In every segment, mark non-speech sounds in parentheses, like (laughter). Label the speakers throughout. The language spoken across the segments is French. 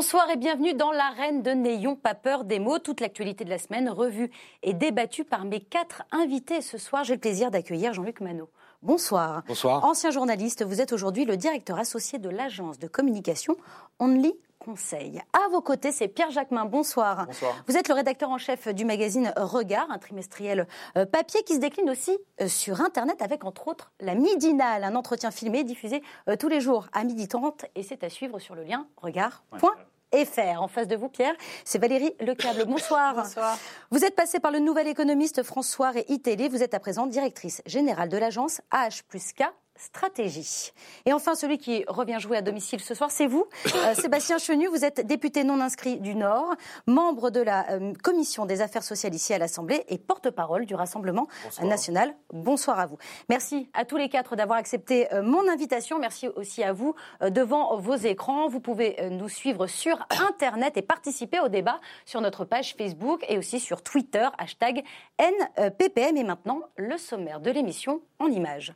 Speaker 1: Bonsoir et bienvenue dans l'arène de N'ayons pas peur des mots. Toute l'actualité de la semaine revue et débattue par mes quatre invités. Ce soir, j'ai le plaisir d'accueillir Jean-Luc Manot. Bonsoir.
Speaker 2: Bonsoir.
Speaker 1: Ancien journaliste, vous êtes aujourd'hui le directeur associé de l'agence de communication Only Conseil. À vos côtés, c'est Pierre Jacquemin. Bonsoir.
Speaker 2: Bonsoir.
Speaker 1: Vous êtes le rédacteur en chef du magazine Regard, un trimestriel euh, papier qui se décline aussi euh, sur Internet avec entre autres la Midinale, un entretien filmé diffusé euh, tous les jours à 12h30 et c'est à suivre sur le lien regard.fr. En face de vous, Pierre, c'est Valérie Lecable. Bonsoir.
Speaker 3: Bonsoir.
Speaker 1: Vous êtes passé par le nouvel économiste François et iTélé. Vous êtes à présent directrice générale de l'agence AH plus K stratégie. Et enfin, celui qui revient jouer à domicile ce soir, c'est vous, euh, (laughs) Sébastien Chenu. Vous êtes député non inscrit du Nord, membre de la euh, commission des affaires sociales ici à l'Assemblée et porte-parole du Rassemblement
Speaker 2: Bonsoir.
Speaker 1: national. Bonsoir à vous. Merci à tous les quatre d'avoir accepté euh, mon invitation. Merci aussi à vous devant vos écrans. Vous pouvez nous suivre sur Internet et participer au débat sur notre page Facebook et aussi sur Twitter, hashtag NPPM. Et maintenant, le sommaire de l'émission en images.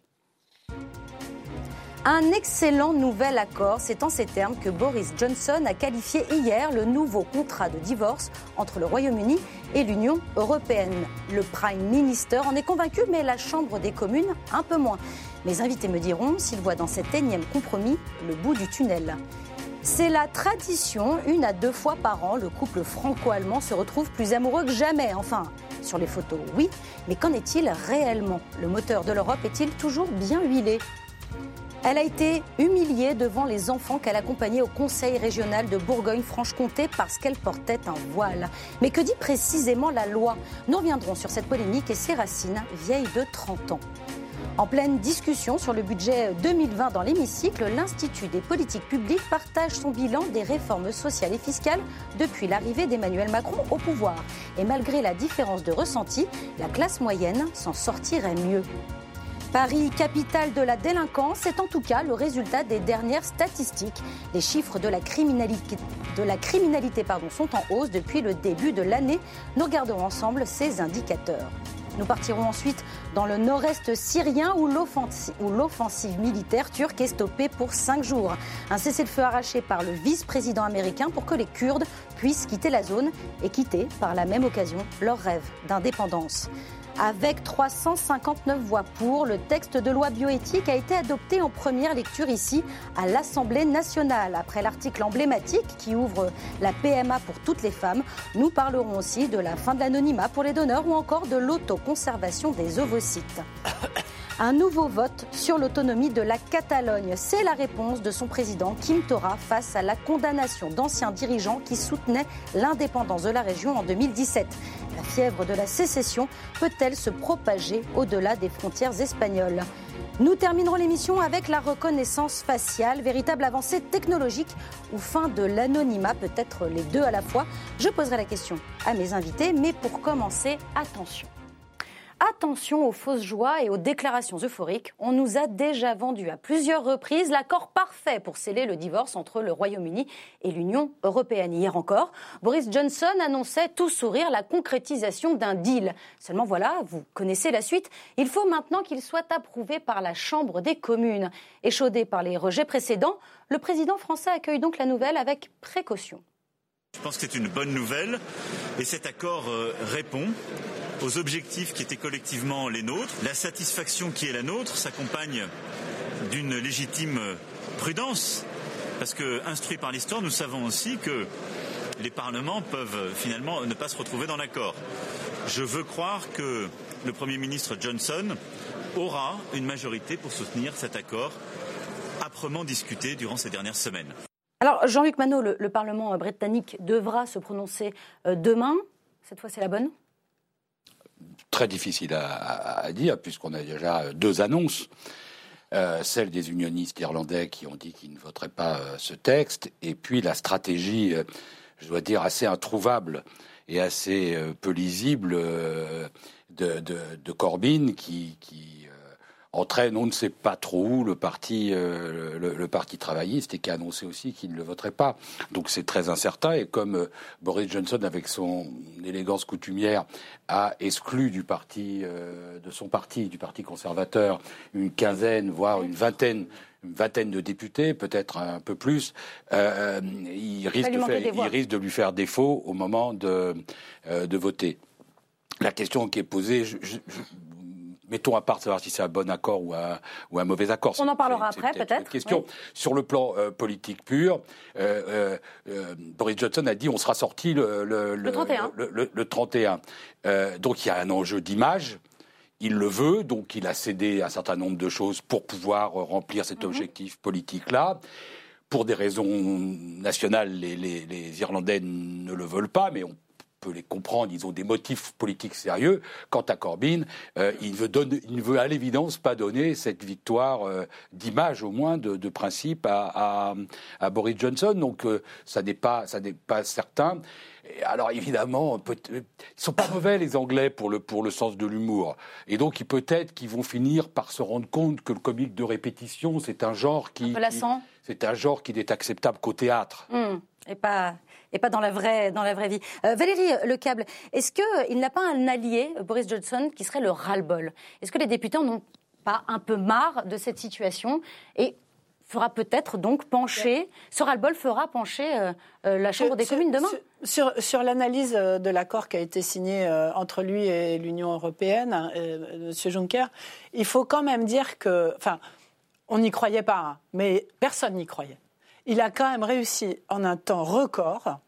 Speaker 1: Un excellent nouvel accord, c'est en ces termes que Boris Johnson a qualifié hier le nouveau contrat de divorce entre le Royaume-Uni et l'Union européenne. Le Prime Minister en est convaincu, mais la Chambre des communes un peu moins. Mes invités me diront s'ils voient dans cet énième compromis le bout du tunnel. C'est la tradition, une à deux fois par an, le couple franco-allemand se retrouve plus amoureux que jamais. Enfin, sur les photos, oui, mais qu'en est-il réellement? Le moteur de l'Europe est-il toujours bien huilé? Elle a été humiliée devant les enfants qu'elle accompagnait au Conseil régional de Bourgogne-Franche-Comté parce qu'elle portait un voile. Mais que dit précisément la loi? Nous reviendrons sur cette polémique et ses racines vieilles de 30 ans. En pleine discussion sur le budget 2020 dans l'hémicycle, l'Institut des politiques publiques partage son bilan des réformes sociales et fiscales depuis l'arrivée d'Emmanuel Macron au pouvoir. Et malgré la différence de ressenti, la classe moyenne s'en sortirait mieux. Paris, capitale de la délinquance, c'est en tout cas le résultat des dernières statistiques. Les chiffres de la criminalité, sont en hausse depuis le début de l'année. Nous regardons ensemble ces indicateurs. Nous partirons ensuite dans le nord-est syrien où l'offensive militaire turque est stoppée pour cinq jours. Un cessez-le-feu arraché par le vice-président américain pour que les Kurdes puissent quitter la zone et quitter par la même occasion leur rêve d'indépendance. Avec 359 voix pour, le texte de loi bioéthique a été adopté en première lecture ici à l'Assemblée nationale. Après l'article emblématique qui ouvre la PMA pour toutes les femmes, nous parlerons aussi de la fin de l'anonymat pour les donneurs ou encore de l'autoconservation des ovocytes. Un nouveau vote sur l'autonomie de la Catalogne. C'est la réponse de son président Kim Tora face à la condamnation d'anciens dirigeants qui soutenaient l'indépendance de la région en 2017. La fièvre de la sécession peut-elle se propager au-delà des frontières espagnoles nous terminerons l'émission avec la reconnaissance faciale, véritable avancée technologique ou fin de l'anonymat, peut-être les deux à la fois. Je poserai la question à mes invités, mais pour commencer, attention. Attention aux fausses joies et aux déclarations euphoriques. On nous a déjà vendu à plusieurs reprises l'accord parfait pour sceller le divorce entre le Royaume-Uni et l'Union européenne. Hier encore, Boris Johnson annonçait tout sourire la concrétisation d'un deal. Seulement voilà, vous connaissez la suite. Il faut maintenant qu'il soit approuvé par la Chambre des communes. Échaudé par les rejets précédents, le président français accueille donc la nouvelle avec précaution.
Speaker 4: Je pense que c'est une bonne nouvelle et cet accord euh, répond aux objectifs qui étaient collectivement les nôtres. La satisfaction qui est la nôtre s'accompagne d'une légitime prudence parce que, instruits par l'histoire, nous savons aussi que les parlements peuvent finalement ne pas se retrouver dans l'accord. Je veux croire que le Premier ministre Johnson aura une majorité pour soutenir cet accord âprement discuté durant ces dernières semaines.
Speaker 1: Alors, Jean-Luc Manot, le, le, Parlement britannique devra se prononcer euh, demain. Cette fois, c'est la bonne?
Speaker 2: Très difficile à, dire, puisqu'on a déjà deux annonces. Euh, celle des unionistes irlandais qui ont dit qu'ils ne voteraient pas euh, ce texte, et puis la stratégie, euh, je dois dire, assez introuvable et assez peu lisible de, Corbyn qui entraîne, on ne sait pas trop où, le parti, euh, le, le, parti travailliste et qui a annoncé aussi qu'il ne le voterait pas. Donc c'est très incertain. Et comme euh, Boris Johnson, avec son élégance coutumière, a exclu du parti, euh, de son parti, du parti conservateur, une quinzaine, voire une vingtaine vingtaine de députés, peut-être un peu plus, il, risque de risque de lui faire défaut au moment de, de voter. La question qui est posée, je, mettons à part savoir si c'est un bon accord ou un, ou un mauvais accord.
Speaker 1: On en parlera après, peut-être.
Speaker 2: question. Sur le plan euh, politique pur, euh, euh, Boris Johnson a dit on sera sorti le,
Speaker 1: le, le 31.
Speaker 2: Le, 31. donc il y a un enjeu d'image. Il le veut, donc il a cédé un certain nombre de choses pour pouvoir remplir cet mhm. objectif politique-là. Pour des raisons nationales, les, les, les Irlandais ne le veulent pas, mais on peut les comprendre, ils ont des motifs politiques sérieux. Quant à Corbyn, euh, il, veut donner, il veut à l'évidence pas donner cette victoire euh, d'image, au moins de, de principe, à, à, Boris Johnson. Donc euh, ça n'est pas, ça pas certain. alors évidemment, ils sont pas mauvais les Anglais pour le pour le sens de l'humour, et donc peut-être qu'ils vont finir par se rendre compte que le comique de répétition, c'est un genre qui, c'est un genre qui n'est acceptable qu'au théâtre.
Speaker 1: Mmh. Et pas et pas dans la vraie, dans la vraie vie. Euh, Valérie Le Câble, est-ce qu'il n'a pas un allié, Boris Johnson, qui serait le ras-le-bol? Est-ce que les députés n'ont pas un peu marre de cette situation et fera peut-être donc pencher, ce ras-le-bol fera pencher euh, euh, la Chambre des communes demain?
Speaker 3: Sur, sur l'analyse de l'accord qui a été signé entre lui et l'Union européenne, M. Juncker, il faut quand même dire que, enfin, on n'y croyait pas, hein, mais personne n'y croyait. Il a quand même réussi en un temps record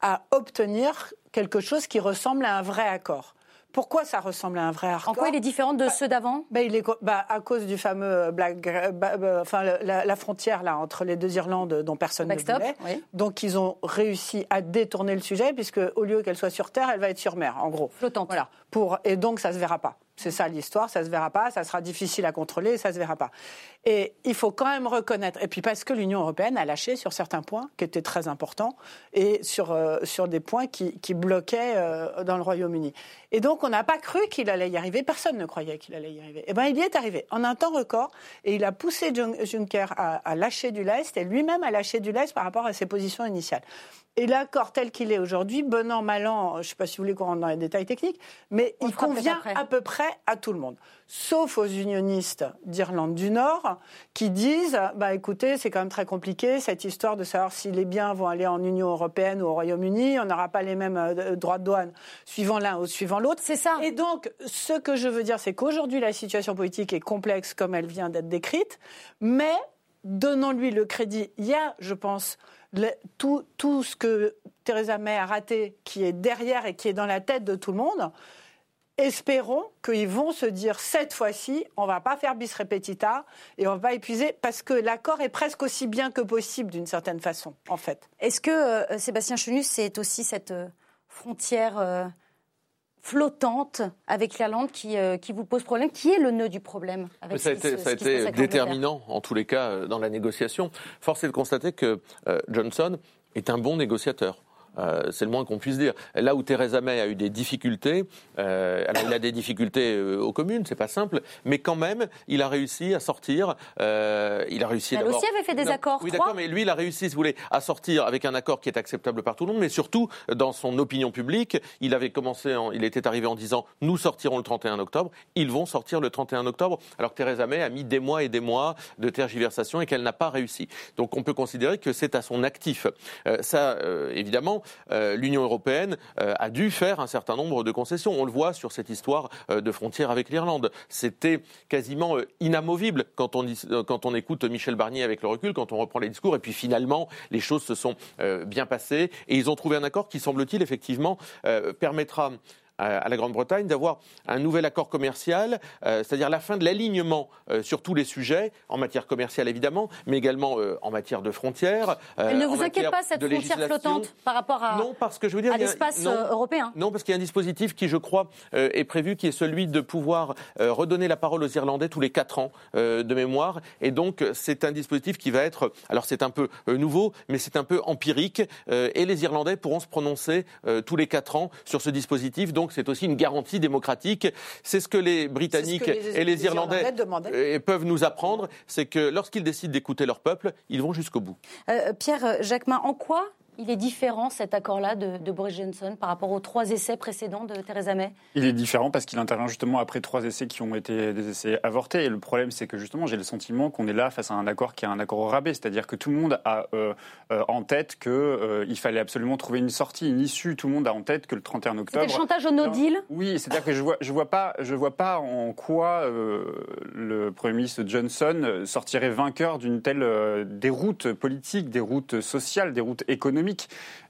Speaker 3: à obtenir quelque chose qui ressemble à un vrai accord. Pourquoi ça ressemble à un vrai accord
Speaker 1: En quoi il est différent de ceux d'avant?
Speaker 3: bah, il est, bah, À cause du fameux black, bah, enfin, la, frontière là, entre les deux Irlandes dont personne ne voulait. Donc ils ont réussi à détourner le sujet puisque au lieu qu'elle soit sur terre, elle va être sur mer, en gros.
Speaker 1: Flottante.
Speaker 3: Voilà. Pour, et donc ça ne se verra pas. C'est ça l'histoire, ça se verra pas, ça sera difficile à contrôler, ça se verra pas. Et il faut quand même reconnaître, et puis parce que l'Union européenne a lâché sur certains points qui étaient très importants et sur, euh, sur des points qui, qui bloquaient euh, dans le Royaume-Uni. Et donc on n'a pas cru qu'il allait y arriver, personne ne croyait qu'il allait y arriver. Et eh bien il y est arrivé en un temps record et il a poussé Juncker à, à lâcher du lest et lui-même à lâcher du lest par rapport à ses positions initiales. Et l'accord tel qu'il est aujourd'hui, bon an, mal an, je ne sais pas si vous voulez qu'on rentre dans les détails techniques, mais il convient à peu près à tout le monde. Sauf aux unionistes d'Irlande du Nord qui disent bah écoutez, c'est quand même très compliqué cette histoire de savoir si les biens vont aller en Union européenne ou au Royaume-Uni. On n'aura pas les mêmes euh, droits de douane suivant l'un ou suivant l'autre.
Speaker 1: C'est ça.
Speaker 3: Et donc, ce que je veux dire, c'est qu'aujourd'hui, la situation politique est complexe comme elle vient d'être décrite, mais donnons-lui le crédit. Il y a, je pense, tout, tout ce que Theresa May a raté, qui est derrière et qui est dans la tête de tout le monde, espérons qu'ils vont se dire cette fois-ci, on va pas faire bis repetita et on va pas épuiser parce que l'accord est presque aussi bien que possible d'une certaine façon, en fait.
Speaker 1: Est-ce que euh, Sébastien Chenu, c'est aussi cette euh, frontière euh, flottante avec l'Irlande qui, qui vous pose problème Qui est le nœud du problème avec
Speaker 5: Ça a été, ça a été déterminant, en tous les cas, dans la négociation. Force est de constater que Johnson est un bon négociateur. Euh, c'est le moins qu'on puisse dire. Là où Theresa May a eu des difficultés, euh, alors il a des difficultés euh, aux communes, c'est pas simple, mais quand même, il a réussi à sortir. Euh, il a réussi.
Speaker 1: Elle aussi avait fait des accords.
Speaker 5: Oui, d'accord, mais lui, il a réussi, si vous voulez, à sortir avec un accord qui est acceptable par tout le monde, mais surtout dans son opinion publique, il avait commencé, en, il était arrivé en disant nous sortirons le 31 octobre. Ils vont sortir le 31 octobre, alors que Theresa May a mis des mois et des mois de tergiversation et qu'elle n'a pas réussi. Donc on peut considérer que c'est à son actif. Ça, évidemment. Euh, l'Union européenne euh, a dû faire un certain nombre de concessions. On le voit sur cette histoire euh, de frontière avec l'Irlande. C'était quasiment inamovible quand on, quand on écoute Michel Barnier avec le recul, quand on reprend les discours. Et puis finalement, les choses se sont bien passées et ils ont trouvé un accord qui, semble-t-il, effectivement, permettra à la Grande-Bretagne d'avoir un nouvel accord commercial, euh, c'est-à-dire la fin de l'alignement euh, sur tous les sujets, en matière commerciale évidemment, mais également euh, en matière de frontières.
Speaker 1: Elle ne vous inquiète pas cette frontière flottante par rapport à,
Speaker 5: non, parce que je veux dire,
Speaker 1: l'espace européen?
Speaker 5: Non, parce qu'il y a un dispositif qui, je crois, est prévu, qui est celui de pouvoir redonner la parole aux Irlandais tous les quatre ans de mémoire. Et donc, c'est un dispositif qui va être, alors c'est un peu nouveau, mais c'est un peu empirique, et les Irlandais pourront se prononcer tous les quatre ans sur ce dispositif. Donc, donc c'est aussi une garantie démocratique. C'est ce que les Britanniques et les, Irlandais, euh, peuvent nous apprendre, c'est que lorsqu'ils décident d'écouter leur peuple, ils vont jusqu'au bout.
Speaker 1: Euh, Pierre Jacquemin, en quoi Il est différent cet accord-là de, de, Boris Johnson par rapport aux trois essais précédents de Theresa May?
Speaker 6: Il est différent parce qu'il intervient justement après trois essais qui ont été des essais avortés. Et le problème, c'est que justement, j'ai le sentiment qu'on est là face à un accord qui est un accord au rabais. C'est-à-dire que tout le monde a euh, euh, en tête qu'il euh, fallait absolument trouver une sortie, une issue. Tout le monde a en tête que le 31 octobre.
Speaker 1: C'était le chantage au no deal?
Speaker 6: Oui, c'est-à-dire que je vois, je vois pas, je vois pas en quoi le Premier ministre Johnson sortirait vainqueur d'une telle déroute politique, déroute sociale, déroute économique.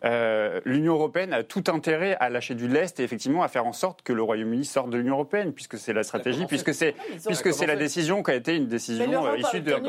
Speaker 6: Euh, L'Union européenne a tout intérêt à lâcher du lest et effectivement à faire en sorte que le Royaume-Uni sorte de l'Union européenne, puisque c'est la stratégie, puisque c'est puisque c'est la décision qui a été une décision issue d'un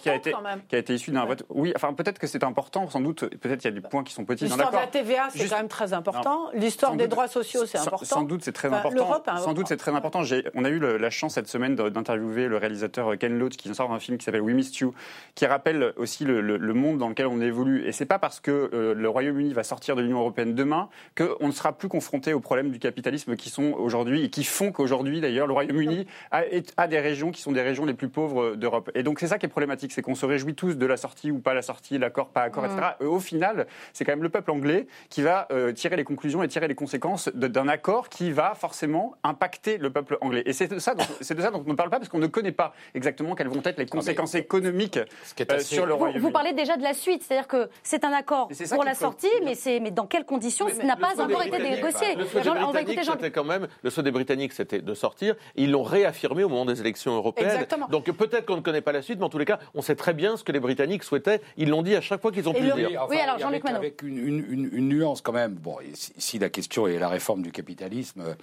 Speaker 6: qui a été qui a été issue d'un vote. Oui, enfin peut-être que c'est important, sans doute. Peut-être il y a des points qui sont petits.
Speaker 3: L'histoire de la TVA, c'est quand même très important. L'histoire des droits sociaux, c'est important.
Speaker 6: Sans doute, c'est très important. Sans doute, c'est très important. On a eu la chance cette semaine d'interviewer le réalisateur Ken Loach qui sort un film qui s'appelle We Missed You, qui rappelle aussi le, monde dans lequel on évolue. Et c'est pas parce que euh, le Royaume-Uni va sortir de l'Union européenne demain qu'on ne sera plus confronté aux problèmes du capitalisme qui sont aujourd'hui et qui font qu'aujourd'hui, d'ailleurs, le Royaume-Uni a, des régions qui sont des régions les plus pauvres d'Europe. Et donc c'est ça qui est problématique, c'est qu'on se réjouit tous de la sortie ou pas la sortie, l'accord, pas accord, etc. Et au final, c'est quand même le peuple anglais qui va euh, tirer les conclusions et tirer les conséquences d'un accord qui va forcément impacter le peuple anglais. Et c'est de ça dont, de ça dont on ne parle pas parce qu'on ne connaît pas exactement quelles vont être les conséquences économiques euh, sur le Royaume-Uni.
Speaker 1: Vous, parlez déjà de la suite, c'est-à-dire que c'est un accord pour la sortie, mais, mais dans quelles conditions Ce n'a pas encore été négocié.
Speaker 5: Le souhait quand même, le souhait des Britanniques, c'était de sortir. Ils l'ont réaffirmé au moment des élections européennes.
Speaker 3: Exactement.
Speaker 5: Donc peut-être qu'on ne connaît pas la suite, mais en tous les cas, on sait très bien ce que les Britanniques souhaitaient. Ils l'ont dit à chaque fois qu'ils ont pu le dire.
Speaker 1: oui, alors Jean-Luc
Speaker 2: Avec, une, une, une, nuance quand même. Bon, si la question est la réforme du capitalisme,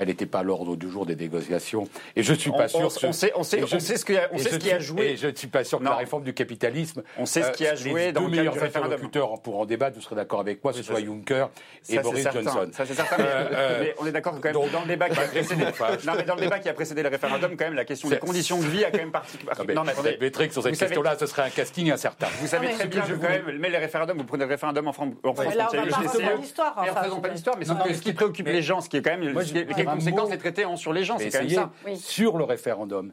Speaker 2: elle n'était pas à l'ordre du jour des négociations. Et je ne suis pas sûr.
Speaker 6: On, sait, on sait, on sait ce qui a, on sait ce qui a joué.
Speaker 2: Et je ne suis pas sûr que la réforme du capitalisme.
Speaker 6: On sait ce qui a euh, joué
Speaker 2: les
Speaker 6: dans
Speaker 2: deux le meilleurs interlocuteurs pour en débattre, vous serez d'accord avec moi, ce soit Juncker et Boris Johnson.
Speaker 6: Ça c'est certain. Euh, mais on est d'accord quand même dans le débat qui a précédé. non, mais dans le débat qui a précédé le référendum, quand même, la question des conditions de vie a quand même particulièrement.
Speaker 2: Non, mais attendez. Bétrick, sur cette question-là, ce serait un casting incertain.
Speaker 6: Vous savez très bien que quand même, mais les référendums, vous prenez le référendum en France,
Speaker 3: France, on pas l'histoire.
Speaker 6: On ne pas l'histoire, mais ce qui préoccupe les gens, ce qui est quand même les conséquences des traités sur les gens. C'est quand même ça.
Speaker 2: Sur le référendum.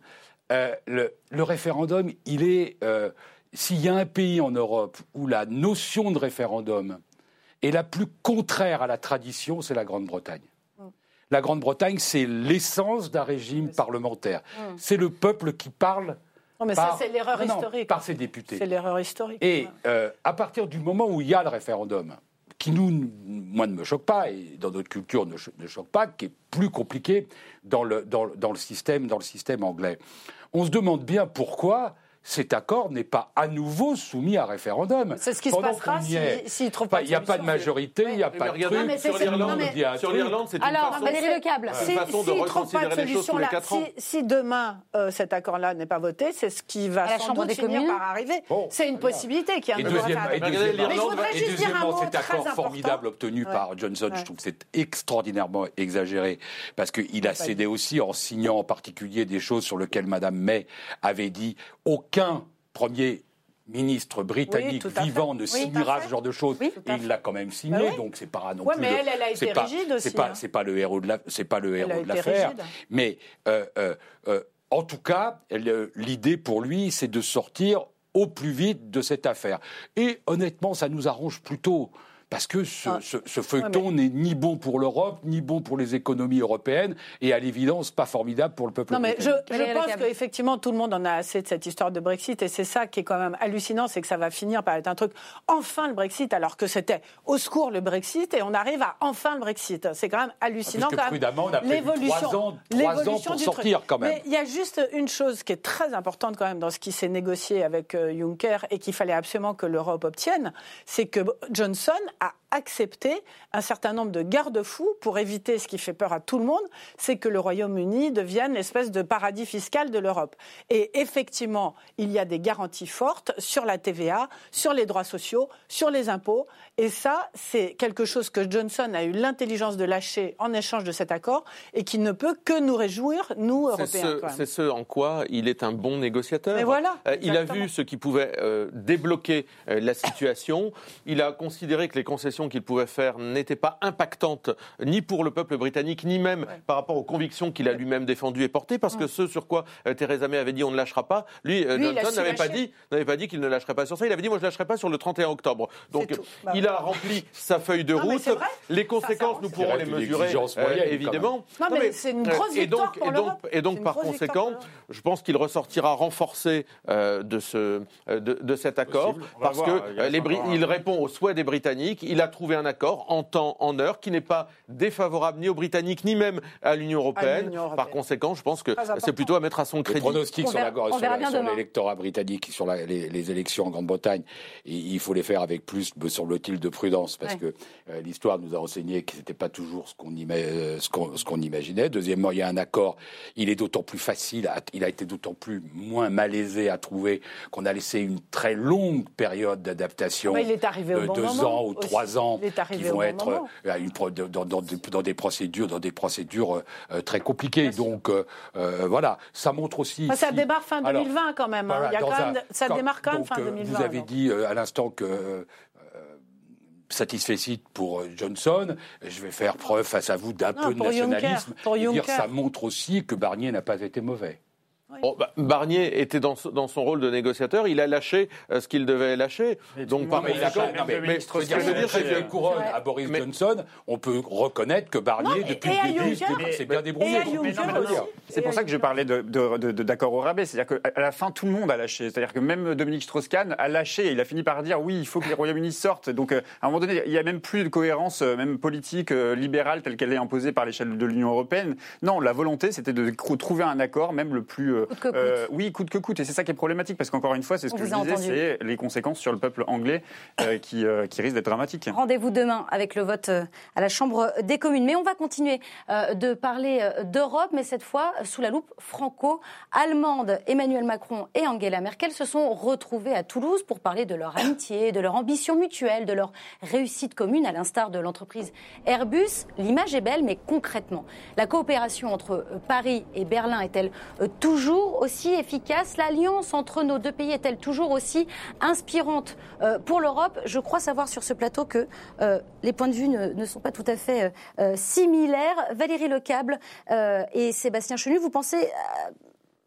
Speaker 2: Euh, le, référendum, il est. Euh, s'il y a un pays en Europe où la notion de référendum est la plus contraire à la tradition, c'est la Grande-Bretagne. Mm. La Grande-Bretagne, c'est l'essence d'un régime parlementaire. Mm. C'est le peuple qui parle.
Speaker 3: Non, mais ça, c'est l'erreur historique.
Speaker 2: Par ses députés.
Speaker 3: C'est l'erreur historique.
Speaker 2: Et euh, à partir du moment où il y a le référendum, qui nous, moi, ne me choque pas, et dans notre culture ne, choque pas, qui est plus compliqué dans le système anglais. On se demande bien pourquoi cet accord n'est pas à nouveau soumis à référendum.
Speaker 3: C'est ce qui se passera s'il si, ne trouve pas
Speaker 2: Il n'y a pas de majorité, il n'y a pas de truc.
Speaker 5: Sur l'Irlande, c'est une
Speaker 3: Alors, façon, le câble. Si, façon de reconsidérer les choses tous les 4 ans. Si, demain, euh, cet accord-là n'est pas voté, c'est ce qui va sans doute finir par arriver. C'est une possibilité qui a un
Speaker 2: Et deuxièmement, cet accord formidable obtenu par Johnson, je trouve que c'est extraordinairement exagéré, parce qu'il a cédé aussi en signant en particulier des choses sur lesquelles Mme May avait dit aucun premier ministre britannique vivant ne signera ce genre de choses. et il l'a quand même signé, bah donc c'est pas non plus.
Speaker 3: mais elle, elle a été rigide aussi.
Speaker 2: C'est pas, hein. pas, le héros de la, c'est pas le héros de l'affaire. Mais euh, euh, euh, en tout cas, l'idée pour lui, c'est de sortir au plus vite de cette affaire. Et honnêtement, ça nous arrange plutôt parce que ce, ah. feuilleton n'est ni bon pour l'Europe, ni bon pour les économies européennes, et à l'évidence pas formidable pour le peuple
Speaker 3: non, mais je, je pense qu'effectivement tout le monde en a assez de cette histoire de Brexit, et c'est ça qui est quand même hallucinant, c'est que ça va finir par être un truc enfin le Brexit, alors que c'était au secours le Brexit, et on arrive à enfin le Brexit. C'est quand même hallucinant.
Speaker 2: Parce que prudemment, on a l'évolution, trois ans, trois ans pour sortir quand même.
Speaker 3: Mais il y a juste une chose qui est très importante quand même dans ce qui s'est négocié avec euh, Juncker et qu'il fallait absolument que l'Europe obtienne, c'est que Johnson a accepté un certain nombre de garde-fous pour éviter ce qui fait peur à tout le monde, c'est que le Royaume-Uni devienne l'espèce de paradis fiscal de l'Europe. Et effectivement, il y a des garanties fortes sur la TVA, sur les droits sociaux, sur les impôts. Et ça, c'est quelque chose que Johnson a eu l'intelligence de lâcher en échange de cet accord et qui ne peut que nous réjouir, nous, Européens.
Speaker 5: C'est ce, en quoi il est un bon négociateur.
Speaker 3: voilà,
Speaker 5: euh, il a vu ce qui pouvait euh, débloquer euh, la situation. Il a considéré que les concessions qu'il pouvait faire n'étaient pas impactantes ni pour le peuple britannique, ni même par rapport aux convictions qu'il a lui-même défendues et portées, parce que ce sur quoi Theresa May avait dit on ne lâchera pas, lui, Johnson n'avait pas dit, pas dit qu'il ne lâcherait pas sur ça. Il avait dit moi je ne lâcherai pas sur le 31 octobre. Donc bah il a rempli sa feuille de route. Les conséquences, nous pourrons les mesurer, évidemment.
Speaker 3: Non, mais, c'est une grosse
Speaker 5: et
Speaker 3: donc,
Speaker 5: et donc, et donc par conséquent, je pense qu'il ressortira renforcé de ce de, cet accord parce que il répond aux souhaits des Britanniques. Il a trouvé un accord en temps, en heure, qui n'est pas défavorable ni aux Britanniques ni même à l'Union européenne. Par conséquent, je pense que c'est plutôt à mettre à son crédit.
Speaker 2: Les pronostics sur l'électorat britannique, sur les, élections en Grande-Bretagne, il faut les faire avec plus, me semble-t-il, de prudence, parce que euh, l'histoire nous a enseigné que ce n'était pas toujours ce qu'on imaginait. Deuxièmement, il y a un accord. Il est d'autant plus facile, il a été d'autant plus moins malaisé à trouver qu'on a laissé une très longue période d'adaptation.
Speaker 3: il est arrivé au bon
Speaker 2: deux ans ou trois ans qui vont être euh, dans, dans, des procédures, dans des procédures euh, très compliquées. Donc euh, voilà, ça montre aussi.
Speaker 3: ça démarre fin 2020 quand même. Hein. Il y a quand même, ça démarre quand même fin 2020.
Speaker 2: Vous avez dit à l'instant que satisfait pour Johnson. Je vais faire preuve face à vous d'un peu de nationalisme. Pour dire, ça montre aussi que Barnier n'a pas été mauvais.
Speaker 5: Bah, Barnier était dans, dans, son rôle de négociateur, il a lâché euh, ce qu'il devait lâcher. Donc,
Speaker 2: par conséquent, mais, mais, ce que je veux dire, c'est que couronne à Boris Johnson, on peut reconnaître que Barnier, depuis le début, s'est bien débrouillé.
Speaker 6: C'est pour ça que je parlais d'accord de, au rabais. C'est-à-dire qu'à la fin, tout le monde a lâché. C'est-à-dire que même Dominique Strauss-Kahn a lâché. Il a fini par dire oui, il faut que les Royaumes-Unis sortent. Donc, euh, à un moment donné, il n'y a même plus de cohérence, euh, même politique, libérale, telle qu'elle est imposée par l'échelle de l'Union européenne. Non, la volonté, c'était de trouver un accord, même le plus
Speaker 3: euh,
Speaker 6: oui, coûte que coûte. Et c'est ça qui est problématique, parce qu'encore une fois, c'est ce que je disais, c'est les conséquences sur le peuple anglais euh, qui, euh, qui risquent d'être dramatiques.
Speaker 1: Rendez-vous demain avec le vote à la Chambre des communes. Mais on va continuer de parler d'Europe, mais cette fois sous la loupe franco-allemande. Emmanuel Macron et Angela Merkel se sont retrouvés à Toulouse pour parler de leur amitié, de leur ambition mutuelle, de leur réussite commune, à l'instar de l'entreprise Airbus. L'image est belle, mais concrètement, la coopération entre Paris et Berlin est-elle toujours aussi efficace L'alliance entre nos deux pays est-elle toujours aussi inspirante euh, pour l'Europe? Je crois savoir sur ce plateau que euh, les points de vue ne, sont pas tout à fait euh, similaires. Valérie Lecable et Sébastien Chenu, vous pensez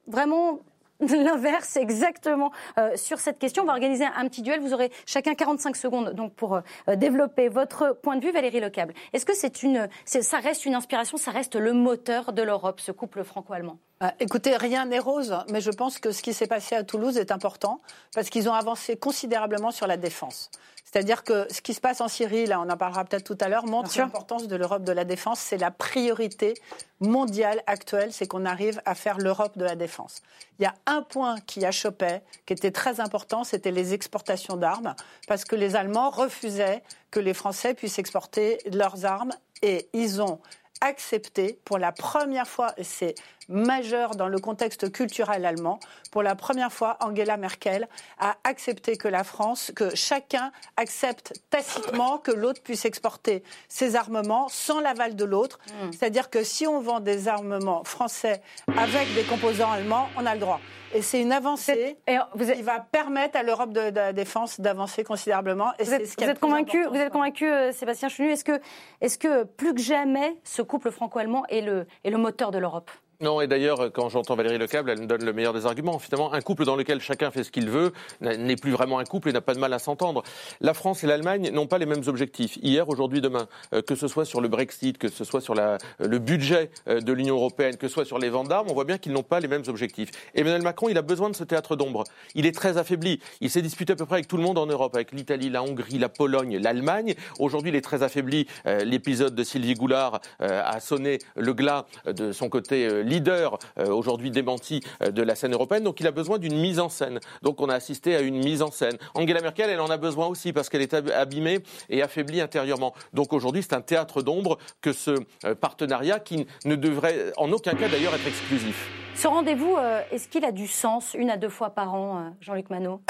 Speaker 1: vraiment (laughs) l'inverse exactement euh, sur cette question. On va organiser un, petit duel. Vous aurez chacun 45 secondes donc pour euh, développer votre point de vue, Valérie Lecable. Est-ce que c'est une, ça reste une inspiration, ça reste le moteur de l'Europe, ce couple franco-allemand?
Speaker 3: Bah, Écoutez, rien n'est rose, mais je pense que ce qui s'est passé à Toulouse est important parce qu'ils ont avancé considérablement sur la défense. C'est-à-dire que ce qui se passe en Syrie, là, on en parlera peut-être tout à l'heure, montre l'importance de l'Europe de la défense. C'est la priorité mondiale actuelle, c'est qu'on arrive à faire l'Europe de la défense. Il y a un point qui achoppait, qui était très important, c'était les exportations d'armes, parce que les Allemands refusaient que les Français puissent exporter leurs armes, et ils ont accepté pour la première fois, et c'est majeur dans le contexte culturel allemand. Pour la première fois, Angela Merkel a accepté que la France, que chacun accepte tacitement que l'autre puisse exporter ses armements sans l'aval de l'autre. Hmm. C'est-à-dire que si on vend des armements français avec des composants allemands, on a le droit. Et c'est une avancée qui va permettre à l'Europe de, la défense d'avancer considérablement.
Speaker 1: Et vous êtes, convaincu, vous êtes convaincu, euh, Sébastien Chenu, est-ce que, est que plus que jamais, ce couple franco-allemand est le, est le moteur de l'Europe?
Speaker 5: Non, et d'ailleurs, quand j'entends Valérie Lecable, elle me donne le meilleur des arguments. Finalement, un couple dans lequel chacun fait ce qu'il veut n'est plus vraiment un couple et n'a pas de mal à s'entendre. La France et l'Allemagne n'ont pas les mêmes objectifs. Hier, aujourd'hui, demain, euh, que ce soit sur le Brexit, que ce soit sur la, le budget euh, de l'Union européenne, que ce soit sur les ventes d'armes, on voit bien qu'ils n'ont pas les mêmes objectifs. Emmanuel Macron, il a besoin de ce théâtre d'ombre. Il est très affaibli. Il s'est disputé à peu près avec tout le monde en Europe, avec l'Italie, la Hongrie, la Pologne, l'Allemagne. Aujourd'hui, il est très affaibli. Euh, l'épisode de Sylvie Goulard a sonné le glas de son côté leader euh, aujourd'hui démenti euh, de la scène européenne. Donc il a besoin d'une mise en scène. Donc on a assisté à une mise en scène. Angela Merkel, elle en a besoin aussi parce qu'elle est abîmée et affaiblie intérieurement. Donc aujourd'hui, c'est un théâtre d'ombre que ce euh, partenariat qui ne devrait en aucun cas d'ailleurs être exclusif.
Speaker 1: Ce rendez-vous, est-ce qu'il a du sens une à deux fois par an, Jean-Luc Manot?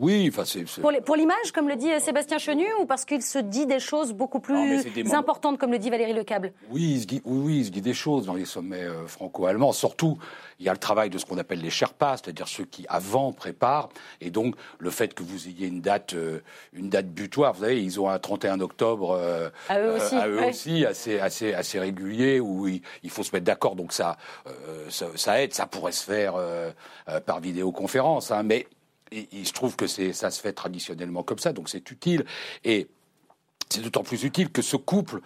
Speaker 2: Oui, enfin
Speaker 1: c'est. Pour l'image, comme le dit Sébastien Chenu, ou parce qu'il se dit des choses beaucoup plus importantes, comme le dit Valérie Lecable
Speaker 2: Oui, il se dit, oui, il se dit des choses dans les sommets euh, franco-allemands. Surtout, il y a le travail de ce qu'on appelle les Sherpas, c'est-à-dire ceux qui avant préparent, et donc le fait que vous ayez une date, euh, une date butoir. Vous savez, ils ont un 31 octobre euh,
Speaker 1: à eux aussi,
Speaker 2: à eux aussi assez, assez, assez régulier où il, faut se mettre d'accord. Donc ça, ça, aide. Ça pourrait se faire par vidéoconférence, hein, mais il se trouve que ça se fait traditionnellement comme ça, donc c'est utile. Et c'est d'autant plus utile que ce couple,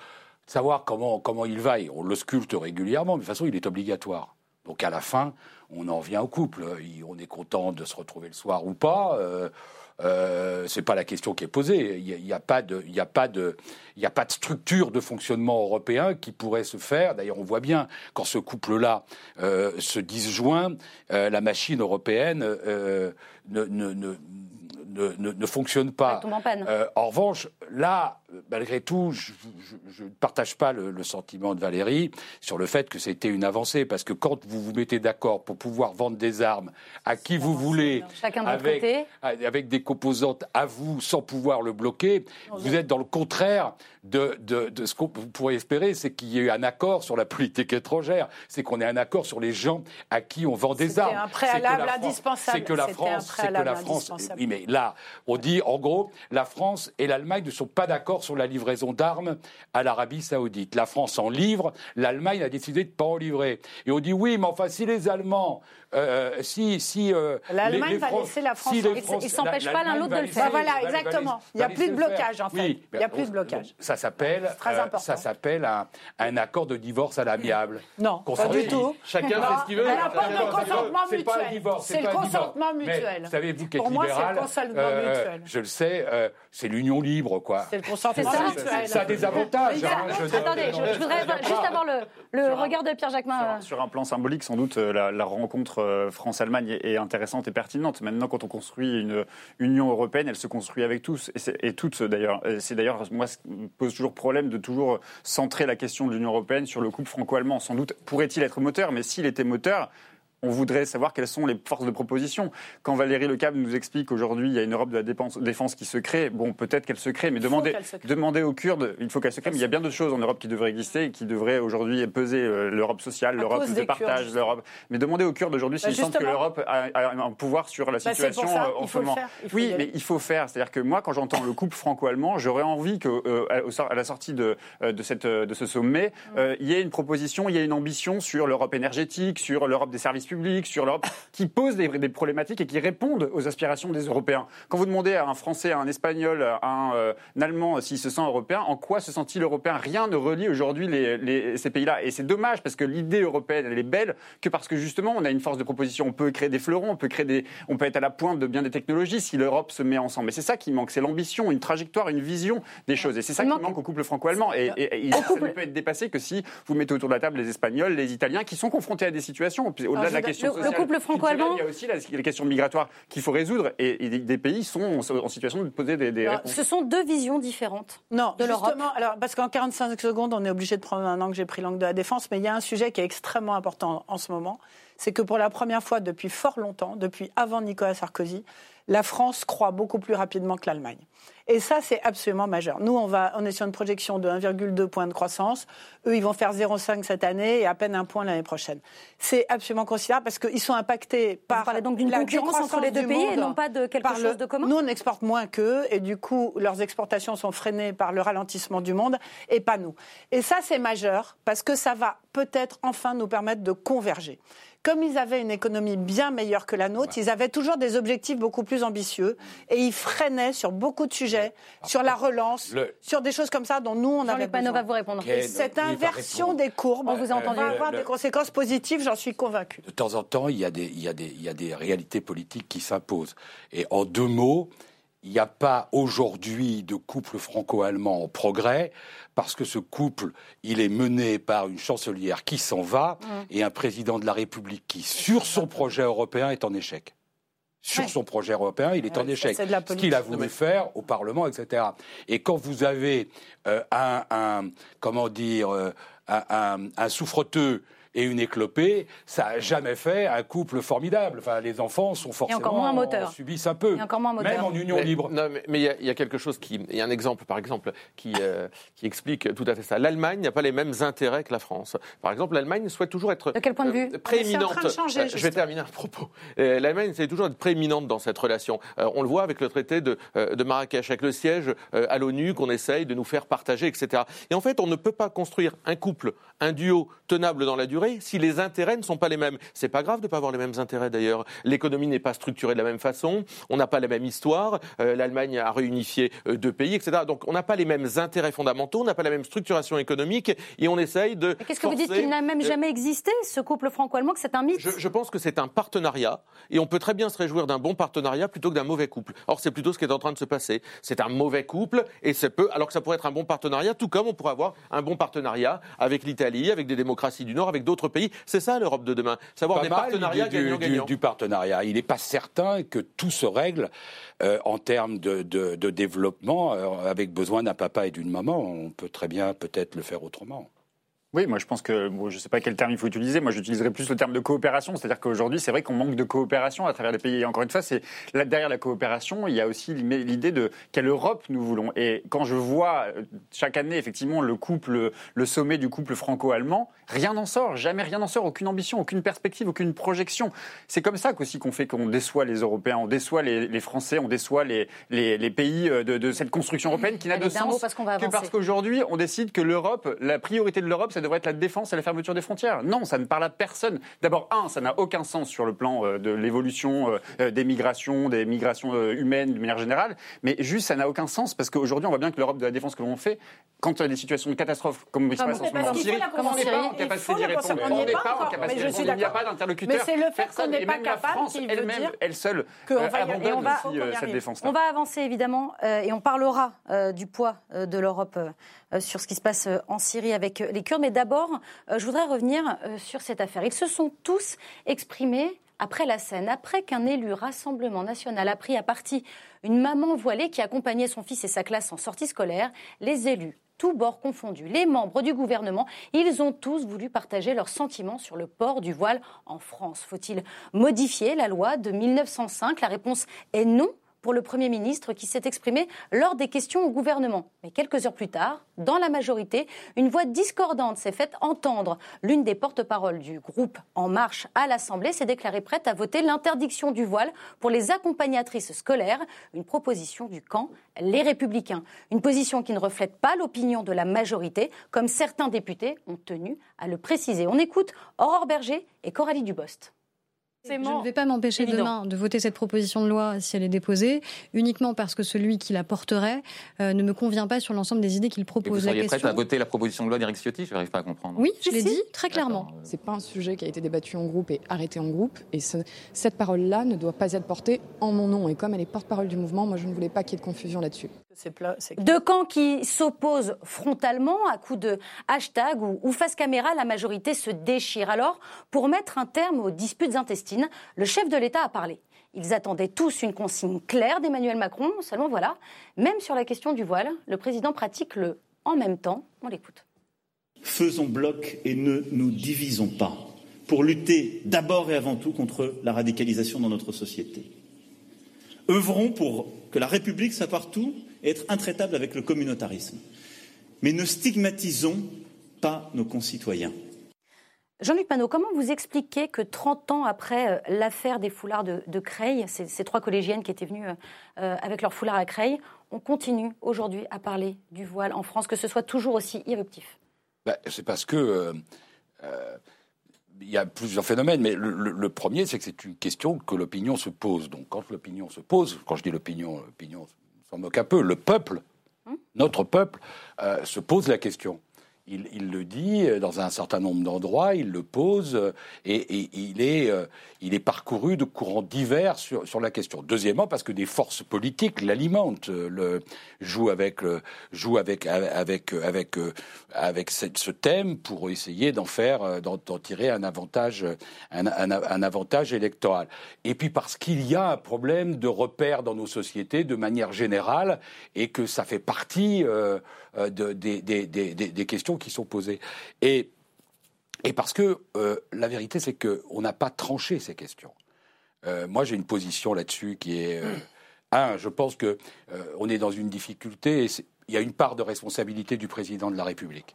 Speaker 2: savoir comment, il va, on le sculpte régulièrement, mais de toute façon, il est obligatoire. Donc à la fin, on en vient au couple. On est content de se retrouver le soir ou pas. Euh, euh, c'est pas la question qui est posée. Il n'y a, pas de, il a pas de, il a pas de structure de fonctionnement européen qui pourrait se faire. D'ailleurs, on voit bien quand ce couple-là euh, se disjoint, euh, la machine européenne euh, ne, ne, ne ne, ne, fonctionne pas.
Speaker 1: En,
Speaker 2: euh, en revanche, là, malgré tout, je ne partage pas le, sentiment de Valérie sur le fait que c'était une avancée, parce que quand vous vous mettez d'accord pour pouvoir vendre des armes à qui vous voulez, avec, avec, des composantes à vous sans pouvoir le bloquer, vous êtes dans le contraire de, de, de ce qu'on pourrait espérer, c'est qu'il y ait eu un accord sur la politique étrangère, c'est qu'on ait un accord sur les gens à qui on vend des armes.
Speaker 3: C'est un préalable indispensable.
Speaker 2: C'est que la France, c'est que la France, oui, mais là, on dit en gros, la France et l'Allemagne ne sont pas d'accord sur la livraison d'armes à l'Arabie Saoudite. La France en livre, l'Allemagne a décidé de ne pas en livrer. Et on dit oui, mais enfin, si les Allemands euh, si, si
Speaker 3: euh, l'Allemagne va laisser la France,
Speaker 1: ils ne s'empêchent pas l'un l'autre de le faire.
Speaker 3: Bah voilà, exactement. Il n'y a plus de blocage en fait. Il n'y a plus de blocage.
Speaker 2: Ça s'appelle, euh, ça s'appelle un, un, accord de divorce à l'amiable. (laughs)
Speaker 3: Non, pas du tout.
Speaker 5: Chacun fait ce qu'il veut.
Speaker 3: Elle n'a pas de consentement mutuel. C'est le consentement mutuel.
Speaker 2: Savez-vous qu'être libéral, je le sais, c'est l'union libre, quoi.
Speaker 3: C'est le consentement mutuel.
Speaker 2: Ça a des avantages.
Speaker 1: Hein, attendez, je voudrais juste avoir le regard de Pierre Jacquemin.
Speaker 6: Sur un plan symbolique, sans doute, la rencontre euh, France-Allemagne est intéressante et pertinente. Maintenant, quand on construit une Union européenne, elle se construit avec tous et, toutes d'ailleurs. C'est d'ailleurs moi pose toujours problème de toujours centrer la question de l'Union européenne sur le couple franco-allemand. Sans doute pourrait-il être moteur, mais s'il était moteur, on voudrait savoir quelles sont les forces de proposition. Quand Valérie Lecable nous explique qu'aujourd'hui, il y a une Europe de la défense qui se crée, bon, peut-être qu'elle se crée, mais demandez, aux Kurdes, il faut qu'elle se crée, mais il y a bien d'autres choses en Europe qui devraient exister et qui devraient aujourd'hui peser euh, l'Europe sociale, l'Europe de partage, l'Europe. Mais demandez aux Kurdes aujourd'hui s'ils bah, sentent que l'Europe a, un pouvoir sur la bah, situation
Speaker 3: euh,
Speaker 6: en ce moment. Oui, mais il faut faire. C'est-à-dire que moi, quand j'entends le couple franco-allemand, j'aurais envie qu'à euh, à la sortie de, de, cette, de ce sommet, mm. il y ait une proposition, il y ait une ambition sur l'Europe énergétique, sur l'Europe des services publics, sur l'Europe, qui posent des, problématiques et qui répondent aux aspirations des Européens. Quand vous demandez à un Français, à un Espagnol, à un, euh, Allemand s'il se sent européen, en quoi se sent-il européen? Rien ne relie aujourd'hui ces pays-là. Et c'est dommage parce que l'idée européenne, elle est belle que parce que justement, on a une force de proposition. On peut créer des fleurons, on peut, créer des, on peut être à la pointe de bien des technologies si l'Europe se met ensemble. Mais c'est ça qui manque, c'est l'ambition, une trajectoire, une vision des choses. Et c'est ça qui manque au couple franco-allemand. Et, ça ne peut être dépassé que si vous mettez autour de la table les Espagnols, les Italiens, qui sont confrontés à des situations, au-delà de la question
Speaker 1: le couple franco-allemand.
Speaker 6: Il y a aussi les questions migratoires qu'il faut résoudre et, des pays sont en situation de poser des, réponses.
Speaker 1: Ce sont deux visions différentes non, de l'Europe.
Speaker 3: Alors, parce qu'en 45 secondes, on est obligé de prendre un angle, j'ai pris l'angle de la défense, mais il y a un sujet qui est extrêmement important en ce moment. C'est que pour la première fois depuis fort longtemps, depuis avant Nicolas Sarkozy, la France croît beaucoup plus rapidement que l'Allemagne. Et ça, c'est absolument majeur. Nous, on, va, on est sur une projection de 1,2 point de croissance. Eux, ils vont faire 0,5 cette année et à peine un point l'année prochaine. C'est absolument considérable parce qu'ils sont impactés par.
Speaker 1: Vous parlez donc d'une concurrence entre les deux pays et non pas de quelque chose de commun
Speaker 3: Nous, on exporte moins qu'eux et du coup, leurs exportations sont freinées par le ralentissement du monde et pas nous. Et ça, c'est majeur parce que ça va peut-être enfin nous permettre de converger comme ils avaient une économie bien meilleure que la nôtre, ils avaient toujours des objectifs beaucoup plus ambitieux et ils freinaient sur beaucoup de sujets, sur la relance, sur des choses comme ça dont nous on avait besoin.
Speaker 1: va vous répondre.
Speaker 3: cette inversion des courbes, on vous a entendu, va avoir des conséquences positives, j'en suis convaincu.
Speaker 2: De temps en temps, il y a des, il y a des, il y a des réalités politiques qui s'imposent. Et en deux mots, il n'y a pas aujourd'hui de couple franco-allemand en progrès parce que ce couple, il est mené par une chancelière qui s'en va mmh. et un président de la République qui, sur son projet européen, est en échec. Sur son projet européen, il est en échec. ce qu'il a voulu faire au Parlement, etc. Et quand vous avez euh, un, comment dire, euh, un, un souffreteux et une éclopée, ça n'a jamais fait un couple formidable. Enfin, les enfants sont forcément
Speaker 1: encore moins moteur.
Speaker 2: subissent un peu,
Speaker 1: encore moins moteur.
Speaker 2: même en union libre.
Speaker 5: mais il y, a quelque chose qui, il y a un exemple par exemple qui, euh, qui explique tout à fait ça. L'Allemagne n'a pas les mêmes intérêts que la France. Par exemple, l'Allemagne souhaite toujours être
Speaker 1: de quel point de vue?
Speaker 5: Euh, prééminente.
Speaker 3: Changer,
Speaker 5: je vais terminer un propos. L'Allemagne essaie toujours d'être prééminente dans cette relation. on le voit avec le traité de, de Marrakech, avec le siège à l'ONU qu'on essaye de nous faire partager, etc. Et en fait, on ne peut pas construire un couple, un duo tenable dans la durée si les intérêts ne sont pas les mêmes. C'est pas grave de ne pas avoir les mêmes intérêts d'ailleurs. L'économie n'est pas structurée de la même façon, on n'a pas la même histoire, euh, l'Allemagne a réunifié euh, deux pays, etc. Donc on n'a pas les mêmes intérêts fondamentaux, on n'a pas la même structuration économique et on essaye de.
Speaker 1: Qu'est-ce que vous dites qu'il n'a même euh, jamais existé, ce couple franco-allemand, que c'est un mythe
Speaker 5: je, je, pense que c'est un partenariat et on peut très bien se réjouir d'un bon partenariat plutôt que d'un mauvais couple. Or, c'est plutôt ce qui est en train de se passer. C'est un mauvais couple et c'est peu, alors que ça pourrait être un bon partenariat, tout comme on pourrait avoir un bon partenariat avec l'Italie, avec des démocraties du Nord, avec d'autres pays. C'est ça l'Europe de demain. Savoir des partenariats.
Speaker 2: Du, partenariat. Il n'est pas certain que tout se règle euh, en termes de, développement euh, avec besoin d'un papa et d'une maman. On peut très bien peut-être le faire autrement.
Speaker 6: Oui, moi je pense que, je ne sais pas quel terme il faut utiliser, moi j'utiliserais plus le terme de coopération, c'est-à-dire qu'aujourd'hui c'est vrai qu'on manque de coopération à travers les pays. Et encore une fois, c'est là, derrière la coopération, il y a aussi l'idée de quelle Europe nous voulons. Et quand je vois euh, chaque année effectivement le couple, le sommet du couple franco-allemand, rien n'en sort, jamais rien n'en sort, aucune ambition, aucune perspective, aucune projection. C'est comme ça qu'aussi qu'on fait qu'on déçoit les Européens, on déçoit les, Français, on déçoit les, les, pays euh, de, cette construction européenne qui n'a de sens
Speaker 1: parce
Speaker 6: que parce qu'aujourd'hui on décide que l'Europe, la priorité de l'Europe, c'est devrait être la défense et la fermeture des frontières. Non, ça ne parle à personne. D'abord, un, ça n'a aucun sens sur le plan euh, de l'évolution euh, euh, des migrations, des migrations humaines de manière générale. Mais juste, ça n'a aucun sens parce qu'aujourd'hui, on voit bien que l'Europe de la défense que l'on fait, quand il y a des situations de catastrophe comme il se passe en ce moment en Syrie,
Speaker 3: on n'est pas en capacité d'y répondre. On n'est pas en capacité d'y répondre. Il n'y a pas d'interlocuteur. Mais c'est le fait qu'on n'est pas capable qui veut dire
Speaker 6: elle seule abandonne aussi cette défense.
Speaker 1: On va avancer évidemment et on parlera du poids de l'Europe sur ce qui se passe euh, en Syrie avec euh, les Kurdes. Mais d'abord, je voudrais revenir sur cette affaire. Ils se sont tous exprimés après la scène, après qu'un élu Rassemblement national a pris à partie une maman voilée qui accompagnait son fils et sa classe en sortie scolaire, les élus tous bords confondus, les membres du gouvernement, ils ont tous voulu partager leurs sentiments sur le port du voile en France. Faut-il modifier la loi de 1905 La réponse est non pour le Premier ministre qui s'est exprimé lors des questions au gouvernement. Mais quelques heures plus tard, dans la majorité, une voix discordante s'est faite entendre. L'une des porte-paroles du groupe En Marche à l'Assemblée s'est déclarée prête à voter l'interdiction du voile pour les accompagnatrices scolaires, une proposition du camp Les Républicains. Une position qui ne reflète pas l'opinion de la majorité, comme certains députés ont tenu à le préciser. On écoute Aurore Berger et Coralie Dubost.
Speaker 7: Je ne vais pas m'empêcher demain de voter cette proposition de loi si elle est déposée, uniquement parce que celui qui la porterait euh, ne me convient pas sur l'ensemble des idées qu'il propose.
Speaker 8: vous seriez prête à voter la proposition de loi d'Éric Ciotti? Je n'arrive pas à comprendre.
Speaker 7: Oui, je l'ai dit très clairement.
Speaker 9: C'est pas un sujet qui a été débattu en groupe et arrêté en groupe, et cette parole-là ne doit pas être portée en mon nom. Et comme elle est porte-parole du mouvement, moi je ne voulais pas qu'il y ait de confusion là-dessus.
Speaker 1: Deux camps qui s'opposent frontalement à coups de hashtag ou, face caméra, la majorité se déchire. Alors, pour mettre un terme aux disputes intestines, le chef de l'État a parlé. Ils attendaient tous une consigne claire d'Emmanuel Macron, seulement voilà, même sur la question du voile, le président pratique le en même temps. On l'écoute.
Speaker 10: Faisons bloc et ne nous divisons pas pour lutter d'abord et avant tout contre la radicalisation dans notre société. Œuvrons pour que la République soit partout être intraitable avec le communautarisme. Mais ne stigmatisons pas nos concitoyens.
Speaker 1: Jean-Luc Panot, comment vous expliquez que 30 ans après euh, l'affaire des foulards de, Creil, ces, trois collégiennes qui étaient venues euh, avec leurs foulards à Creil, on continue aujourd'hui à parler du voile en France, que ce soit toujours aussi irruptif?
Speaker 2: Bah, C'est parce que euh, il y a plusieurs phénomènes, mais le, premier, c'est que c'est une question que l'opinion se pose. Donc, quand l'opinion se pose, quand je dis l'opinion, l'opinion s'en moque un peu, le peuple, hum notre peuple, euh, se pose la question. Il, le dit dans un certain nombre d'endroits, il le pose et, il, est, euh, il est parcouru de courants divers sur, sur la question. Deuxièmement, parce que des forces politiques l'alimentent, le, jouent avec, jouent avec, avec, avec, avec ce thème pour essayer d'en faire, d'en tirer un avantage, un, un, avantage électoral. Et puis parce qu'il y a un problème de repère dans nos sociétés de manière générale et que ça fait partie euh, des, des, des, des questions qui sont posées. Et Et parce que euh, la vérité, c'est qu'on n'a pas tranché ces questions. Euh, moi, j'ai une position là-dessus qui est. euh, un, je pense que euh, on est dans une difficulté. Il y a une part de responsabilité du président de la République.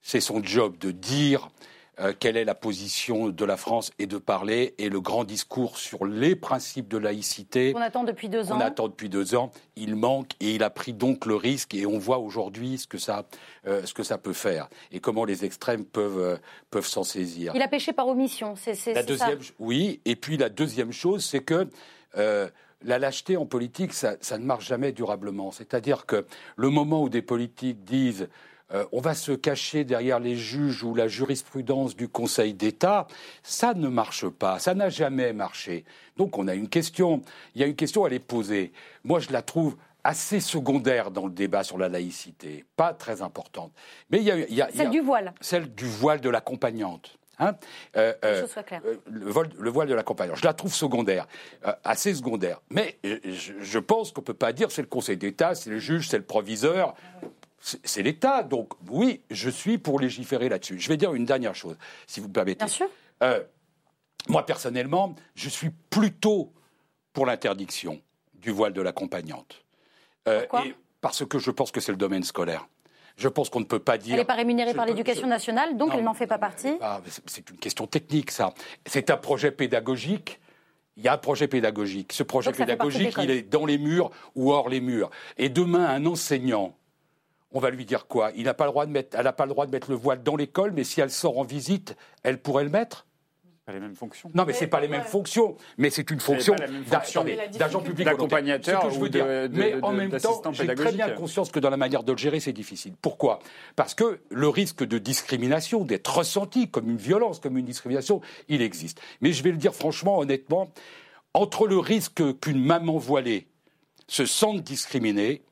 Speaker 2: C'est son job de dire euh, quelle est la position de la France et de parler. Et le grand discours sur les principes de laïcité
Speaker 1: On attend depuis deux ans.
Speaker 2: on attend depuis deux ans, il manque et il a pris donc le risque et on voit aujourd'hui ce que ça, euh, ce que ça peut faire et comment les extrêmes peuvent, euh, peuvent s'en saisir.
Speaker 1: Il a péché par omission. C'est ça.
Speaker 2: deuxième, oui, et puis la deuxième chose, c'est que la lâcheté en politique, ça, ça ne marche jamais durablement. C'est-à-dire que le moment où des politiques disent euh, on va se cacher derrière les juges ou la jurisprudence du Conseil d'État, ça ne marche pas, ça n'a jamais marché. Donc on a une question, il y a une question à les poser. Moi, je la trouve assez secondaire dans le débat sur la laïcité, pas très importante. Mais il y a, il y a- il y a-
Speaker 1: Celle du voile.
Speaker 2: celle du voile de l'accompagnante. Hein Euh, euh, euh, le, vol- le voile de l'accompagnant. Je la trouve secondaire, euh, assez secondaire. Mais euh, je, je pense qu'on ne peut pas dire c'est le Conseil d'État, c'est le juge, c'est le proviseur. C'est l'État. Donc oui, je suis pour légiférer là-dessus. Je vais dire une dernière chose, si vous me permettez.
Speaker 1: Bien sûr.
Speaker 2: Euh, moi, personnellement, je suis plutôt pour l'interdiction du voile de l'accompagnante. Euh,
Speaker 1: Pourquoi
Speaker 2: et Parce que je pense que c'est le domaine scolaire. Je pense qu'on ne peut pas dire.
Speaker 1: Elle n'est pas rémunérée par l'éducation nationale, donc
Speaker 2: Non,
Speaker 1: elle n'en fait pas partie.
Speaker 2: c'est- une question technique, ça. C'est un projet pédagogique. Il y a un projet pédagogique. Ce projet pédagogique, il est dans les murs ou hors les murs. Et demain, un enseignant, on va lui dire quoi? Il n'a pas le droit de mettre, elle n'a pas le droit de mettre le voile dans l'école, mais si elle sort en visite, elle pourrait le mettre?
Speaker 6: Pas les mêmes fonctions.
Speaker 2: Non, mais c'est pas les mêmes fonctions. Mais c'est une fonction
Speaker 6: Mais
Speaker 2: d'agent public
Speaker 6: d'accompagnateur ou
Speaker 2: dire.
Speaker 6: de- de-
Speaker 2: mais
Speaker 6: de-
Speaker 2: en même temps, j'ai très bien conscience que dans la manière de le gérer, c'est difficile. Pourquoi? Parce que le risque de discrimination, d'être ressenti comme une violence, comme une discrimination, il existe. Mais je vais le dire franchement, honnêtement, entre le risque qu'une maman voilée se sente discriminée.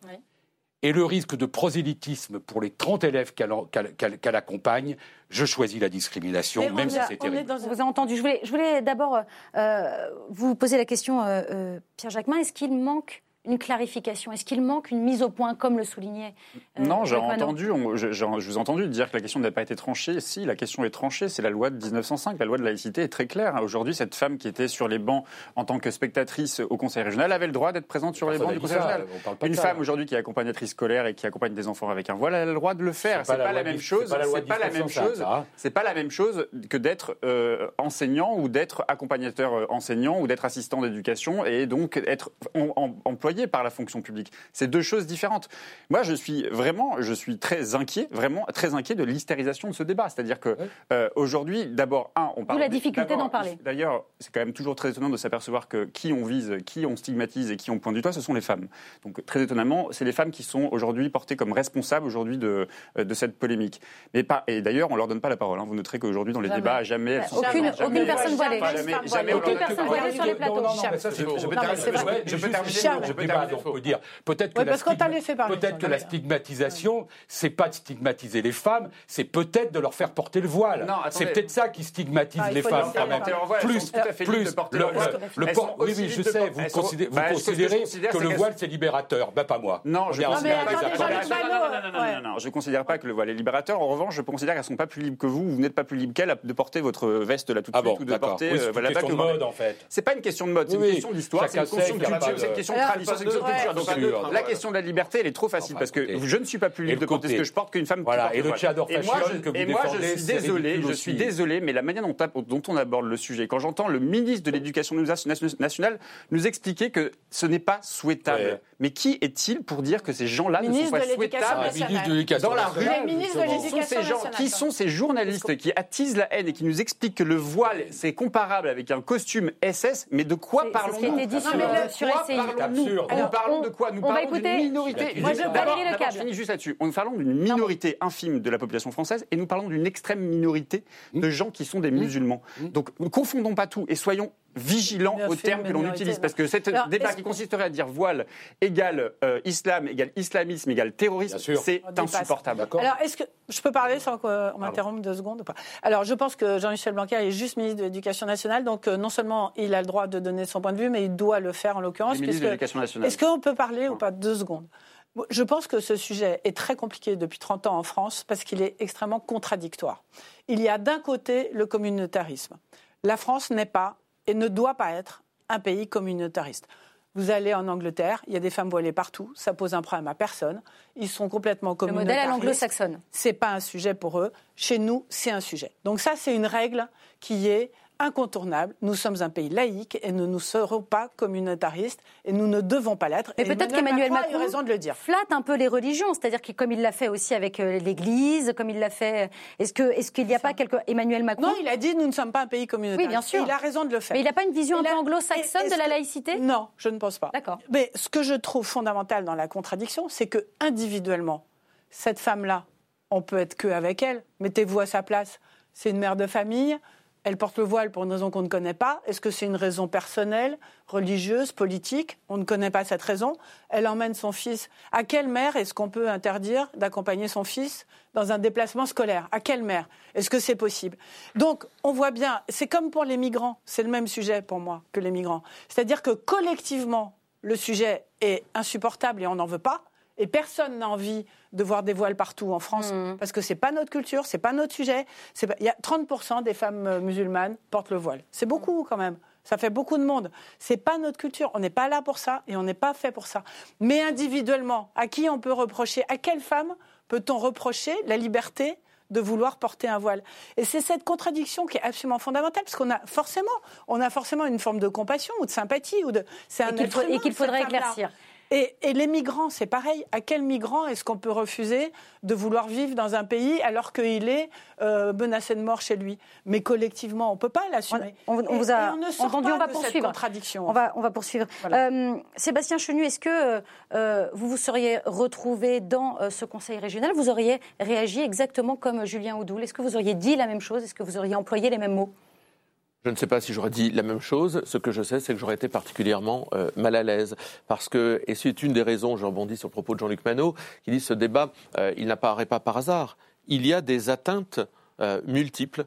Speaker 2: Et le risque de prosélytisme pour les 30 élèves qu'elle accompagne, je choisis la discrimination, même si c'est terrible.
Speaker 3: dans
Speaker 1: Je vous ai entendu. Je voulais, je voulais d'abord euh, euh, vous poser la question, euh, euh, Pierre Jacquemin. Est-ce qu'il manque une clarification Est-ce qu'il manque une mise au point, comme le soulignait euh,
Speaker 6: Non, j'ai entendu, on- je, je- je vous ai entendu dire que la question n'avait pas été tranchée. Si, la question est tranchée, c'est la loi de 1905. La loi de laïcité est très claire. Aujourd'hui, cette femme qui était sur les bancs en tant que spectatrice au Conseil régional avait le droit d'être présente sur les bancs
Speaker 2: n'a
Speaker 6: du Conseil
Speaker 2: ça,
Speaker 6: régional. Une femme aujourd'hui qui est accompagnatrice scolaire et qui accompagne des enfants avec un voile, elle a le droit de le faire.
Speaker 2: C'est pas
Speaker 6: pas,
Speaker 2: la
Speaker 6: même chose.
Speaker 2: c'est pas la
Speaker 6: même
Speaker 2: 1905,
Speaker 6: chose.
Speaker 2: hein.
Speaker 6: C'est pas la même chose que d'être euh, enseignant ou d'être accompagnateur euh, enseignant ou d'être assistant d'éducation et donc être em- par la fonction publique. C'est deux choses différentes. Moi, je suis vraiment, je suis très inquiet, vraiment très inquiet de l'hystérisation de ce débat. C'est-à-dire que euh, aujourd'hui, d'abord, un, on parle.
Speaker 1: la difficulté d'en parler.
Speaker 6: D'ailleurs, c'est quand même toujours très étonnant de s'apercevoir que qui on vise, qui on stigmatise et qui on pointe du doigt, ce sont les femmes. Donc très étonnamment, c'est les femmes qui sont aujourd'hui portées comme responsables aujourd'hui de, euh, de cette polémique. Mais pas, et d'ailleurs, on leur donne pas la parole. hein. Vous noterez qu'aujourd'hui dans les
Speaker 3: Jamais.
Speaker 6: débats, jamais elles sont
Speaker 1: Aucune-
Speaker 6: jamais-
Speaker 1: aucune personne voilée.
Speaker 6: Jamais,
Speaker 3: Jamais,
Speaker 6: jamais on
Speaker 1: aucune personne voilée sur les plateaux.
Speaker 2: Non, non, non, mais ça, c'est
Speaker 6: Je- peux terminer- débat, donc,
Speaker 2: on peut dire peut-être que la stigma- peut-être que la stigmatisation, c'est pas de stigmatiser les femmes, c'est peut-être de leur faire porter le voile. C'est peut-être ça qui stigmatise
Speaker 3: Ah,
Speaker 2: les femmes quand même. Plus,
Speaker 6: sont tout à fait libres
Speaker 2: plus le, port- oui, oui, je sais. Vous, considérez,
Speaker 6: Bah, que
Speaker 2: considérez que
Speaker 6: c'est
Speaker 2: le voile c'est libérateur. Ben pas moi.
Speaker 6: Non,
Speaker 2: On
Speaker 6: je ne considère pas que le voile est libérateur. En revanche, je considère qu'elles ne sont pas plus libres que vous. Vous n'êtes pas plus libre qu'elles de porter votre veste là tout de
Speaker 2: Ah
Speaker 6: suite ou de porter
Speaker 2: Oui, c'est
Speaker 6: euh,
Speaker 2: une question de mode en fait.
Speaker 6: C'est pas une question de mode, c'est une question d'histoire, c'est une question de culture, c'est une question de tradition, question de
Speaker 2: neutre,
Speaker 6: la question de la liberté, elle est trop facile parce que je ne suis pas plus libre de porter ce que je porte qu'une femme
Speaker 2: Voilà, et le tchador fashion que vous
Speaker 6: Et moi, je suis désolé, je suis désolé, mais la manière dont, on aborde le sujet, quand j'entends le ministre de l'Éducation nationale nous expliquer que ce n'est pas souhaitable.
Speaker 2: Ouais.
Speaker 6: Mais qui est-il pour dire que ces gens-là ne sont
Speaker 3: Ministre
Speaker 6: pas
Speaker 3: de l'Éducation
Speaker 6: souhaitables
Speaker 2: Ah,
Speaker 6: Dans la
Speaker 3: rue. Les ministres de
Speaker 2: justement.
Speaker 6: qui sont
Speaker 3: l'Éducation
Speaker 6: ces gens, qui sont ces journalistes qui attisent la haine et qui nous expliquent que le voile c'est comparable avec un costume SS, mais de quoi
Speaker 1: C'est- c'est ce qui a
Speaker 6: parlons-nous
Speaker 1: été dit
Speaker 3: sur-
Speaker 6: De quoi
Speaker 3: sur
Speaker 2: Absurde.
Speaker 6: Nous
Speaker 1: Alors,
Speaker 6: parlons
Speaker 1: on-
Speaker 6: de quoi? Nous parlons d'une minorité.
Speaker 1: Moi, je le câble.
Speaker 6: Je finis juste là-dessus. Nous parlons d'une minorité infime de la population française et nous parlons d'une extrême minorité
Speaker 1: Mmh.
Speaker 6: de gens qui sont des musulmans. Donc ne confondons pas tout et soyons aux
Speaker 3: sûr,
Speaker 6: termes que l'on utilise parce que cet
Speaker 3: Alors,
Speaker 6: débat qui consisterait à dire voile égale euh, islam égale islamisme égale terrorisme, c'est insupportable.
Speaker 3: Alors, est-ce que je peux parler sans qu'on m'interrompe deux secondes ou pas? Alors, je pense que Jean-Michel Blanquer est juste ministre de l'Éducation nationale, donc euh, non seulement il a le droit de donner son point de vue, mais il doit le faire en l'occurrence.
Speaker 6: Le ministre de
Speaker 3: puisque-
Speaker 6: nationale.
Speaker 3: Est-ce qu'on peut parler ou pas deux secondes? Je pense que ce sujet est très compliqué depuis 30 ans en France parce qu'il est extrêmement contradictoire. Il y a d'un côté le communautarisme. La France n'est pas et ne doit pas être un pays communautariste. Vous allez en Angleterre, il y a des femmes voilées partout, ça pose un problème à personne. Ils sont complètement communautaristes.
Speaker 1: Le modèle à l'anglo-saxonne.
Speaker 3: C'est pas un sujet pour eux. Chez nous, c'est un sujet. Donc ça, c'est une règle qui est incontournable. Nous sommes un pays laïque et nous ne serons pas communautaristes et nous ne devons pas l'être.
Speaker 1: Mais peut-être qu'Emmanuel Macron,
Speaker 3: a eu raison de le dire.
Speaker 1: flatte un peu les religions, c'est-à-dire que comme il l'a fait aussi avec euh, l'Église, comme il l'a fait, est-ce que est-ce qu'il n'y a pas quelque Emmanuel Macron
Speaker 3: Non, il a dit nous ne sommes pas un pays communautaire.
Speaker 1: Oui, bien sûr.
Speaker 3: il a raison de le faire.
Speaker 1: Mais il n'a pas une vision un peu anglo-saxonne de la laïcité?
Speaker 3: Non, je ne pense pas.
Speaker 1: D'accord.
Speaker 3: Mais ce que je trouve fondamental dans la contradiction, c'est que individuellement, cette femme-là, on peut être que avec elle. Mettez-vous à sa place. C'est une mère de famille elle porte le voile pour une raison qu'on ne connaît pas. Est-ce que c'est une raison personnelle, religieuse, politique? On ne connaît pas cette raison. Elle emmène son fils. À quelle mère est-ce qu'on peut interdire d'accompagner son fils dans un déplacement scolaire? À quelle mère? Est-ce que c'est possible? Donc, on voit bien, c'est comme pour les migrants. C'est le même sujet pour moi que les migrants. C'est-à-dire que collectivement, le sujet est insupportable et on n'en veut pas. Et personne n'a envie de voir des voiles partout en France mmh. parce que c'est pas notre culture, c'est pas notre sujet. Il y a 30% des femmes euh, musulmanes portent le voile. C'est beaucoup quand même. Ça fait beaucoup de monde. C'est pas notre culture. On n'est pas là pour ça et on n'est pas fait pour ça. Mais individuellement, à qui on peut reprocher À quelle femme peut-on reprocher la liberté de vouloir porter un voile? Et c'est cette contradiction qui est absolument fondamentale, parce qu'on a forcément, on a forcément une forme de compassion ou de sympathie ou de.
Speaker 1: C'est un et qu'il faudrait éclaircir.
Speaker 3: Et, les migrants, c'est pareil. À quel migrant est-ce qu'on peut refuser de vouloir vivre dans un pays alors qu'il est euh, menacé de mort chez lui? Mais collectivement, on ne peut pas l'assumer.
Speaker 1: On, vous a entendu, on va poursuivre.
Speaker 3: Contradiction.
Speaker 1: On va, on va poursuivre. Euh, Sébastien Chenu, est-ce que euh, vous vous seriez retrouvé dans ce conseil régional? Vous auriez réagi exactement comme Julien Oudoul Est-ce que vous auriez dit la même chose? Est-ce que vous auriez employé les mêmes mots?
Speaker 5: Je ne sais pas si j'aurais dit la même chose. Ce que je sais, c'est que j'aurais été particulièrement euh, mal à l'aise. Parce que, et c'est une des raisons, je rebondis sur le propos de Jean-Luc Manot, qui dit ce débat, euh, il n'apparaît pas par hasard. Il y a des atteintes euh, multiples,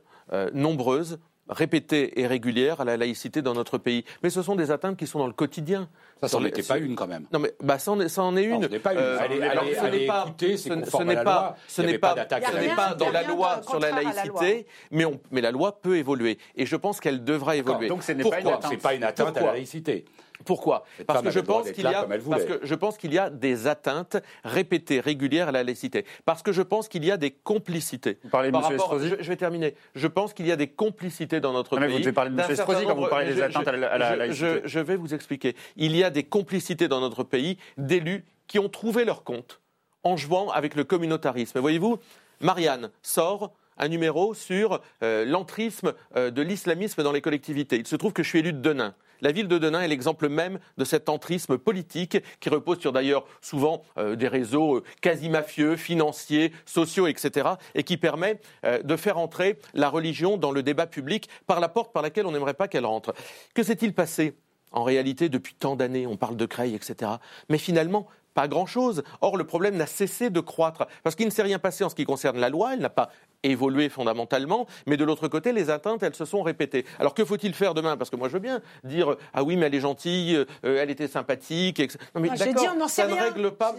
Speaker 5: nombreuses, répétées et régulières à la laïcité dans notre pays. Mais ce sont des atteintes qui sont dans le quotidien.
Speaker 2: Ça, ça n'en était pas une quand même.
Speaker 5: Non, mais bah, ça, en est, ça en est une.
Speaker 2: Non, ce n'est pas une. Euh, ce n'est pas. Ce n'est pas.
Speaker 5: Ce n'est pas. Ce n'est pas dans la loi sur la laïcité, mais, on, mais la loi peut évoluer. Et je pense qu'elle devra évoluer.
Speaker 2: Donc, ce n'est pas une atteinte à la laïcité.
Speaker 5: Pourquoi? Parce que je pense qu'il y a parce que je pense qu'il y a des atteintes répétées, régulières à la laïcité. Parce que je pense qu'il y a des complicités.
Speaker 6: Vous parlez de M. Estrosi?
Speaker 5: je, vais terminer. Je pense qu'il y a des complicités dans notre
Speaker 6: pays.
Speaker 5: Vous
Speaker 6: devez parler de M. Estrosi quand vous parlez des atteintes à la, laïcité.
Speaker 5: Je, vais vous expliquer. Il y a des complicités dans notre pays d'élus qui ont trouvé leur compte en jouant avec le communautarisme. Voyez-vous, Marianne sort un numéro sur euh, l'entrisme euh, de l'islamisme dans les collectivités. Il se trouve que je suis élu de Denain. La ville de Denain est l'exemple même de cet entrisme politique qui repose sur d'ailleurs souvent euh, des réseaux quasi mafieux, financiers, sociaux, etc. et qui permet de faire entrer la religion dans le débat public par la porte par laquelle on n'aimerait pas qu'elle rentre. Que s'est-il passé en réalité, depuis tant d'années, on parle de Creil, etc. Mais finalement, pas grand-chose. Or, le problème n'a cessé de croître, parce qu'il ne s'est rien passé en ce qui concerne la loi, elle n'a pas évolué fondamentalement, mais de l'autre côté, les atteintes, elles se sont répétées. Alors que faut-il faire demain? Parce que moi, je veux bien dire ah oui, mais elle est gentille, euh, elle était sympathique. Etc.
Speaker 3: Non, mais d'accord,
Speaker 5: ça ne règle pas.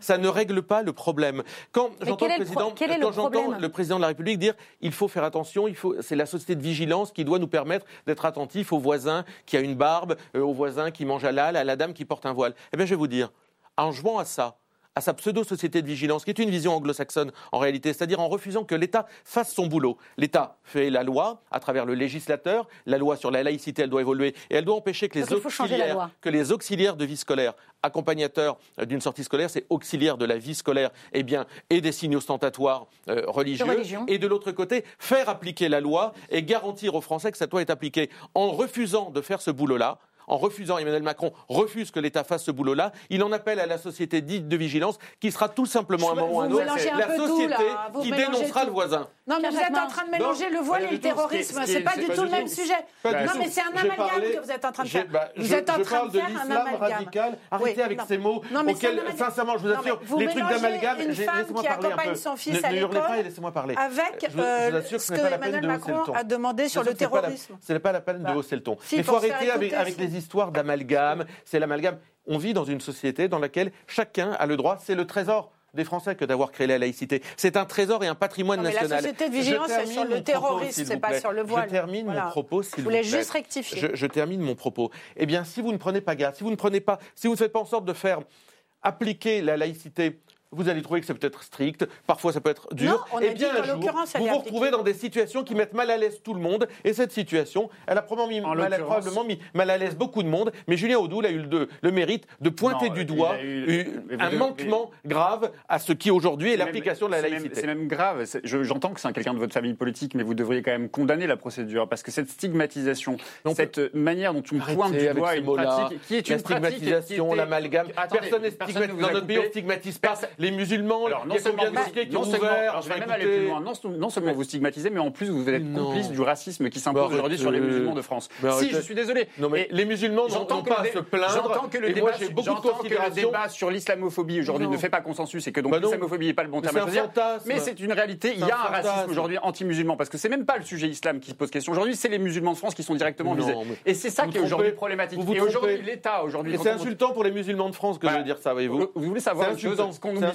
Speaker 5: ça ne règle pas le problème. Quand j'entends le président, quand j'entends le président de la République dire il faut faire attention, il faut, c'est la société de vigilance qui doit nous permettre d'être attentifs aux voisins qui a une barbe, euh, aux voisins qui mangent à l'âle, à la dame qui porte un voile. Eh bien, je vais vous dire en jouant à ça, à sa pseudo-société de vigilance, qui est une vision anglo-saxonne en réalité, c'est-à-dire en refusant que l'État fasse son boulot. L'État fait la loi à travers le législateur, la loi sur la laïcité, elle doit évoluer, et elle doit empêcher que les, auxiliaires, que les auxiliaires de vie scolaire, accompagnateurs euh, d'une sortie scolaire, c'est auxiliaires de la vie scolaire, eh bien, et des signaux ostentatoires euh, religieux, et de l'autre côté, faire appliquer la loi et garantir aux Français que cette loi est appliquée. En refusant de faire ce boulot-là, en refusant, Emmanuel Macron refuse que l'État fasse ce boulot-là, il en appelle à la société dite de vigilance, qui sera tout simplement un moment ou un autre la société qui dénoncera le voisin.
Speaker 3: Non, mais vous êtes en train de mélanger le voile et le terrorisme. C'est pas du tout le même sujet. Non, mais c'est un amalgame que vous êtes en train de faire.
Speaker 5: Bah, vous êtes en train de faire un amalgame. radical. Arrêtez avec ces mots auxquels, sincèrement, je vous assure, les trucs d'amalgame.
Speaker 3: Une femme qui accompagne son fils à l'école.
Speaker 5: laissez-moi parler.
Speaker 3: Avec euh, ce que Emmanuel Macron a demandé sur le terrorisme.
Speaker 5: Ce n'est pas la peine de hausser le ton. Il faut arrêter avec les histoires d'amalgame. C'est l'amalgame. on vit dans une société dans laquelle chacun a le droit, c'est le trésor des Français que d'avoir créé la laïcité. C'est un trésor et un patrimoine
Speaker 3: Non, mais
Speaker 5: national.
Speaker 3: La société de vigilance, c'est sur le terrorisme, c'est
Speaker 5: vous
Speaker 3: pas sur le voile.
Speaker 5: Je termine
Speaker 3: Voilà.
Speaker 5: mon propos, s'il
Speaker 3: Je
Speaker 5: vous
Speaker 3: voulais juste rectifier.
Speaker 5: Je, je termine mon propos. Eh bien, si vous ne prenez pas garde, si vous ne prenez pas, si vous ne faites pas en sorte de faire appliquer la laïcité vous allez trouver que c'est peut-être strict, parfois ça peut être dur.
Speaker 3: Non, on a
Speaker 5: et
Speaker 3: dit
Speaker 5: bien
Speaker 3: qu'en
Speaker 5: un jour, vous vous retrouvez dans des situations qui mettent mal à l'aise tout le monde. Et cette situation, elle a probablement mis, mal,
Speaker 6: l'occurrence-
Speaker 5: probablement mis mal à l'aise beaucoup de monde. Mais Julien Audoul a eu le, le mérite de pointer
Speaker 6: Non,
Speaker 5: du doigt
Speaker 6: a eu- mais
Speaker 5: un manquement grave à ce qui aujourd'hui est
Speaker 6: C'est
Speaker 5: l'application de la laïcité.
Speaker 6: même- C'est même grave. C'est- je- J'entends que c'est un- quelqu'un de votre famille politique, mais vous devriez quand même condamner la procédure parce que cette stigmatisation, cette manière dont on pointe du doigt une pratique qui est
Speaker 5: la
Speaker 6: une qui
Speaker 5: stigmatisation,
Speaker 6: était-
Speaker 5: l'amalgame.
Speaker 6: Attendez,
Speaker 5: Personne n'est
Speaker 6: personne
Speaker 5: stigmatisé. Dans
Speaker 6: a
Speaker 5: notre pays, on stigmatise pas
Speaker 6: Personne-
Speaker 5: les musulmans.
Speaker 6: Alors,
Speaker 5: Il
Speaker 6: non
Speaker 5: y a combien de
Speaker 6: seulement,
Speaker 5: mosquées qui
Speaker 6: non
Speaker 5: ont
Speaker 6: seulement-
Speaker 5: ouvert
Speaker 6: alors, je vais
Speaker 5: Enfin,
Speaker 6: même aller
Speaker 5: écoutez,
Speaker 6: plus loin. Non, non seulement vous stigmatisez, mais en plus vous êtes complice du racisme qui s'impose
Speaker 5: Bah,
Speaker 6: aujourd'hui sur les musulmans de France.
Speaker 5: Mais
Speaker 6: Si, je suis désolé.
Speaker 5: Non, mais
Speaker 6: Et
Speaker 5: les musulmans n'ont pas à se plaindre.
Speaker 6: J'entends que le débat, que le sur l'islamophobie aujourd'hui ne fait pas consensus et que donc
Speaker 5: Bah
Speaker 6: l'islamophobie n'est pas le bon terme à choisir. Mais c'est une réalité. Il y a
Speaker 5: un
Speaker 6: racisme aujourd'hui anti-musulman parce que c'est même pas le sujet islam qui se pose question aujourd'hui, c'est les musulmans de France qui sont directement visés. Et c'est ça qui est aujourd'hui problématique. Et aujourd'hui, l'État aujourd'hui.
Speaker 5: C'est insultant pour les musulmans de France que
Speaker 6: Bah,
Speaker 5: de dire ça, voyez-vous.
Speaker 6: vous, voulez savoir une chose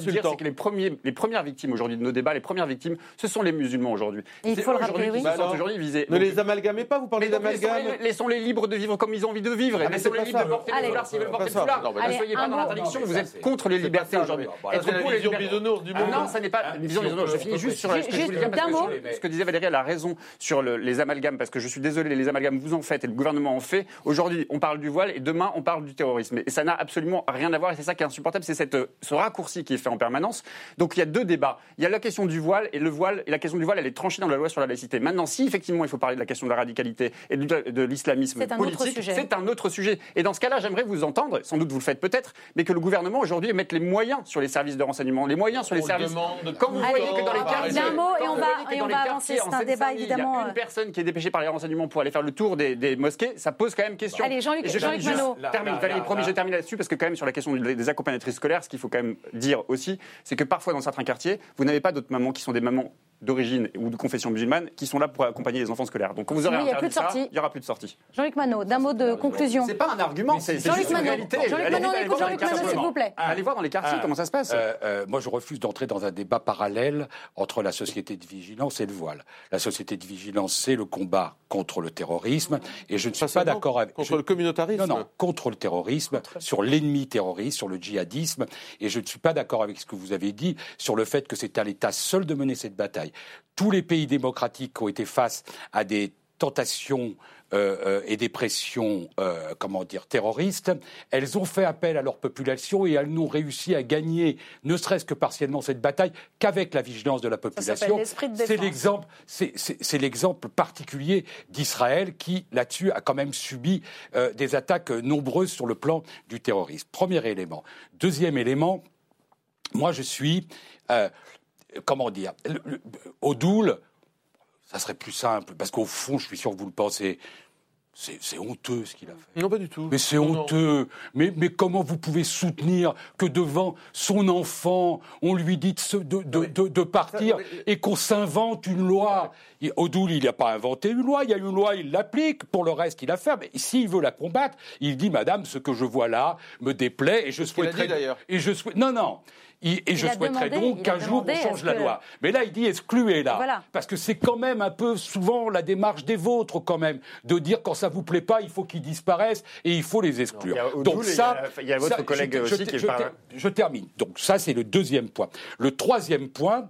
Speaker 6: de dire, c'est que les, premiers, les premières victimes aujourd'hui de nos débats, les premières victimes, ce sont les musulmans aujourd'hui.
Speaker 1: Et il faut le rappeler, oui.
Speaker 6: se
Speaker 5: Bah
Speaker 6: aujourd'hui visés.
Speaker 5: Ne
Speaker 6: Donc,
Speaker 5: les amalgamez pas, vous parlez d'amalgame.
Speaker 6: laissons-les- Laissons-les libres de vivre comme ils ont envie de vivre.
Speaker 5: Ah,
Speaker 6: laissons-les libres
Speaker 5: ça.
Speaker 6: de porter le
Speaker 1: Allez.
Speaker 6: foulard s'ils veulent porter le
Speaker 5: ça.
Speaker 6: foulard. Ne
Speaker 1: Allez,
Speaker 6: soyez pas dans l'interdiction, vous êtes contre les libertés aujourd'hui. Être
Speaker 5: c'est la
Speaker 6: pour les
Speaker 5: bisounours du monde.
Speaker 6: non, ça n'est pas
Speaker 2: Ah,
Speaker 6: une vision
Speaker 2: si on
Speaker 6: bisounours. Je finis juste sur ce que disait Valérie, elle a raison sur le- les amalgames, parce que je suis désolé, les amalgames, vous en faites et le gouvernement en fait. Aujourd'hui, on parle du voile et demain, on parle du terrorisme. Et ça n'a absolument rien à voir et c'est ça qui est insupportable, c'est euh, ce raccourci qui est fait en permanence. Donc il y a deux débats. Il y a la question du voile et le voile, et la question du voile, elle est tranchée dans la loi sur la laïcité. Maintenant, si effectivement il faut parler de la question de la radicalité et de l'islamisme
Speaker 1: C'est un autre
Speaker 6: politique,
Speaker 1: sujet.
Speaker 6: c'est un autre sujet. Et dans ce cas-là, j'aimerais vous entendre, sans doute vous le faites peut-être, mais que le gouvernement aujourd'hui mette les moyens sur les services de renseignement, les moyens sur les
Speaker 5: On
Speaker 6: services.
Speaker 5: demande
Speaker 6: Quand vous
Speaker 1: Allez,
Speaker 6: voyez que dans les quartiers,
Speaker 1: D'un mot, et on va- et on va avancer. C'est un débat, évidemment,
Speaker 6: Il y a
Speaker 1: euh,
Speaker 6: une personne qui est dépêchée par les renseignements pour aller faire le tour des, des mosquées, ça pose quand même question.
Speaker 1: Allez, Jean-Luc- Jean-Luc
Speaker 6: termine
Speaker 1: Manot.
Speaker 6: termine, Valérie, promis, je termine là-dessus parce que quand même sur la question des des accompagnatrices scolaires, ce qu'il faut quand même dire aussi, c'est que parfois dans certains quartiers, vous n'avez pas d'autres mamans qui sont des mamans d'origine ou de confession musulmane qui sont là pour accompagner les enfants scolaires. Donc quand vous aurez
Speaker 1: Oui,
Speaker 6: interdit ça, il n'y aura plus de sortie.
Speaker 1: Jean-luc Manot, d'un mot de conclusion.
Speaker 6: C'est pas un argument, c'est juste une réalité.
Speaker 1: Jean-Luc
Speaker 6: Allez-
Speaker 1: Manot, on
Speaker 6: allez
Speaker 1: écoute
Speaker 6: voir dans les
Speaker 1: Jean-Luc Manot,
Speaker 6: quartiers.
Speaker 1: s'il vous plaît.
Speaker 6: Allez voir dans les quartiers
Speaker 2: Ah,
Speaker 6: comment ça se passe.
Speaker 2: Euh, euh, moi, je refuse d'entrer dans un débat parallèle entre la société de vigilance et le voile. La société de vigilance, c'est le combat contre le terrorisme, et je ne suis pas d'accord avec
Speaker 5: contre
Speaker 2: je-
Speaker 5: le communautarisme.
Speaker 2: Non, non, contre le terrorisme, sur l'ennemi terroriste, sur le djihadisme, et je ne suis pas d'accord avec ce que vous avez dit sur le fait que c'est à l'État seul de mener cette bataille. Tous les pays démocratiques ont été face à des tentations euh, euh, et des pressions, euh, comment dire, terroristes, elles ont fait appel à leur population et elles n'ont réussi à gagner, ne serait-ce que partiellement, cette bataille qu'avec la vigilance de la population. C'est l'exemple, c'est- l'exemple particulier d'Israël qui, là-dessus, a quand même subi des attaques nombreuses sur le plan du terrorisme. Premier élément. Deuxième élément, moi, je suis, euh, comment dire, le- ça serait plus simple, parce qu'au fond, je suis sûr que vous le pensez, c'est honteux ce qu'il a fait.
Speaker 5: Non, pas du tout.
Speaker 2: Mais c'est
Speaker 5: non.
Speaker 2: honteux. Mais, mais comment vous pouvez soutenir que devant son enfant, on lui dit de, se- de, de, de- de partir et qu'on s'invente une loi? Et Odoul, il n'a pas inventé une loi. Il y a une loi, il l'applique. Pour le reste, il a fait. Mais s'il veut la combattre, il dit, Madame, ce que je vois là me déplaît et je souhaiterais.
Speaker 5: dit, d'ailleurs.
Speaker 2: Et je souhaite. Non, non. Il- et je souhaiterais
Speaker 1: demandé-
Speaker 2: donc qu'un jour on change la
Speaker 1: que-
Speaker 2: loi. Mais là, il dit excluez-la.
Speaker 1: Voilà.
Speaker 2: Parce que c'est quand même un peu souvent la démarche des vôtres, quand même, de dire quand ça vous plaît pas, il faut qu'ils disparaissent et il faut les exclure.
Speaker 6: Il y a Odoul
Speaker 2: Donc
Speaker 6: et il y
Speaker 2: ça,
Speaker 6: a- il y a votre
Speaker 2: ça,
Speaker 6: collègue
Speaker 2: je-
Speaker 6: aussi
Speaker 2: je-
Speaker 6: qui
Speaker 2: je-
Speaker 6: parle.
Speaker 2: je termine. Donc ça, c'est le deuxième point. Le troisième point,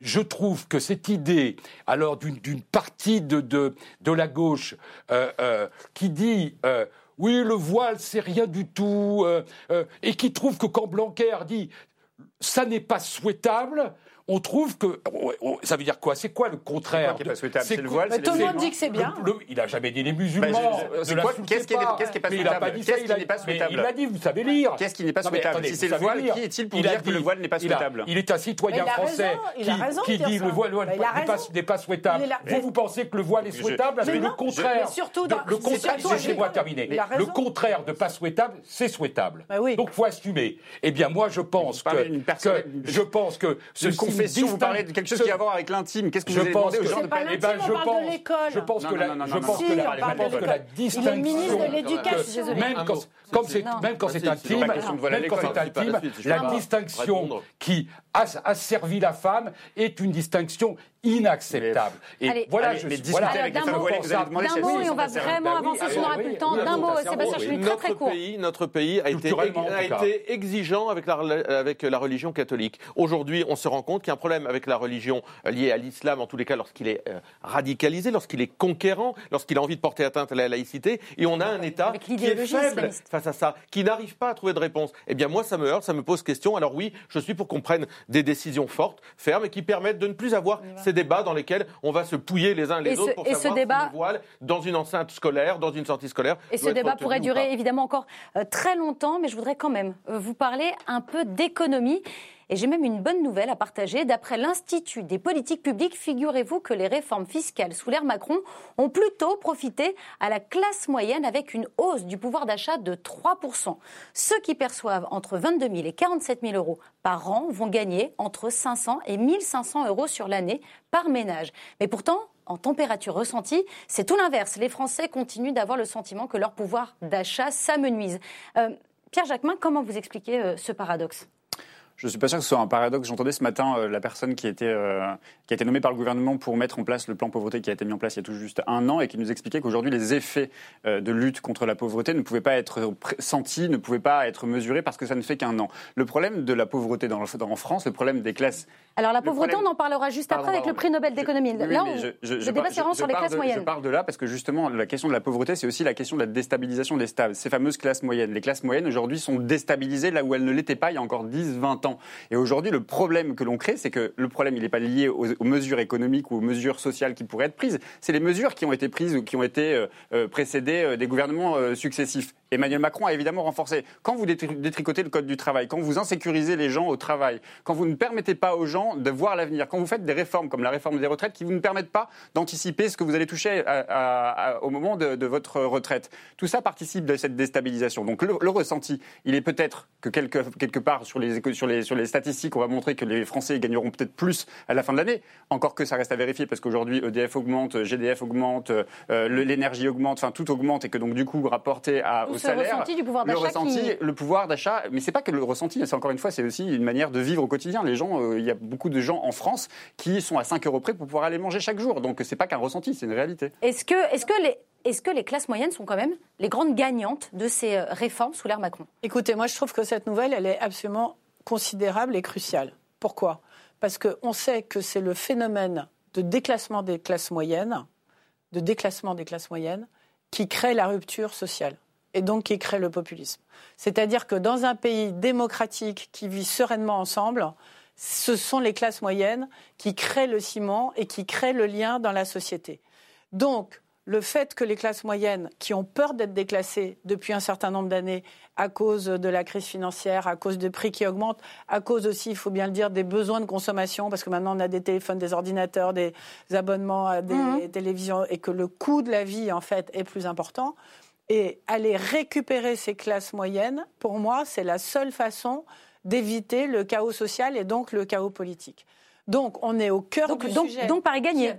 Speaker 2: je trouve que cette idée, alors d'une d'une partie de, de, de la gauche euh, euh, qui dit euh, oui, le voile, c'est rien du tout, euh, euh, et qui trouve que quand Blanquer dit ça n'est pas souhaitable, on trouve que ça veut dire quoi? C'est quoi le contraire C'est
Speaker 6: le voile,
Speaker 3: Mais
Speaker 6: c'est
Speaker 3: tout le monde dit que c'est bien.
Speaker 2: il a jamais dit les musulmans.
Speaker 6: Bah,
Speaker 2: l'insultez
Speaker 6: qu'est-ce qui est-
Speaker 2: pas. n'a
Speaker 6: souhaitable. Qu'est-ce
Speaker 2: il a-
Speaker 6: qui n'est pas souhaitable?
Speaker 2: Il a dit, vous savez lire.
Speaker 6: Qu'est-ce qui n'est pas souhaitable? Si c'est le voile, qui est-il pour dire que le voile n'est pas souhaitable?
Speaker 2: Il est un citoyen français qui, dit le voile
Speaker 3: Bah,
Speaker 2: n'est pas- n'est souhaitable. Vous, vous pensez que le voile est souhaitable? Mais le contraire.
Speaker 3: mais surtout dans-
Speaker 2: le
Speaker 3: c'est
Speaker 2: contraire, laissez-moi terminer. Le contraire de pas souhaitable, c'est souhaitable.
Speaker 3: Bah.
Speaker 2: Donc faut assumer. Eh bien, moi, je pense que, je pense que ceci
Speaker 6: confession vous parlez de quelque chose qui a à voir avec l'intime. Qu'est-ce que
Speaker 2: je
Speaker 6: vous
Speaker 2: pense
Speaker 6: aux gens
Speaker 3: C'est pas
Speaker 2: eh
Speaker 3: l'intime,
Speaker 2: ben, je
Speaker 3: on parle
Speaker 2: pense-
Speaker 3: de l'école.
Speaker 2: Je pense
Speaker 6: Non,
Speaker 2: que
Speaker 6: non,
Speaker 2: la,
Speaker 6: non, non,
Speaker 2: je
Speaker 6: non,
Speaker 2: pense
Speaker 3: si,
Speaker 2: que
Speaker 3: on
Speaker 2: la,
Speaker 3: parle
Speaker 2: je pense
Speaker 3: de
Speaker 2: que la
Speaker 3: l'école. Il est
Speaker 2: distinction.
Speaker 3: ministre de l'Éducation.
Speaker 2: Même quand, c'est, même quand
Speaker 5: Ah,
Speaker 2: intime, même quand c'est
Speaker 5: la
Speaker 2: intime, distinction qui a, a servi la femme est une distinction inacceptable. Et
Speaker 1: Allez.
Speaker 2: voilà,
Speaker 6: Allez,
Speaker 2: je suis voilà,
Speaker 1: avec les femmes voilées,
Speaker 6: vous allez demander si
Speaker 1: D'un mot, et on va vraiment
Speaker 2: Bah
Speaker 1: avancer,
Speaker 2: ah
Speaker 1: sinon on n'aura plus
Speaker 2: oui,
Speaker 1: le temps. D'un mot, Sébastien, je suis très très court.
Speaker 5: notre pays a, été, a exigeant avec la, avec la religion catholique. Aujourd'hui, on se rend compte qu'il y a un problème avec la religion liée à l'islam, en tous les cas lorsqu'il est euh, radicalisé, lorsqu'il est conquérant, lorsqu'il a envie de porter atteinte à la laïcité. Et on a un État qui est faible face à ça, qui n'arrive pas à trouver de réponse. Eh bien, moi, ça me heurte, ça me pose question. Alors oui, je suis pour qu'on prenne des décisions fortes, fermes, et qui permettent de ne plus avoir ces débats dans lesquels on va se pouiller les uns les
Speaker 1: Et ce-
Speaker 5: autres pour
Speaker 1: et ce
Speaker 5: savoir
Speaker 1: débat-
Speaker 5: si le voile dans une enceinte scolaire, dans une sortie scolaire.
Speaker 1: Et ce débat pourrait
Speaker 5: ou
Speaker 1: durer évidemment encore euh, très longtemps, mais je voudrais quand même euh, vous parler un peu d'économie. Et j'ai même une bonne nouvelle à partager. D'après l'Institut des politiques publiques, figurez-vous que les réformes fiscales sous l'ère Macron ont plutôt profité à la classe moyenne avec une hausse du pouvoir d'achat de 3%. Ceux qui perçoivent entre 22 000 et 47 000 euros par an vont gagner entre 500 et 1500 euros sur l'année par ménage. Mais pourtant, en température ressentie, c'est tout l'inverse. Les Français continuent d'avoir le sentiment que leur pouvoir d'achat s'amenuise. Euh, Pierre Jacquemin, comment vous expliquez euh, ce paradoxe?
Speaker 6: Je ne suis pas sûr que ce soit un paradoxe. J'entendais ce matin euh, la personne qui, était, euh, qui a été nommée par le gouvernement pour mettre en place le plan pauvreté qui a été mis en place il y a tout juste un an et qui nous expliquait qu'aujourd'hui les effets euh, de lutte contre la pauvreté ne pouvaient pas être pr- sentis, ne pouvaient pas être mesurés parce que ça ne fait qu'un an. Le problème de la pauvreté dans, dans- en France, le problème des classes
Speaker 1: Alors la pauvreté,
Speaker 6: problème-
Speaker 1: on en parlera juste
Speaker 6: Pardon,
Speaker 1: après avec le prix Nobel d'économie.
Speaker 6: oui,
Speaker 1: Là, on-
Speaker 6: je- je-
Speaker 1: le
Speaker 6: je
Speaker 1: débat
Speaker 6: par-
Speaker 1: sur les classes
Speaker 6: de-
Speaker 1: moyennes.
Speaker 6: Je parle de là parce que justement, la question de la pauvreté, c'est aussi la question de la déstabilisation des stades. Ces fameuses classes moyennes. Les classes moyennes, aujourd'hui, sont déstabilisées là où elles ne l'étaient pas il y a encore 10, 20 Et aujourd'hui, le problème que l'on crée, c'est que le problème, il n'est pas lié aux, mesures économiques ou aux mesures sociales qui pourraient être prises. C'est les mesures qui ont été prises ou qui ont été euh, euh, précédées euh, des gouvernements successifs. Emmanuel Macron a évidemment renforcé. Quand vous détri- détricotez le code du travail, quand vous insécurisez les gens au travail, quand vous ne permettez pas aux gens de voir l'avenir, quand vous faites des réformes comme la réforme des retraites qui vous ne permettent pas d'anticiper ce que vous allez toucher au moment de, votre retraite, tout ça participe de cette déstabilisation. Donc le, ressenti, il est peut-être que quelque, part sur, les, sur les statistiques, on va montrer que les Français gagneront peut-être plus à la fin de l'année. Encore que ça reste à vérifier parce qu'aujourd'hui EDF augmente, GDF augmente, euh, l'énergie augmente, enfin tout augmente et que donc du coup rapporté à,
Speaker 1: Ou
Speaker 6: au
Speaker 1: ce
Speaker 6: salaire,
Speaker 1: ressenti du pouvoir
Speaker 6: le
Speaker 1: d'achat
Speaker 6: ressenti,
Speaker 1: qui-
Speaker 6: le pouvoir d'achat, mais c'est pas que le ressenti, c'est encore une fois, c'est aussi une manière de vivre au quotidien. Les gens, euh, il y a beaucoup de gens en France qui sont à 5 euros près pour pouvoir aller manger chaque jour. Donc c'est pas qu'un ressenti, c'est une réalité.
Speaker 1: Est-ce que, est que, les, est que les classes moyennes sont quand même les grandes gagnantes de ces euh, réformes sous l'ère Macron?
Speaker 3: Écoutez, moi je trouve que cette nouvelle, elle est absolument considérable et cruciale. Pourquoi? Parce qu'on sait que c'est le phénomène de déclassement des classes moyennes, de déclassement des classes moyennes, qui crée la rupture sociale et donc qui crée le populisme. C'est-à-dire que dans un pays démocratique qui vit sereinement ensemble, ce sont les classes moyennes qui créent le ciment et qui créent le lien dans la société. Donc, le fait que les classes moyennes, qui ont peur d'être déclassées depuis un certain nombre d'années à cause de la crise financière, à cause des prix qui augmentent, à cause aussi, il faut bien le dire, des besoins de consommation, parce que maintenant on a des téléphones, des ordinateurs, des abonnements à des
Speaker 1: Mhm.
Speaker 3: télévisions, et que le coût de la vie, en fait, est plus important. Et aller récupérer ces classes moyennes, pour moi, c'est la seule façon d'éviter le chaos social et donc le chaos politique. Donc, on est au cœur
Speaker 1: donc,
Speaker 3: du
Speaker 1: donc,
Speaker 3: sujet.
Speaker 1: donc, Paris gagné.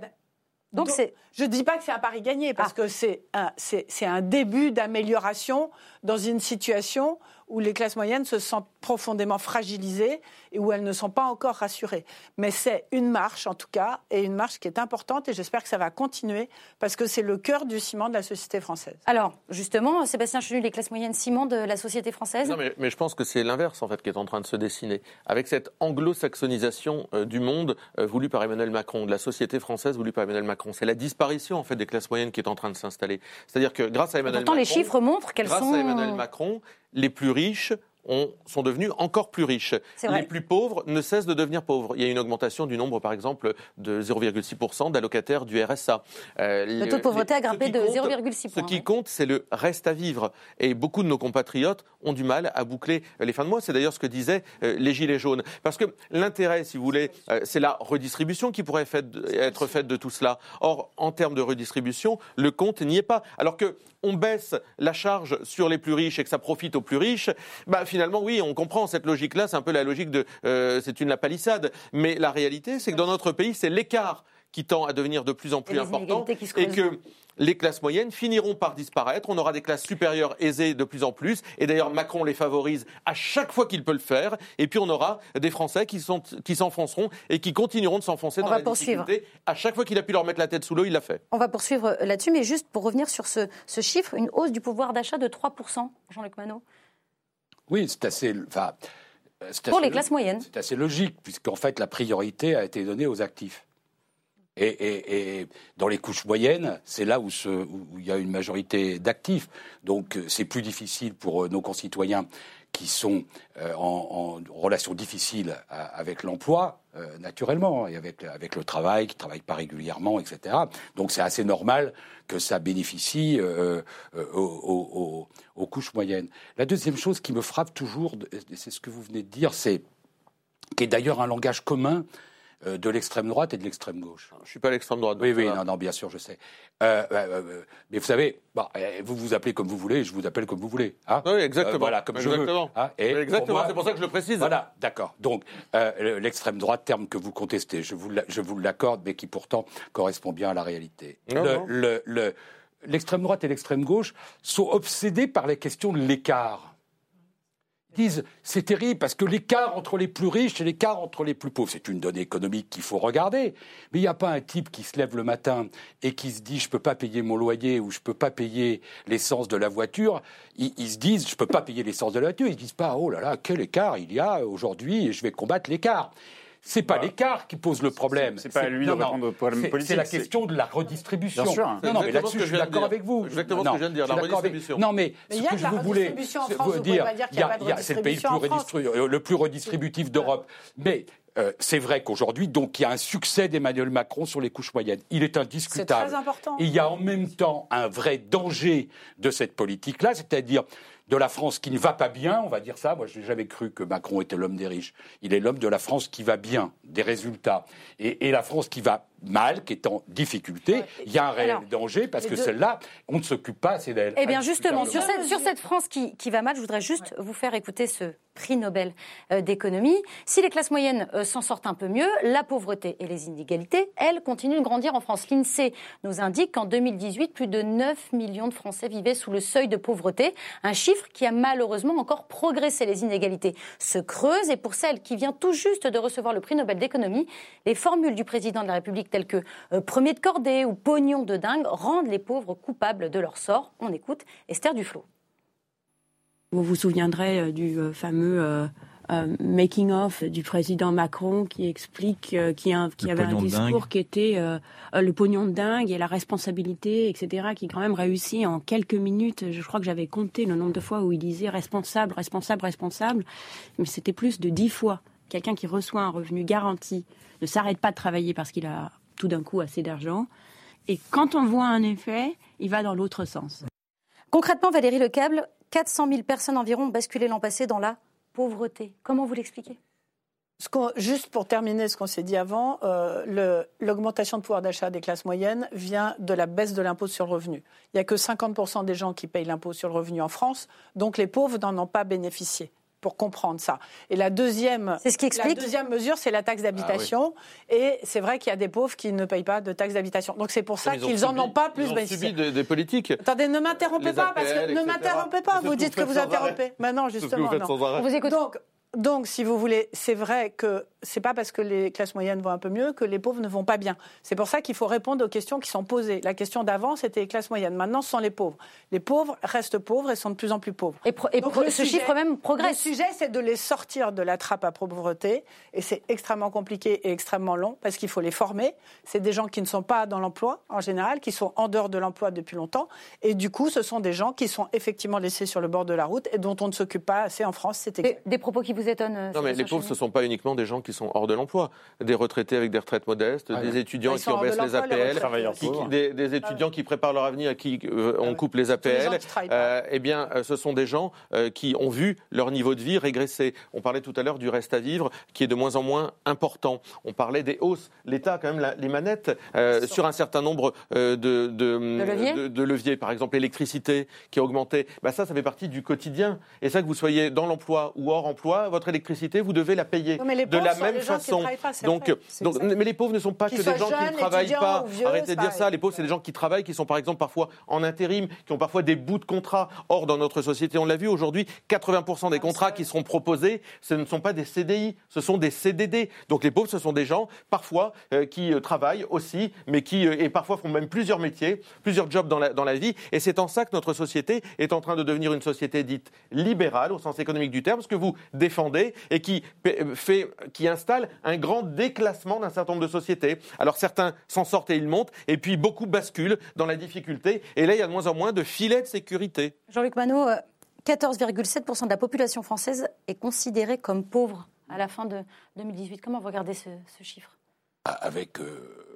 Speaker 1: Donc.
Speaker 3: Je ne dis pas que c'est un pari gagné, parce que c'est un, c'est un début d'amélioration dans une situation où les classes moyennes se sentent profondément fragilisées et où elles ne sont pas encore rassurées. Mais c'est une marche, en tout cas, et une marche qui est importante, et j'espère que ça va continuer, parce que c'est le cœur du ciment de la société française.
Speaker 1: Alors, justement, Sébastien Chenu, les classes moyennes ciment de la société française?
Speaker 5: Non, mais, mais je pense que c'est l'inverse en fait qui est en train de se dessiner. Avec cette anglo-saxonisation euh, du monde euh, voulue par Emmanuel Macron, de la société française voulue par Emmanuel Macron, c'est la disparition en fait des classes moyennes qui est en train de s'installer. C'est-à-dire que grâce à Emmanuel
Speaker 1: Pourtant, les
Speaker 5: Macron,
Speaker 1: chiffres montrent qu'elles
Speaker 5: grâce
Speaker 1: sont.
Speaker 5: à Emmanuel Macron, les plus riches ont- sont devenus encore plus riches. Les plus pauvres ne cessent de devenir pauvres. Il y a une augmentation du nombre, par exemple, de 0,6% d'allocataires du RSA. Euh,
Speaker 1: Le taux de pauvreté a grimpé de
Speaker 5: compte-
Speaker 1: 0,6
Speaker 5: Ce
Speaker 1: points.
Speaker 5: qui compte, c'est le reste à vivre. Et beaucoup de nos compatriotes ont du mal à boucler les fins de mois. C'est d'ailleurs ce que disaient euh, les Gilets jaunes. Parce que l'intérêt, si vous voulez, euh, c'est la redistribution qui pourrait fait- être faite de tout cela. Or, en termes de redistribution, le compte n'y est pas. Alors que on baisse la charge sur les plus riches et que ça profite aux plus riches, bah finalement oui, on comprend cette logique-là. C'est un peu la logique de, euh, c'est une la palissade. Mais la réalité, c'est que dans notre pays, c'est l'écart qui tend à devenir de plus en plus important et que les classes moyennes finiront par disparaître. On aura des classes supérieures aisées de plus en plus. Et d'ailleurs, Macron les favorise à chaque fois qu'il peut le faire. Et puis, on aura des Français qui, sont, qui s'enfonceront et qui continueront de s'enfoncer dans la difficulté. À chaque fois qu'il a pu leur mettre la tête sous l'eau, il l'a fait.
Speaker 1: On va poursuivre là-dessus. Mais juste pour revenir sur ce, chiffre, une hausse du pouvoir d'achat de 3%, Jean-Luc Manot.
Speaker 2: Oui, c'est assez. Enfin,
Speaker 1: pour les classes moyennes.
Speaker 2: C'est assez logique, puisqu'en fait, la priorité a été donnée aux actifs. Et, dans les couches moyennes, c'est là où, il y a une majorité d'actifs. Donc euh, c'est plus difficile pour euh, nos concitoyens qui sont euh, en, relation difficile avec l'emploi, naturellement, et avec, le travail, qui ne travaillent pas régulièrement, etc. Donc c'est assez normal que ça bénéficie aux, couches moyennes. La deuxième chose qui me frappe toujours, c'est ce que vous venez de dire, c'est qui est d'ailleurs un langage commun de l'extrême droite et de l'extrême gauche.
Speaker 5: Je ne suis pas l'extrême droite.
Speaker 2: Oui, oui, non, non, bien sûr, je sais. Euh, euh, mais vous savez, eh, vous vous appelez comme vous voulez, je vous appelle comme vous voulez.
Speaker 5: Hein oui, exactement.
Speaker 2: voilà, comme
Speaker 5: exactement.
Speaker 2: je veux.
Speaker 5: Hein exactement, c'est pour ça que je le précise.
Speaker 2: Voilà, d'accord. Donc, l'extrême droite, terme que vous contestez, je vous, je vous l'accorde, mais qui pourtant correspond bien à la réalité. L'extrême droite et l'extrême gauche sont obsédés par les questions de l'écart disent c'est terrible parce que l'écart entre les plus riches et l'écart entre les plus pauvres, c'est une donnée économique qu'il faut regarder. Mais il n'y a pas un type qui se lève le matin et qui se dit je ne peux pas payer mon loyer ou je ne peux pas payer l'essence de la voiture. Ils, ils se disent je ne peux pas payer l'essence de la voiture. Ils ne disent pas oh là là quel écart il y a aujourd'hui et je vais combattre l'écart. C'est pas l'écart qui pose le problème.
Speaker 6: C'est pas lui de répondre au problème politique.
Speaker 2: C'est la question de la redistribution.
Speaker 6: Bien sûr.
Speaker 2: Non, non, mais là-dessus, je suis d'accord avec vous.
Speaker 5: Exactement ce que je viens de dire, la redistribution.
Speaker 2: Non, mais, ce que je vous voulais dire, c'est le pays le plus redistributif d'Europe. Mais euh, c'est vrai qu'aujourd'hui, donc, il y a un succès d'Emmanuel Macron sur les couches moyennes. Il est indiscutable.
Speaker 3: C'est très important.
Speaker 2: il y a en même temps un vrai danger de cette politique-là, c'est-à-dire de la France qui ne va pas bien, on va dire ça. Moi, je n'ai jamais cru que Macron était l'homme des riches. Il est l'homme de la France qui va bien, des résultats. Et, la France qui va mal, qui est en difficulté, il y a un réel danger parce que celle-là, on ne s'occupe pas assez d'elle.
Speaker 1: Eh bien, justement, sur cette, sur cette France qui, qui, va mal, je voudrais juste vous faire écouter ce prix Nobel euh, d'économie. Si les classes moyennes euh, s'en sortent un peu mieux, la pauvreté et les inégalités, elles, continuent de grandir en France. L'INSEE nous indique qu'en 2018, plus de 9 millions de Français vivaient sous le seuil de pauvreté, un chiffre qui a malheureusement encore progressé. Les inégalités se creusent et pour celle qui vient tout juste de recevoir le prix Nobel d'économie, les formules du président de la République telles que euh, premier de cordée ou pognon de dingue rendent les pauvres coupables de leur sort. On écoute Esther Duflo.
Speaker 11: Vous vous souviendrez euh, du euh, fameux euh, making of du président Macron qui explique qui, avait un discours qui était le pognon de dingue et la responsabilité, etc., qui quand même réussit en quelques minutes. Je crois que j'avais compté le nombre de fois où il disait responsable, responsable, responsable, mais c'était plus de dix fois. Quelqu'un qui reçoit un revenu garanti ne s'arrête pas de travailler parce qu'il a tout d'un coup assez d'argent. Et quand on voit un effet, il va dans l'autre sens.
Speaker 1: Concrètement, Valérie Lecable, 400 000 personnes environ ont basculé l'an passé dans la pauvreté. Comment vous l'expliquez?
Speaker 3: Juste pour terminer ce qu'on s'est dit avant, euh, l'augmentation de pouvoir d'achat des classes moyennes vient de la baisse de l'impôt sur le revenu. Il n'y a que 50% des gens qui payent l'impôt sur le revenu en France, donc les pauvres n'en ont pas bénéficié pour comprendre ça. Et la deuxième,
Speaker 1: ce qui explique...
Speaker 3: la deuxième mesure, c'est la taxe d'habitation. Ah et c'est vrai qu'il y a des pauvres qui ne payent pas de taxe d'habitation. Donc c'est pour ça qu'ils n'en ont pas plus
Speaker 5: ils ont subi des, politiques.
Speaker 3: Attendez, ne m'interrompez pas, parce que ne m'interrompez pas. Vous dites que vous interrompez. Maintenant, justement,
Speaker 5: vous
Speaker 3: non.
Speaker 1: Vous écoutez.
Speaker 3: Donc, donc, si vous voulez, c'est vrai que c'est pas parce que les classes moyennes vont un peu mieux que les pauvres ne vont pas bien. C'est pour ça qu'il faut répondre aux questions qui sont posées. La question d'avant, c'était les classes moyennes. Maintenant, ce sont les pauvres. Les pauvres restent pauvres et sont de plus en plus pauvres.
Speaker 1: Et, ce chiffre même progresse.
Speaker 3: Le sujet, c'est de les sortir de la trappe à pauvreté. Et c'est extrêmement compliqué et extrêmement long parce qu'il faut les former. C'est des gens qui ne sont pas dans l'emploi, en général, qui sont en dehors de l'emploi depuis longtemps. Et du coup, ce sont des gens qui sont effectivement laissés sur le bord de la route et dont on ne s'occupe pas assez en France.
Speaker 1: Des, des propos qui vous vous étonne euh,
Speaker 5: Non, mais les pauvres, ce ne sont pas uniquement des gens qui sont hors de l'emploi. Des retraités avec des retraites modestes, des étudiants qui ont baissé les APL, des, étudiants qui préparent leur avenir, qui euh, on coupe les APL. eh bien, ce sont des gens qui ont vu leur niveau de vie régresser. On parlait tout à l'heure du reste à vivre, qui est de moins en moins important. On parlait des hausses. L'État a quand même les manettes sur un certain nombre de, de, leviers. Par exemple, l'électricité qui a augmenté. Bah, ça, ça fait partie du quotidien. Et ça, que vous soyez dans l'emploi ou hors emploi, votre électricité, vous devez la payer de la même façon. donc, donc mais les pauvres ne sont pas que des gens qui ne travaillent pas. Arrêtez de dire ça. Les pauvres, c'est des gens qui travaillent, qui sont par exemple parfois en intérim, qui ont parfois des bouts de contrat. Or, dans notre société, on l'a vu aujourd'hui, 80% des ah, contrats qui seront proposés, ce ne sont pas des CDI, ce sont des CDD. Donc les pauvres, ce sont des gens parfois euh, qui euh, travaillent aussi, mais qui euh, et parfois font même plusieurs métiers, plusieurs jobs dans la, dans la vie. Et c'est en ça que notre société est en train de devenir une société dite libérale au sens économique du terme, ce que vous défendez et qui, fait, qui installe un grand déclassement d'un certain nombre de sociétés. Alors certains s'en sortent et ils montent, et puis beaucoup basculent dans la difficulté. Et là, il y a de moins en moins de filets de sécurité.
Speaker 1: Jean-Luc Manot, 14,7% de la population française est considérée comme pauvre à la fin de 2018. Comment vous regardez ce, chiffre?
Speaker 2: Avec. Euh,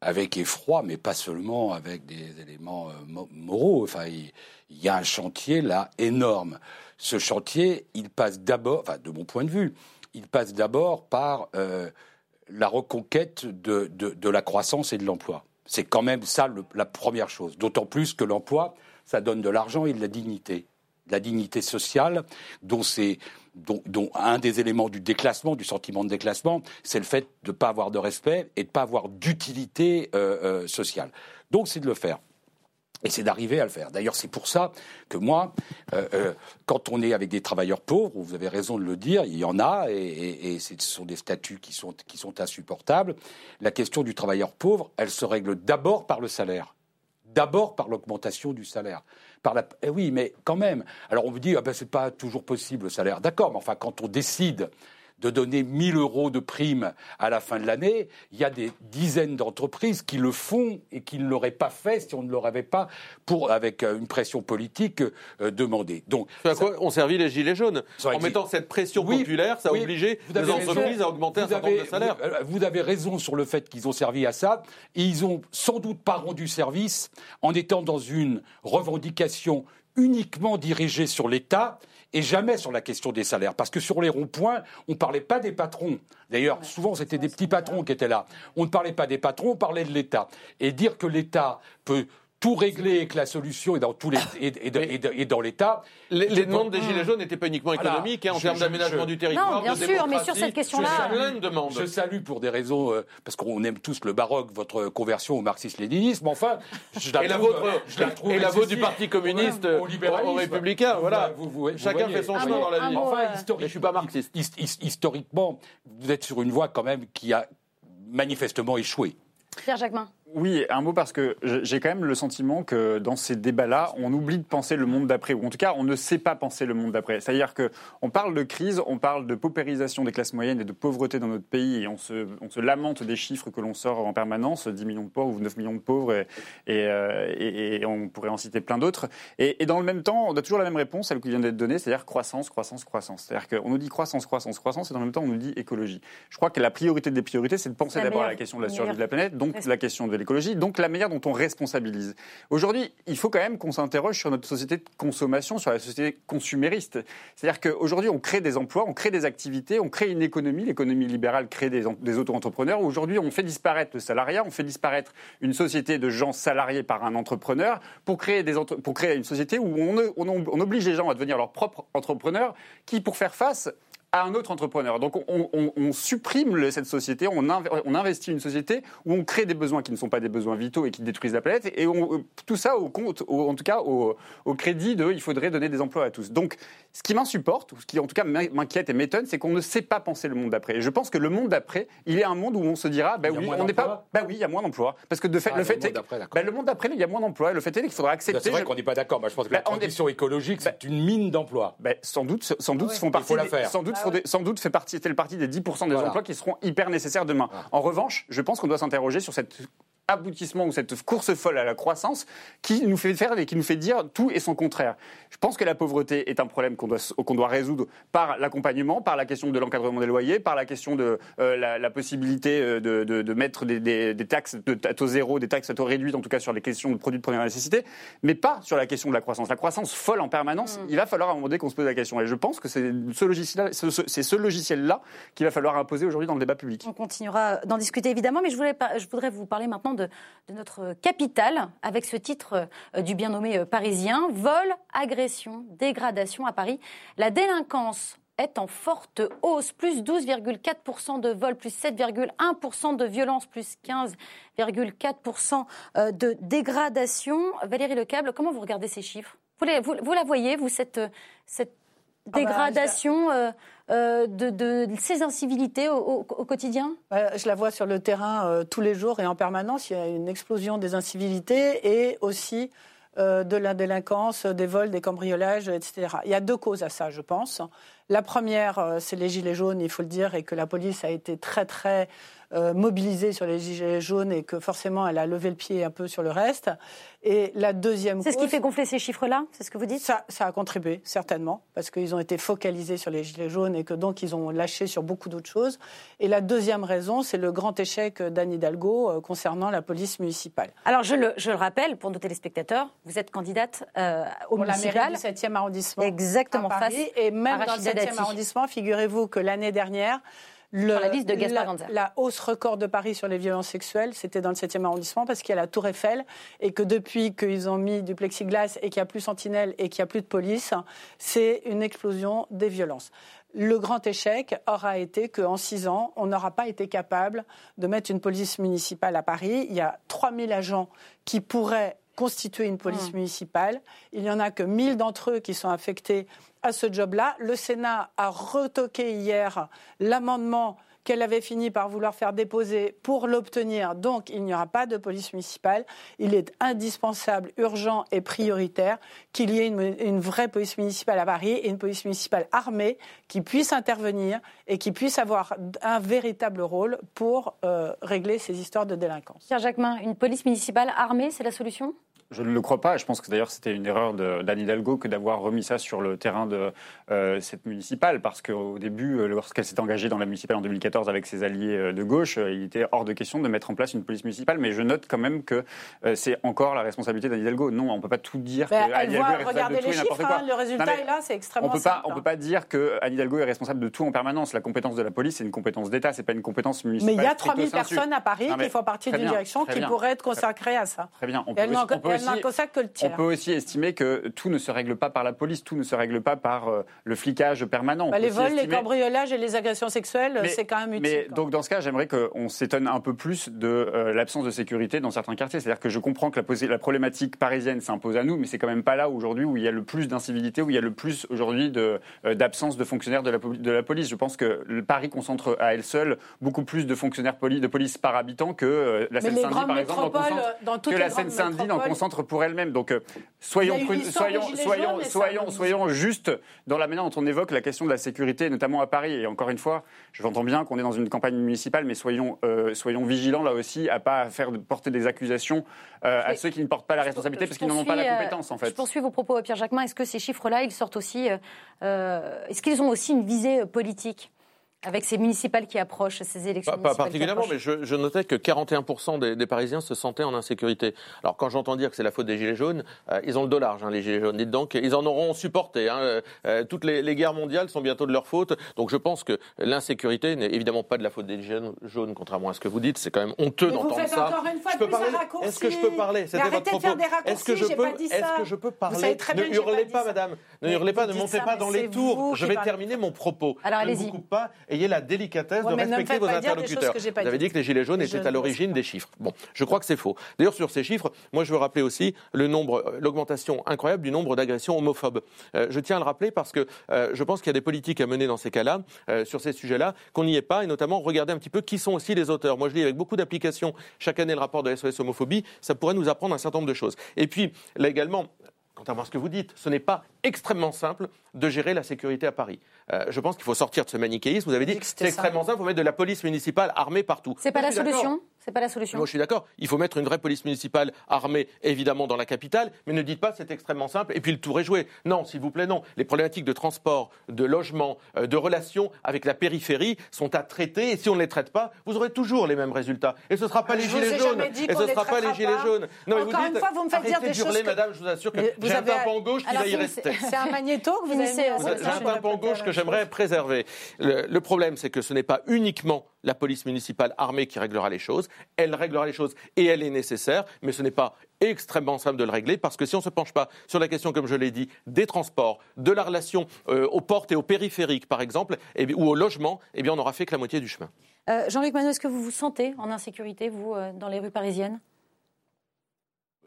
Speaker 2: avec effroi, mais pas seulement avec des éléments euh, moraux. Enfin, il, y a un chantier là énorme. Ce chantier, il passe d'abord, enfin, de mon point de vue, il passe d'abord par euh, la reconquête de, de, la croissance et de l'emploi. C'est quand même ça la première chose. D'autant plus que l'emploi, ça donne de l'argent et de la dignité. La dignité sociale, dont un des éléments du déclassement, du sentiment de déclassement, c'est le fait de ne pas avoir de respect et de ne pas avoir d'utilité euh, euh, sociale. Donc c'est de le faire. Et c'est d'arriver à le faire. D'ailleurs, c'est pour ça que moi, euh, quand on est avec des travailleurs pauvres, vous avez raison de le dire, il y en a, et, ce sont des statuts qui sont insupportables. La question du travailleur pauvre, elle se règle d'abord par le salaire, d'abord par l'augmentation du salaire. Eh oui, mais quand même. Alors on vous dit, ah ben, c'est pas toujours possible le salaire. D'accord, mais enfin, quand on décide de donner 1000 euros de prime à la fin de l'année, il y a des dizaines d'entreprises qui le font et qui ne l'auraient pas fait si on ne leur avait pas, pour, avec euh, une pression politique, euh, demandé.
Speaker 5: Donc, à quoi ont servi les Gilets jaunes En mettant cette pression populaire, ça a obligé les entreprises à augmenter un certain nombre de salaires.
Speaker 2: Euh, vous, avez raison sur le fait qu'ils ont servi à ça, et ils ont sans doute pas rendu service en étant dans une revendication uniquement dirigée sur l'État et jamais sur la question des salaires. Parce que sur les ronds-points, on ne parlait pas des patrons. D'ailleurs, souvent, c'était des petits patrons qui étaient là. On ne parlait pas des patrons, on parlait de l'État. Et dire que l'État peut tout régler et que la solution est dans, tous les, et, dans l'État.
Speaker 5: Les, demandes des Gilets jaunes n'étaient pas uniquement économiques, hein, en termes d'aménagement du territoire.
Speaker 1: Non, bien sûr, mais sur cette question-là.
Speaker 2: Je salue pour des raisons, euh, parce qu'on aime tous le baroque, votre conversion au marxisme-léninisme, enfin.
Speaker 5: Je la et, la vôtre, et la vôtre du Parti communiste au, au républicain, voilà. Chacun fait son chemin dans la vie.
Speaker 2: Enfin, historiquement, je suis pas marxiste. Historiquement, vous êtes sur une voie quand même qui a manifestement échoué.
Speaker 1: Pierre Jacquemin.
Speaker 6: Oui, un mot parce que j'ai quand même le sentiment que dans ces débats-là, on oublie de penser le monde d'après, ou en tout cas, on ne sait pas penser le monde d'après. C'est-à-dire qu'on parle de crise, on parle de paupérisation des classes moyennes et de pauvreté dans notre pays, et on se, on se lamente des chiffres que l'on sort en permanence, 10 millions de pauvres ou 9 millions de pauvres, et, euh, et, et, on pourrait en citer plein d'autres. Et, dans le même temps, on a toujours la même réponse, celle qui vient d'être donnée, c'est-à-dire croissance, croissance, croissance. C'est-à-dire qu'on nous dit croissance, croissance, croissance, et dans le même temps, on nous dit écologie. Je crois que la priorité des priorités, c'est de penser d'abord à la question de la survie de la planète, donc la question de l'écologie donc la manière dont on responsabilise. Aujourd'hui, il faut quand même qu'on s'interroge sur notre société de consommation, sur la société consumériste. C'est-à-dire qu'aujourd'hui, on crée des emplois, on crée des activités, on crée une économie. L'économie libérale crée des, auto-entrepreneurs. Aujourd'hui, on fait disparaître le salariat, on fait disparaître une société de gens salariés par un entrepreneur pour créer, des pour créer une société où on, on oblige les gens à devenir leurs propres entrepreneurs qui, pour faire face à un autre entrepreneur. Donc on, supprime cette société, on, investit une société où on crée des besoins qui ne sont pas des besoins vitaux et qui détruisent la planète, et on, tout ça au compte, en tout cas au, crédit de il faudrait donner des emplois à tous. Donc ce qui m'insupporte, ou ce qui en tout cas m'inquiète et m'étonne, c'est qu'on ne sait pas penser le monde d'après. Et je pense que le monde d'après, il est un monde où on se dira, bah oui, on n'est pas, bah oui, il y a moins d'emplois, parce que de fait, ah, le fait, est, bah, le monde d'après, il y a moins d'emplois. Le fait est qu'il faudra accepter.
Speaker 2: C'est vrai qu'on n'est pas d'accord. je pense que la bah, transition écologique, c'est une mine d'emplois.
Speaker 6: sans doute, sans doute, ah font partie. Sans doute, sans doute fait partie, fait partie des 10% des emplois qui seront hyper nécessaires demain. En revanche, je pense qu'on doit s'interroger sur cette aboutissement ou cette course folle à la croissance qui nous fait faire et qui nous fait dire tout et son contraire. Je pense que la pauvreté est un problème qu'on doit, qu'on doit résoudre par l'accompagnement, par la question de l'encadrement des loyers, par la question de euh, la, possibilité euh, de, de, mettre des, des, taxes à taux zéro, des taxes à taux réduit, en tout cas sur les questions de produits de première nécessité, mais pas sur la question de la croissance. La croissance folle en permanence, mm. il va falloir à un moment donné qu'on se pose la question. Et je pense que c'est ce logiciel-là ce, logiciel qu'il va falloir imposer aujourd'hui dans le débat public.
Speaker 1: On continuera d'en discuter évidemment, mais je, voulais, je voudrais vous parler maintenant de, notre capitale, avec ce titre euh, du bien nommé euh, parisien, vol, agression, dégradation à Paris. La délinquance est en forte hausse, plus 12,4% de vols, plus 7,1% de violence, plus 15,4% euh, de dégradation. Valérie Lecable, comment vous regardez ces chiffres? Vous, vous, la voyez, vous, cette, cette ah bah, dégradation euh, de, ces incivilités au, quotidien?
Speaker 3: Je la vois sur le terrain euh, tous les jours et en permanence. Il y a une explosion des incivilités et aussi euh, de la délinquance, des vols, des cambriolages, etc. Il y a deux causes à ça, je pense. La première, c'est les gilets jaunes, il faut le dire, et que la police a été très très euh, mobilisée sur les gilets jaunes et que forcément elle a levé le pied un peu sur le reste. Et la deuxième
Speaker 1: C'est ce qui fait gonfler ces chiffres-là C'est ce que vous dites?
Speaker 3: Ça, ça a contribué, certainement, parce qu'ils ont été focalisés sur les gilets jaunes et que donc ils ont lâché sur beaucoup d'autres choses. Et la deuxième raison, c'est le grand échec d'Anne Hidalgo euh, concernant la police municipale.
Speaker 1: Alors je le, je le, rappelle pour nos téléspectateurs, vous êtes candidate euh, au
Speaker 3: pour
Speaker 1: municipal.
Speaker 3: la mairie du 7e arrondissement.
Speaker 1: Exactement,
Speaker 3: à Paris, Et même dans le 7e arrondissement, figurez-vous que l'année dernière,
Speaker 1: la liste de Gaspard
Speaker 3: la, hausse record de Paris sur les violences sexuelles, c'était dans le 7e arrondissement parce qu'il y a la Tour Eiffel et que depuis qu'ils ont mis du plexiglas et qu'il n'y a plus Sentinelle et qu'il n'y a plus de police, c'est une explosion des violences. Le grand échec aura été qu'en six ans, on n'aura pas été capable de mettre une police municipale à Paris. Il y a 3000 agents qui pourraient constituer une police mmh. municipale. Il n'y en a que 1000 d'entre eux qui sont affectés à ce job-là. Le Sénat a retoqué hier l'amendement qu'elle avait fini par vouloir faire déposer pour l'obtenir. Donc, il n'y aura pas de police municipale. Il est indispensable, urgent et prioritaire qu'il y ait une, vraie police municipale à Paris et une police municipale armée qui puisse intervenir et qui puisse avoir un véritable rôle pour euh, régler ces histoires de délinquance.
Speaker 1: Pierre Jacquemin, une police municipale armée, c'est la solution?
Speaker 6: Je ne le crois pas. Je pense que d'ailleurs c'était une erreur d'Anne Hidalgo que d'avoir remis ça sur le terrain de euh, cette municipale, parce qu'au début, euh, lorsqu'elle s'est engagée dans la municipale en 2014 avec ses alliés euh, de gauche, il était hors de question de mettre en place une police municipale. Mais je note quand même que c'est encore la responsabilité d'Anne Hidalgo. Non, on ne peut pas tout dire.
Speaker 3: Que responsable de tout et n'importe quoi. Hein, le résultat est là, c'est extrêmement
Speaker 6: on peut
Speaker 3: pas,
Speaker 6: On ne peut pas dire que Anne Hidalgo est responsable de tout en permanence. La compétence de la police, c'est une compétence d'État, c'est pas une compétence municipale.
Speaker 3: Mais il y a 3000 personnes à Paris qui font partie d'une direction qui pourrait être consacrée à ça.
Speaker 6: Très bien. On peut que le on peut aussi estimer que tout ne se règle pas par la police, tout ne se règle pas par euh, le flicage permanent.
Speaker 3: Bah, les vols, les cambriolages et les agressions sexuelles, c'est quand même utile.
Speaker 6: Mais donc dans ce cas, j'aimerais qu'on s'étonne un peu plus de euh, l'absence de sécurité dans certains quartiers. C'est-à-dire que je comprends que la, la problématique parisienne s'impose à nous, mais c'est quand même pas là aujourd'hui où il y a le plus d'incivilité, où il y a le plus aujourd'hui euh, d'absence de, fonctionnaires de la, de la, police. Je pense que le Paris concentre à elle seule beaucoup plus de fonctionnaires de police par habitant que la Seine-Saint-Denis, par exemple, que la Seine-Saint-Denis en concentre pour elle-même. Donc soyons, soyons, soyons, soyons, soyons justes dans la manière dont on évoque la question de la sécurité, notamment à Paris. Et encore une fois, j'entends bien qu'on est dans une campagne municipale, mais soyons, euh, soyons vigilants là aussi à pas faire porter des accusations euh, à ceux qui ne portent pas la responsabilité parce qu'ils n'en ont pas la euh, compétence en fait.
Speaker 1: Je poursuis vos propos, Pierre Jacquemin. Est-ce que ces chiffres-là, ils sortent aussi, est-ce qu'ils ont aussi une visée politique? Avec ces municipales qui approchent, ces élections
Speaker 5: Pas, particulièrement, mais je, notais que 41% des, des, Parisiens se sentaient en insécurité. Alors quand j'entends dire que c'est la faute des Gilets jaunes, euh, ils ont le dollar, hein, les Gilets jaunes. Dites donc, ils en auront supporté. Hein. Euh, euh, toutes les, guerres mondiales sont bientôt de leur faute. Donc je pense que l'insécurité n'est évidemment pas de la faute des Gilets jaunes, contrairement à ce que vous dites. C'est quand même honteux d'entendre ça.
Speaker 3: Encore une fois je peux
Speaker 5: parler Est-ce que je peux parler?
Speaker 3: C'était votre propos. Est-ce que je peux
Speaker 5: Est-ce que je peux parler? Ne hurlez pas, madame. Ne hurlez pas. Ne montez pas dans les tours. Je vais terminer mon propos.
Speaker 1: Alors allez-y.
Speaker 5: Ayez la délicatesse de respecter vos interlocuteurs. Vous avez dit que les Gilets jaunes étaient à l'origine des chiffres. Bon, je crois que c'est faux. D'ailleurs, sur ces chiffres, moi je veux rappeler aussi le nombre, euh, l'augmentation incroyable du nombre d'agressions homophobes. Euh, je tiens à le rappeler parce que euh, je pense qu'il y a des politiques à mener dans ces cas-là, sur ces sujets-là, qu'on n'y est pas, et notamment regarder un petit peu qui sont aussi les auteurs. Moi je lis avec beaucoup d'applications chaque année le rapport de SOS homophobie, ça pourrait nous apprendre un certain nombre de choses. Et puis, là également, À ce que vous dites, ce n'est pas extrêmement simple de gérer la sécurité à Paris. Euh, je pense qu'il faut sortir de ce manichéisme. Vous avez dit que c'est extrêmement simple, il faut mettre de la police municipale armée partout.
Speaker 1: C'est pas la solution? C'est pas la solution.
Speaker 5: Moi, je suis d'accord. Il faut mettre une vraie police municipale armée, évidemment, dans la capitale, mais ne dites pas c'est extrêmement simple et puis le tour est joué. Non, s'il vous plaît, non. Les problématiques de transport, de logement, euh, de relations avec la périphérie sont à traiter et si on ne les traite pas, vous aurez toujours les mêmes résultats. Et ce ne sera pas les gilets jaunes. Et ce ne sera pas les gilets jaunes.
Speaker 3: Non, Encore vous une fois, vous me faites dire des choses.
Speaker 5: madame, je vous assure que j'ai un tympan gauche qui va y rester.
Speaker 3: C'est un magnéto que vous (laughs) avez
Speaker 5: J'ai un tympan gauche que j'aimerais préserver. Le problème, c'est que ce n'est pas uniquement la police municipale armée qui réglera les choses. Elle réglera les choses et elle est nécessaire, mais ce n'est pas extrêmement simple de le régler parce que si on ne se penche pas sur la question, comme je l'ai dit, des transports, de la relation euh, aux portes et aux périphériques, par exemple, ou au logement, eh bien, on n'aura fait que la moitié du chemin.
Speaker 1: Euh, Jean-Luc Manon, est-ce que vous vous sentez en insécurité, vous, euh, dans les rues parisiennes?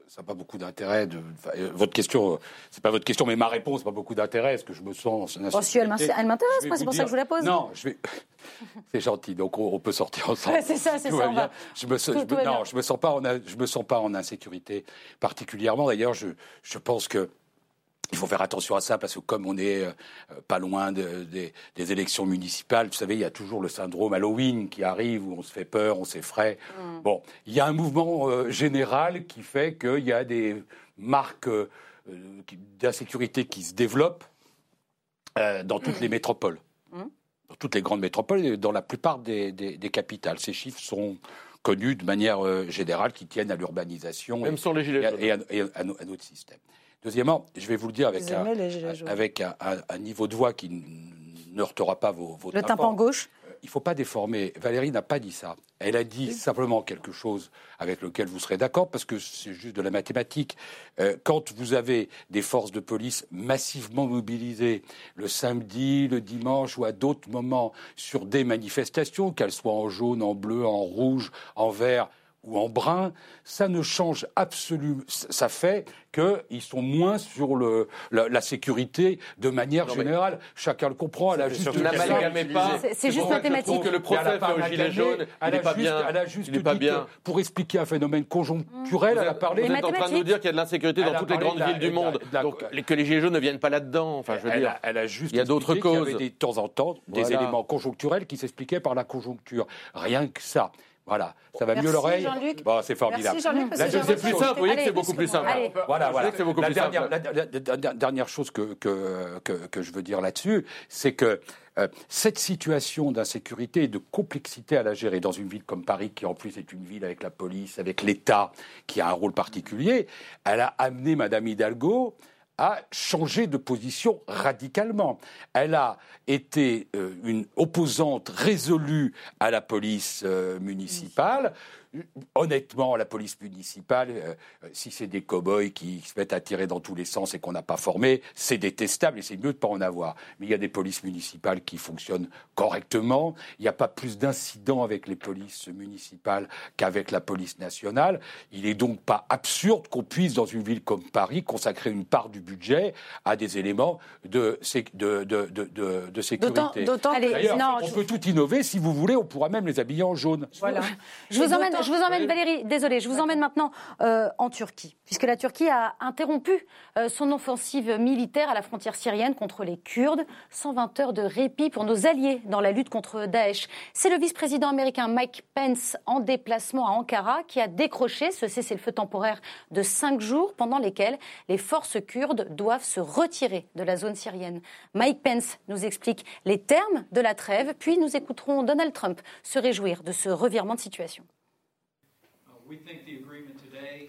Speaker 2: Ça n'a pas beaucoup d'intérêt. De, euh, votre question, euh, c'est pas votre question, mais ma réponse n'a pas beaucoup d'intérêt. Est-ce que je me sens en
Speaker 1: oh, si elle m'intéresse, c'est pour ça que je vous la pose.
Speaker 2: Non, je vais. (laughs) c'est gentil, donc on, peut sortir ensemble.
Speaker 1: c'est ça, c'est ça.
Speaker 2: Je me, je non, je me sens pas en, je me sens pas en insécurité particulièrement. D'ailleurs, je, je pense que il faut faire attention à ça parce que comme on est euh, pas loin des élections municipales, vous savez, il y a toujours le syndrome Halloween qui arrive où on se fait peur, on s'effraie. Mm. Bon, il y a un mouvement euh, général qui fait qu'il y a des marques euh, d'insécurité qui se développent dans toutes les métropoles, mm. dans toutes les grandes métropoles et dans la plupart des, capitales. Ces chiffres sont connus de manière générale, qui tiennent à l'urbanisation et, à notre système. Deuxièmement, je vais vous le dire avec, un, avec un, niveau de voix qui ne heurtera pas vos, vos
Speaker 1: Le tympan gauche
Speaker 2: euh, il ne faut pas déformer. Valérie n'a pas dit ça. Elle a dit simplement quelque chose avec lequel vous serez d'accord, parce que c'est juste de la mathématique. Euh, quand vous avez des forces de police massivement mobilisées le samedi, le dimanche ou à d'autres moments sur des manifestations, qu'elles soient en jaune, en bleu, en rouge, en vert, ou en brun, ça ne change absolument. Ça fait qu'ils sont moins sur le, la, sécurité de manière générale. Chacun le comprend. Elle a juste
Speaker 1: C'est juste mathématique.
Speaker 5: que le procès fait aux Gilets jaunes, il n'est pas bien.
Speaker 2: Elle a juste pas bien. Pour expliquer un phénomène conjoncturel, elle a parlé.
Speaker 5: Vous êtes en train de nous dire qu'il y a de l'insécurité dans toutes les grandes villes du monde. Donc que les Gilets jaunes ne viennent pas là-dedans. Enfin, je veux dire.
Speaker 2: Elle a juste. Il y a d'autres causes. Il y avait de temps en temps des éléments conjoncturels qui s'expliquaient par la conjoncture. Rien que ça. Voilà, ça va mieux l'oreille. Bon, c'est formidable.
Speaker 5: c'est plus simple, vous voyez que c'est beaucoup plus simple.
Speaker 2: Voilà, voilà. la, dernière, la, dernière, chose que, que, que, je veux dire là-dessus, c'est que euh, cette situation d'insécurité et de complexité à la gérer dans une ville comme Paris, qui en plus est une ville avec la police, avec l'État, qui a un rôle particulier, elle a amené Madame Hidalgo a changé de position radicalement. Elle a été euh, une opposante résolue à la police euh, municipale honnêtement, la police municipale, euh, si c'est des cow-boys qui se mettent à tirer dans tous les sens et qu'on n'a pas formé, c'est détestable et c'est mieux de ne pas en avoir. Mais il y a des polices municipales qui fonctionnent correctement. Il n'y a pas plus d'incidents avec les polices municipales qu'avec la police nationale. Il n'est donc pas absurde qu'on puisse, dans une ville comme Paris, consacrer une part du budget à des éléments de, de, de, de sécurité.
Speaker 1: D'autant,
Speaker 2: on peut tout innover. Si vous voulez, on pourra même les habiller en jaune.
Speaker 1: Voilà. Je vous emmène je vous emmène, Valérie, désolée, je vous emmène maintenant euh, en Turquie, puisque la Turquie a interrompu euh, son offensive militaire à la frontière syrienne contre les Kurdes. 120 heures de répit pour nos alliés dans la lutte contre Daesh. C'est le vice-président américain Mike Pence en déplacement à Ankara qui a décroché ce cessez-le-feu temporaire de cinq jours pendant lesquels les forces kurdes doivent se retirer de la zone syrienne. Mike Pence nous explique les termes de la trêve, puis nous écouterons Donald Trump se réjouir de ce revirement de situation.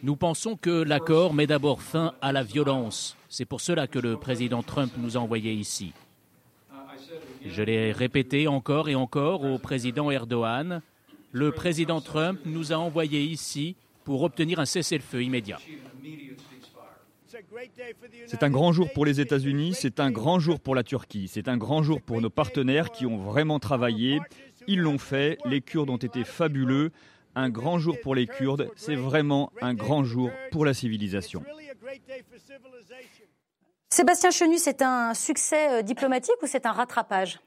Speaker 12: Nous pensons que l'accord met d'abord fin à la violence. C'est pour cela que le président Trump nous a envoyés ici. Je l'ai répété encore et encore au président Erdogan. Le président Trump nous a envoyés ici pour obtenir un cessez-le-feu immédiat.
Speaker 13: C'est un grand jour pour les États-Unis, c'est un grand jour pour la Turquie, c'est un grand jour pour nos partenaires qui ont vraiment travaillé. Ils l'ont fait, les Kurdes ont été fabuleux un grand jour pour les Kurdes, c'est vraiment un grand jour pour la civilisation.
Speaker 1: Sébastien Chenu, c'est un succès euh, diplomatique ou c'est un rattrapage?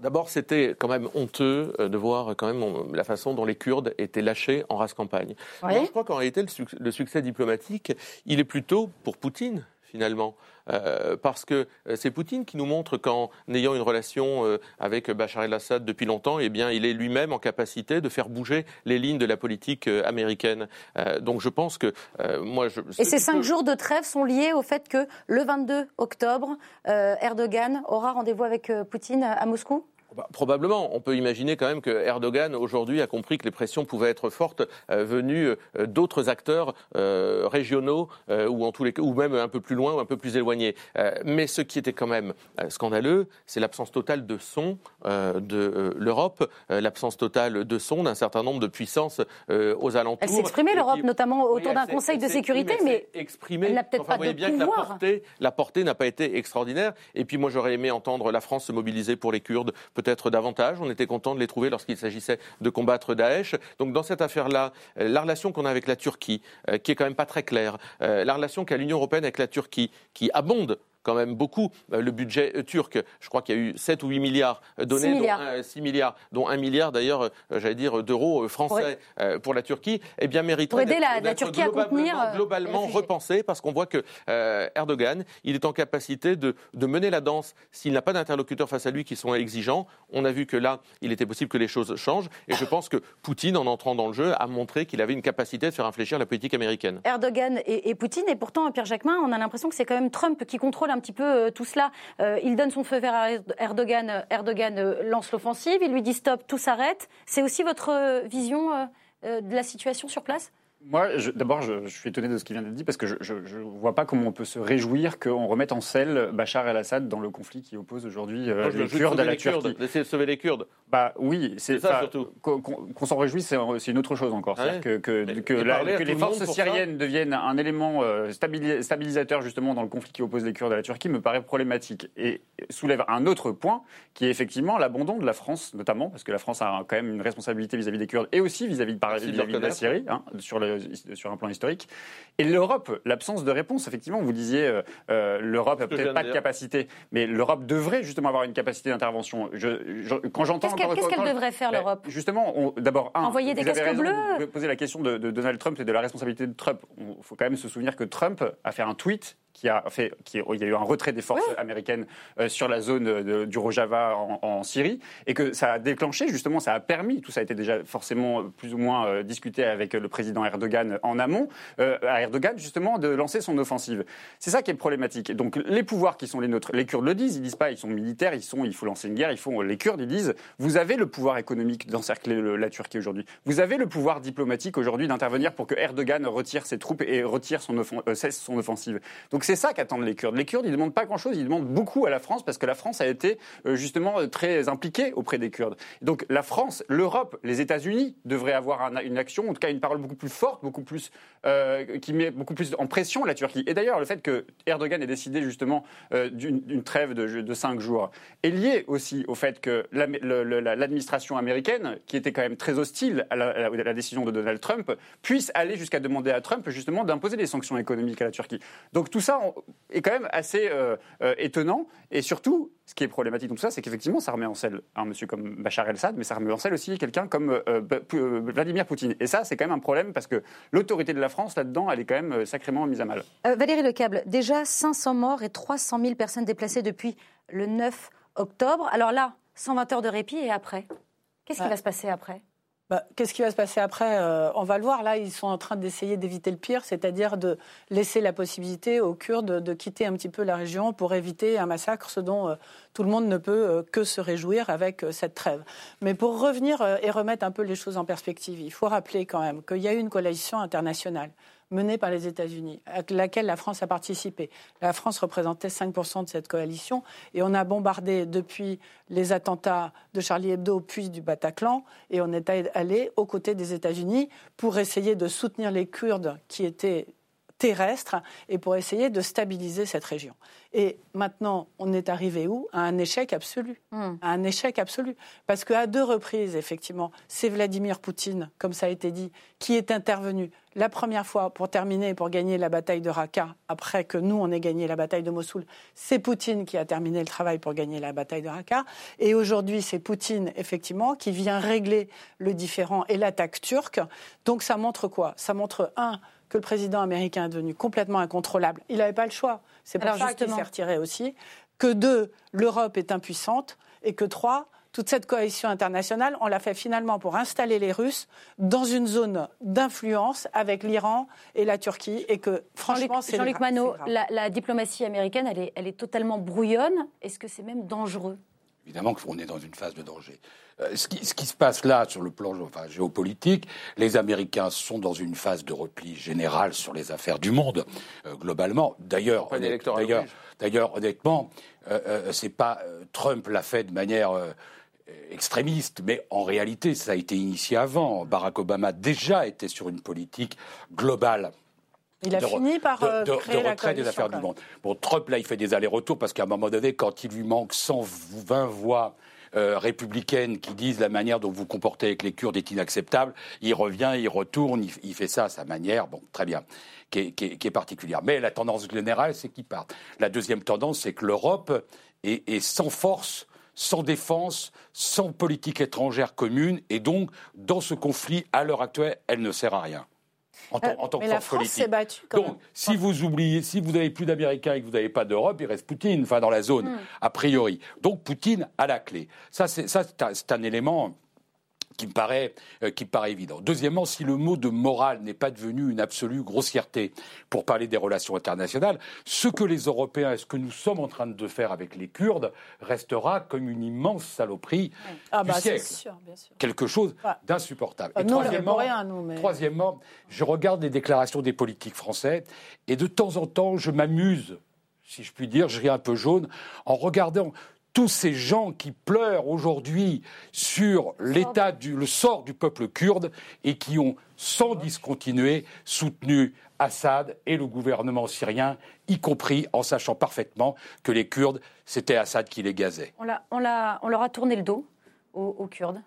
Speaker 5: D'abord, c'était quand même honteux euh, de voir quand même la façon dont les Kurdes étaient lâchés en race campagne. je crois qu'en réalité, le, succès diplomatique, il est plutôt pour Poutine finalement. Euh, parce que euh, c'est Poutine qui nous montre qu'en ayant une relation euh, avec Bachar el-Assad depuis longtemps, eh bien, il est lui-même en capacité de faire bouger les lignes de la politique américaine. donc je pense que moi... Je,
Speaker 1: Et ces cinq jours de trêve sont liés au fait que le 22 octobre, Erdogan aura rendez-vous avec Poutine à Moscou?
Speaker 5: Bah, probablement. On peut imaginer quand même que Erdogan aujourd'hui a compris que les pressions pouvaient être fortes euh, venues euh, d'autres acteurs euh, régionaux ou en tous les cas, ou même un peu plus loin ou un peu plus éloignés. mais ce qui était quand même scandaleux, c'est l'absence totale de son de l'Europe, l'absence totale de son d'un certain nombre de puissances aux alentours.
Speaker 1: Elle s'exprimait l'Europe, notamment autour d'un Conseil de sécurité, mais, elle n'a peut-être pas de bien pouvoir.
Speaker 5: Que la portée, la portée n'a pas été extraordinaire. Et puis moi, j'aurais aimé entendre la France se mobiliser pour les Kurdes, peut-être davantage. On était content de les trouver lorsqu'il s'agissait de combattre Daesh. Donc dans cette affaire-là, euh, la relation qu'on a avec la Turquie, euh, qui est quand même pas très claire, euh, la relation qu'a l'Union européenne avec la Turquie, qui abonde quand même beaucoup euh, le budget euh, turc. Je crois qu'il y a eu 7 ou 8 milliards donnés, 6 milliards, dont, 6 milliards, dont 1 milliard d'ailleurs, euh, j'allais dire, d'euros français pour, la Turquie, eh bien mériterait
Speaker 1: d'être la, la, Turquie
Speaker 5: globalement,
Speaker 1: à contenir
Speaker 5: globalement repensé parce qu'on voit que Erdogan, il est en capacité de, de mener la danse s'il n'a pas d'interlocuteurs face à lui qui sont exigeants. On a vu que là, il était possible que les choses changent et je pense que Poutine, en entrant dans le jeu, a montré qu'il avait une capacité de faire infléchir la politique américaine.
Speaker 1: Erdogan et, et Poutine, et pourtant, Pierre Jacquemin, on a l'impression que c'est quand même Trump qui contrôle un petit peu euh, tout cela. Euh, il donne son feu vert à Erdogan. Erdogan euh, lance l'offensive. Il lui dit stop, tout s'arrête. C'est aussi votre vision de la situation sur place?
Speaker 6: Moi, d'abord, je, suis étonné de ce qui vient d'être dit parce que je ne vois pas comment on peut se réjouir qu'on remette en selle Bachar el-Assad dans le conflit qui oppose aujourd'hui euh, les Kurdes à la Turquie.
Speaker 5: D'essayer de sauver les Kurdes.
Speaker 6: Bah oui, c'est ça surtout. Qu'on s'en réjouisse, c'est une autre chose encore. Que, que, que, les forces syriennes deviennent un élément euh, stabilisateur justement dans le conflit qui oppose les Kurdes à la Turquie me paraît problématique et soulève un autre point qui est effectivement l'abandon de la France, notamment parce que la France a quand même une responsabilité vis-à-vis des Kurdes et aussi vis-à-vis -vis, de la Syrie hein, sur le sur un plan historique. Et l'Europe, l'absence de réponse, effectivement, vous disiez, euh, euh, l'Europe n'a peut-être pas de capacité, mais l'Europe devrait justement avoir une capacité d'intervention. Je,
Speaker 1: quand j'entends qu'est-ce qu'elle devrait faire ben, l'Europe?
Speaker 6: Justement, d'abord,
Speaker 1: envoyer des casques bleus.
Speaker 6: Vous posez la question de, de Donald Trump et de la responsabilité de Trump. Il faut quand même se souvenir que Trump a fait un tweet qui a fait, qui, il y a eu un retrait des forces américaines euh, sur la zone du Rojava en, Syrie, et que ça a déclenché justement, ça a permis, tout ça a été déjà forcément plus ou moins euh, discuté avec le président Erdogan en amont, euh, à Erdogan justement de lancer son offensive. C'est ça qui est problématique. Donc les pouvoirs qui sont les nôtres, les Kurdes le disent, ils disent pas, ils sont militaires, ils sont, il faut lancer une guerre, ils font, les Kurdes ils disent, vous avez le pouvoir économique d'encercler la Turquie aujourd'hui, vous avez le pouvoir diplomatique aujourd'hui d'intervenir pour que Erdogan retire ses troupes et retire son, cesse son offensive. Donc c'est ça qu'attendent les Kurdes. Les Kurdes, ils ne demandent pas grand-chose, ils demandent beaucoup à la France parce que la France a été euh, justement euh, très impliquée auprès des Kurdes. Donc la France, l'Europe, les États-Unis devraient avoir une action, en tout cas une parole beaucoup plus forte, beaucoup plus, euh, qui met beaucoup plus en pression la Turquie. Et d'ailleurs, le fait que Erdogan ait décidé justement d'une trêve de, cinq jours est lié aussi au fait que l'administration américaine, qui était quand même très hostile à la, à la décision de Donald Trump, puisse aller jusqu'à demander à Trump justement d'imposer des sanctions économiques à la Turquie. Donc tout ça, est quand même assez euh, euh, étonnant. Et surtout, ce qui est problématique dans tout ça, c'est qu'effectivement, ça remet en selle un monsieur comme Bachar el-Assad, mais ça remet en selle aussi quelqu'un comme euh, Vladimir Poutine. Et ça, c'est quand même un problème parce que l'autorité de la France, là-dedans, elle est quand même sacrément mise à mal.
Speaker 1: Valérie Lecable, déjà 500 morts et 300 000 personnes déplacées depuis le 9 octobre. Alors là, 120 heures de répit et après? Qu'est-ce qui va se passer après?
Speaker 3: Bah, qu'est-ce qui va se passer après euh, On va le voir. Là, ils sont en train d'essayer d'éviter le pire, c'est-à-dire de laisser la possibilité aux Kurdes de, quitter un petit peu la région pour éviter un massacre, ce dont euh, tout le monde ne peut euh, que se réjouir avec cette trêve. Mais pour revenir et remettre un peu les choses en perspective, il faut rappeler quand même qu'il y a eu une coalition internationale menée par les États-Unis, à laquelle la France a participé. La France représentait 5% de cette coalition et on a bombardé depuis les attentats de Charlie Hebdo puis du Bataclan et on est allé aux côtés des États-Unis pour essayer de soutenir les Kurdes qui étaient terrestres et pour essayer de stabiliser cette région. Et maintenant, on est arrivé où? À un échec absolu. Hmm. À un échec absolu. Parce qu'à deux reprises, effectivement, c'est Vladimir Poutine, comme ça a été dit, qui est intervenu la première fois pour terminer, pour gagner la bataille de Raqqa, après que nous, on ait gagné la bataille de Mossoul. C'est Poutine qui a terminé le travail pour gagner la bataille de Raqqa. Et aujourd'hui, c'est Poutine, effectivement, qui vient régler le différend et l'attaque turque. Donc ça montre quoi? Ça montre, un, que le président américain est devenu complètement incontrôlable. Il n'avait pas le choix. C'est pour ça qu'il s'est retiré aussi. Que deux, l'Europe est impuissante. Et que trois, toute cette coalition internationale, on l'a fait finalement pour installer les Russes dans une zone d'influence avec l'Iran et la Turquie. Et que franchement, c'est
Speaker 1: Jean-Luc Manot, la, diplomatie américaine, elle est, elle est totalement brouillonne. Est-ce que c'est même dangereux?
Speaker 2: Évidemment qu'on est dans une phase de danger. Euh, ce, qui, se passe là sur le plan géopolitique, les Américains sont dans une phase de repli général sur les affaires du monde, euh, globalement. D'ailleurs, d'ailleurs, d'ailleurs, honnêtement, euh, c'est pas Trump l'a fait de manière extrémiste, mais en réalité, ça a été initié avant. Barack Obama déjà était sur une politique globale
Speaker 3: il a fini par
Speaker 2: de,
Speaker 3: de,
Speaker 2: retrait des affaires du monde. Bon, Trump, là, il fait des allers-retours parce qu'à un moment donné, quand il lui manque 120 voix euh, républicaines qui disent la manière dont vous vous comportez avec les Kurdes est inacceptable, il revient, il retourne, il, fait ça à sa manière, bon, très bien, qui est, particulière. Mais la tendance générale, c'est qu'il part. La deuxième tendance, c'est que l'Europe est sans force sans défense, sans politique étrangère commune, et donc, dans ce conflit, à l'heure actuelle, elle ne sert à rien
Speaker 3: en, tant, que force politique.
Speaker 2: Donc, si vous oubliez, si vous n'avez plus d'Américains et que vous n'avez pas d'Europe, il reste Poutine, enfin dans la zone, hmm. a priori. Donc Poutine a la clé. Ça, c'est un élément qui me paraît, euh, qui paraît évident. Deuxièmement, si le mot de morale n'est pas devenu une absolue grossièreté pour parler des relations internationales, ce que les Européens et ce que nous sommes en train de faire avec les Kurdes restera comme une immense saloperie ah du bah, siècle. Sûr, bien sûr. Quelque chose d'insupportable.
Speaker 3: et troisièmement, rien, nous, mais...
Speaker 2: troisièmement, je regarde les déclarations des politiques français et de temps en temps, je m'amuse si je puis dire, je ris un peu jaune, en regardant tous ces gens qui pleurent aujourd'hui sur l'état du le sort du peuple kurde et qui ont sans discontinuer soutenu Assad et le gouvernement syrien, y compris en sachant parfaitement que les Kurdes, c'était Assad qui les gazait.
Speaker 1: On, leur a tourné le dos aux Kurdes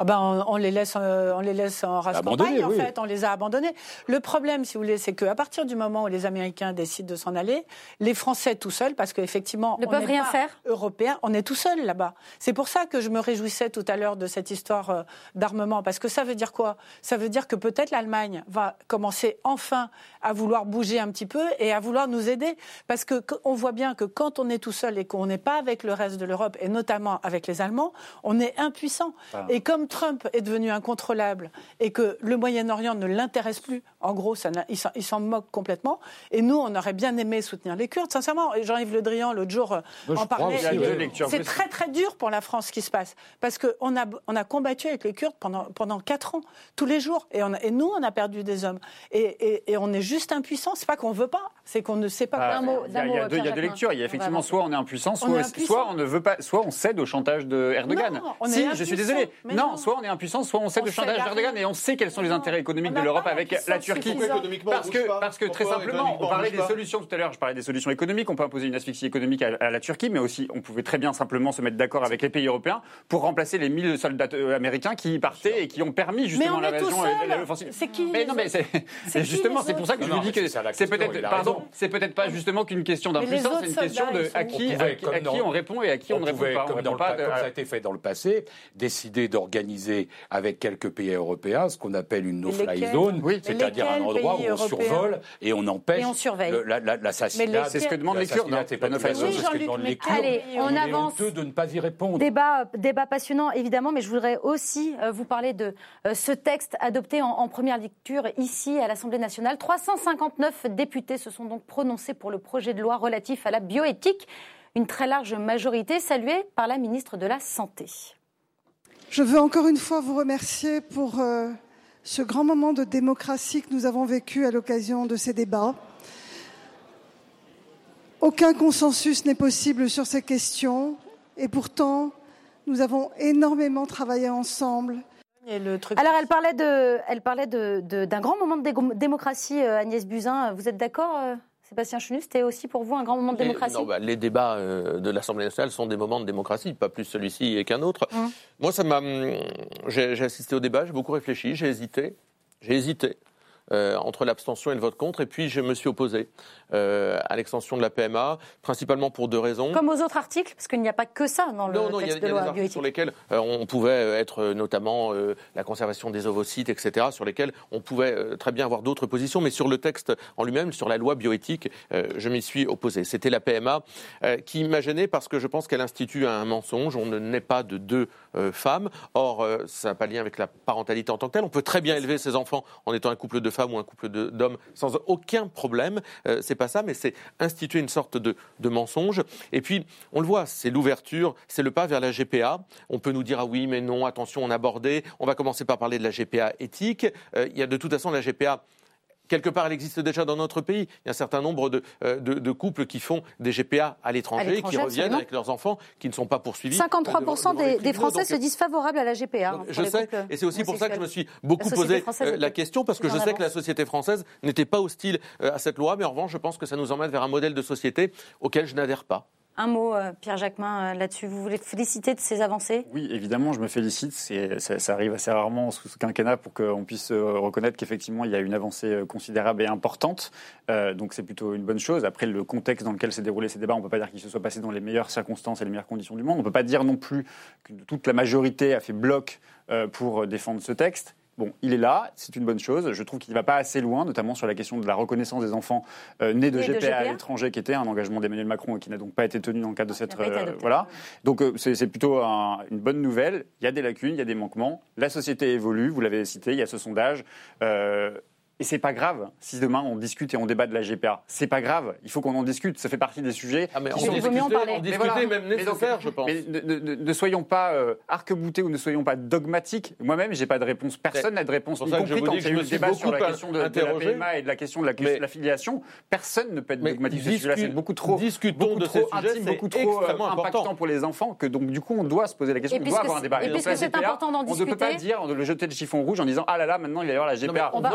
Speaker 3: ah ben, on, les laisse, euh, on les laisse en race campagne, en fait, on les a abandonnés. Le problème, si vous voulez, c'est qu'à partir du moment où les Américains décident de s'en aller, les Français tout seuls, parce qu'effectivement,
Speaker 1: ne peuvent rien faire.
Speaker 3: Européens, on est tout seuls là-bas. C'est pour ça que je me réjouissais tout à l'heure de cette histoire euh, d'armement, parce que ça veut dire quoi? Ça veut dire que peut-être l'Allemagne va commencer enfin à vouloir bouger un petit peu et à vouloir nous aider, parce que on voit bien que quand on est tout seul et qu'on n'est pas avec le reste de l'Europe et notamment avec les Allemands, on est impuissant. Ah. Et comme Trump est devenu incontrôlable et que le Moyen-Orient ne l'intéresse plus, en gros, ça il s'en moque complètement. Et nous, on aurait bien aimé soutenir les Kurdes, sincèrement. Jean-Yves Le Drian, l'autre jour, euh, en parlait. C'est très, très dur pour la France ce qui se passe. Parce qu'on a, on a combattu avec les Kurdes pendant, pendant 4 ans, tous les jours. Et, on et nous, on a perdu des hommes. Et, et, on est juste impuissant. C'est pas qu'on veut pas, c'est qu'on ne sait pas.
Speaker 6: Ah,
Speaker 3: mot,
Speaker 6: il y a, y a deux, lectures. Il y a effectivement soit on est impuissant, soit on, soit on ne veut pas, soit on cède au chantage de Erdogan. si, je suis désolé. Non, soit on est impuissant, soit on sait le chantage d'Erdogan et on sait quels sont les intérêts économiques de l'Europe avec la Turquie. Parce que, parce que très simplement, on parlait des solutions tout à l'heure, je parlais des solutions économiques, on peut imposer une asphyxie économique à, la Turquie, mais aussi on pouvait très bien simplement se mettre d'accord avec les pays européens pour remplacer les 1000 soldats euh, américains qui partaient et qui ont permis justement l'invasion et l'offensive.
Speaker 3: C'est qui
Speaker 6: Mais non, mais c'est (laughs) justement, c'est pour ça que je vous dis que c'est peut-être, pardon, c'est peut-être pas justement qu'une question d'impuissance, c'est une question de à qui on répond et à qui on ne répond pas. Comme
Speaker 2: ça a été fait dans le passé, décider d'organiser avec quelques pays européens ce qu'on appelle une no-fly zone, c'est-à-dire un endroit où on survole et on empêche l'assassinat.
Speaker 6: C'est ce que demandent les Kurdes.
Speaker 2: C'est pas no-fly zone, c'est ce que demandent les Kurdes.
Speaker 1: Allez, on avance.
Speaker 2: de ne pas y répondre.
Speaker 1: Débat, débat passionnant, évidemment, mais je voudrais aussi euh, vous parler de euh, ce texte adopté en, première lecture ici à l'Assemblée nationale. 359 députés se sont donc prononcés pour le projet de loi relatif à la bioéthique. Une très large majorité saluée par la ministre de la Santé.
Speaker 14: Je veux encore une fois vous remercier pour euh, ce grand moment de démocratie que nous avons vécu à l'occasion de ces débats. Aucun consensus n'est possible sur ces questions et pourtant nous avons énormément travaillé ensemble.
Speaker 1: Alors elle parlait de, elle parlait d'un grand moment de démocratie, euh, Agnès Buzyn. Vous êtes d'accord euh Sébastien Chenu, c'était aussi pour vous un grand moment de démocratie?
Speaker 5: non, bah, Les débats euh, de l'Assemblée nationale sont des moments de démocratie, pas plus celui-ci qu'un autre. Hum. Moi, ça m'a, j'ai assisté au débat, j'ai beaucoup réfléchi, j'ai hésité, j'ai hésité. Entre l'abstention et le vote contre. Et puis, je me suis opposé à l'extension de la PMA, principalement pour deux raisons.
Speaker 1: Comme aux autres articles, parce qu'il n'y a pas que ça dans le
Speaker 5: non, non,
Speaker 1: texte
Speaker 5: il y a,
Speaker 1: de loi
Speaker 5: des sur lesquels on pouvait être notamment la conservation des ovocytes, etc., sur lesquels on pouvait très bien avoir d'autres positions. Mais sur le texte en lui-même, sur la loi bioéthique, je m'y suis opposé. C'était la PMA qui m'a gêné parce que je pense qu'elle institue un mensonge. On ne naît pas de deux femmes. Or, ça n'a pas lien avec la parentalité en tant que telle. On peut très bien élever ses enfants en étant un couple de femmes ou un couple d'hommes sans aucun problème. Euh, c'est pas ça, mais c'est instituer une sorte de, mensonge. Et puis, on le voit, c'est l'ouverture, c'est le pas vers la GPA. On peut nous dire ah oui, mais non, attention, on a abordé. On va commencer par parler de la GPA éthique. Euh, il y a de toute façon la GPA Quelque part, elle existe déjà dans notre pays. Il y a un certain nombre de, euh, couples qui font des GPA à l'étranger, qui reviennent avec leurs enfants, qui ne sont pas poursuivis.
Speaker 1: 53% des, Français se disent favorables à la GPA. Hein,
Speaker 5: je sais, et c'est aussi pour ça que je me suis beaucoup posé euh, la question, parce que je sais que la société française n'était pas hostile euh, à cette loi, mais en revanche, je pense que ça nous emmène vers un modèle de société auquel je n'adhère pas.
Speaker 1: Un mot, euh, Pierre Jacquemin, euh, là-dessus. Vous voulez féliciter de ces avancées?
Speaker 6: Oui, évidemment, je me félicite. Ça, arrive assez rarement sous ce quinquennat pour qu'on puisse euh, reconnaître qu'effectivement, il y a une avancée considérable et importante. donc, c'est plutôt une bonne chose. Après, le contexte dans lequel s'est déroulé ces débats, on ne peut pas dire qu'il se soit passé dans les meilleures circonstances et les meilleures conditions du monde. On ne peut pas dire non plus que toute la majorité a fait bloc pour défendre ce texte. Bon, il est là, c'est une bonne chose. Je trouve qu'il ne va pas assez loin, notamment sur la question de la reconnaissance des enfants euh, nés de, GPA, à l'étranger, qui était un engagement d'Emmanuel Macron et qui n'a donc pas été tenu dans le cadre de cette. Euh, voilà. Donc euh, c'est plutôt une bonne nouvelle. Il y a des lacunes, il y a des manquements. La société évolue, vous l'avez cité, il y a ce sondage. Et c'est pas grave si demain on discute et on débat de la GPA. C'est pas grave. Il faut qu'on en discute. Ça fait partie des sujets.
Speaker 5: Ah mais on discuter, en discuter même nécessaire, je pense.
Speaker 6: Mais ne, soyons pas euh, arc-boutés ou ne soyons pas dogmatiques. Moi-même, j'ai pas de réponse. Personne n'a de réponse. Y compris quand il y a eu le débat sur la question de, la PMA et de la question de la, filiation, personne ne peut être dogmatique. C'est beaucoup trop,
Speaker 5: discutons
Speaker 6: beaucoup trop intime, beaucoup trop euh, impactant pour les enfants que donc du coup on doit se poser la question. On doit avoir un débat.
Speaker 1: Et puisque c'est important d'en discuter,
Speaker 6: on ne peut pas dire de le jeter le chiffon rouge en disant ah là là maintenant il va y avoir la GPA.
Speaker 1: On va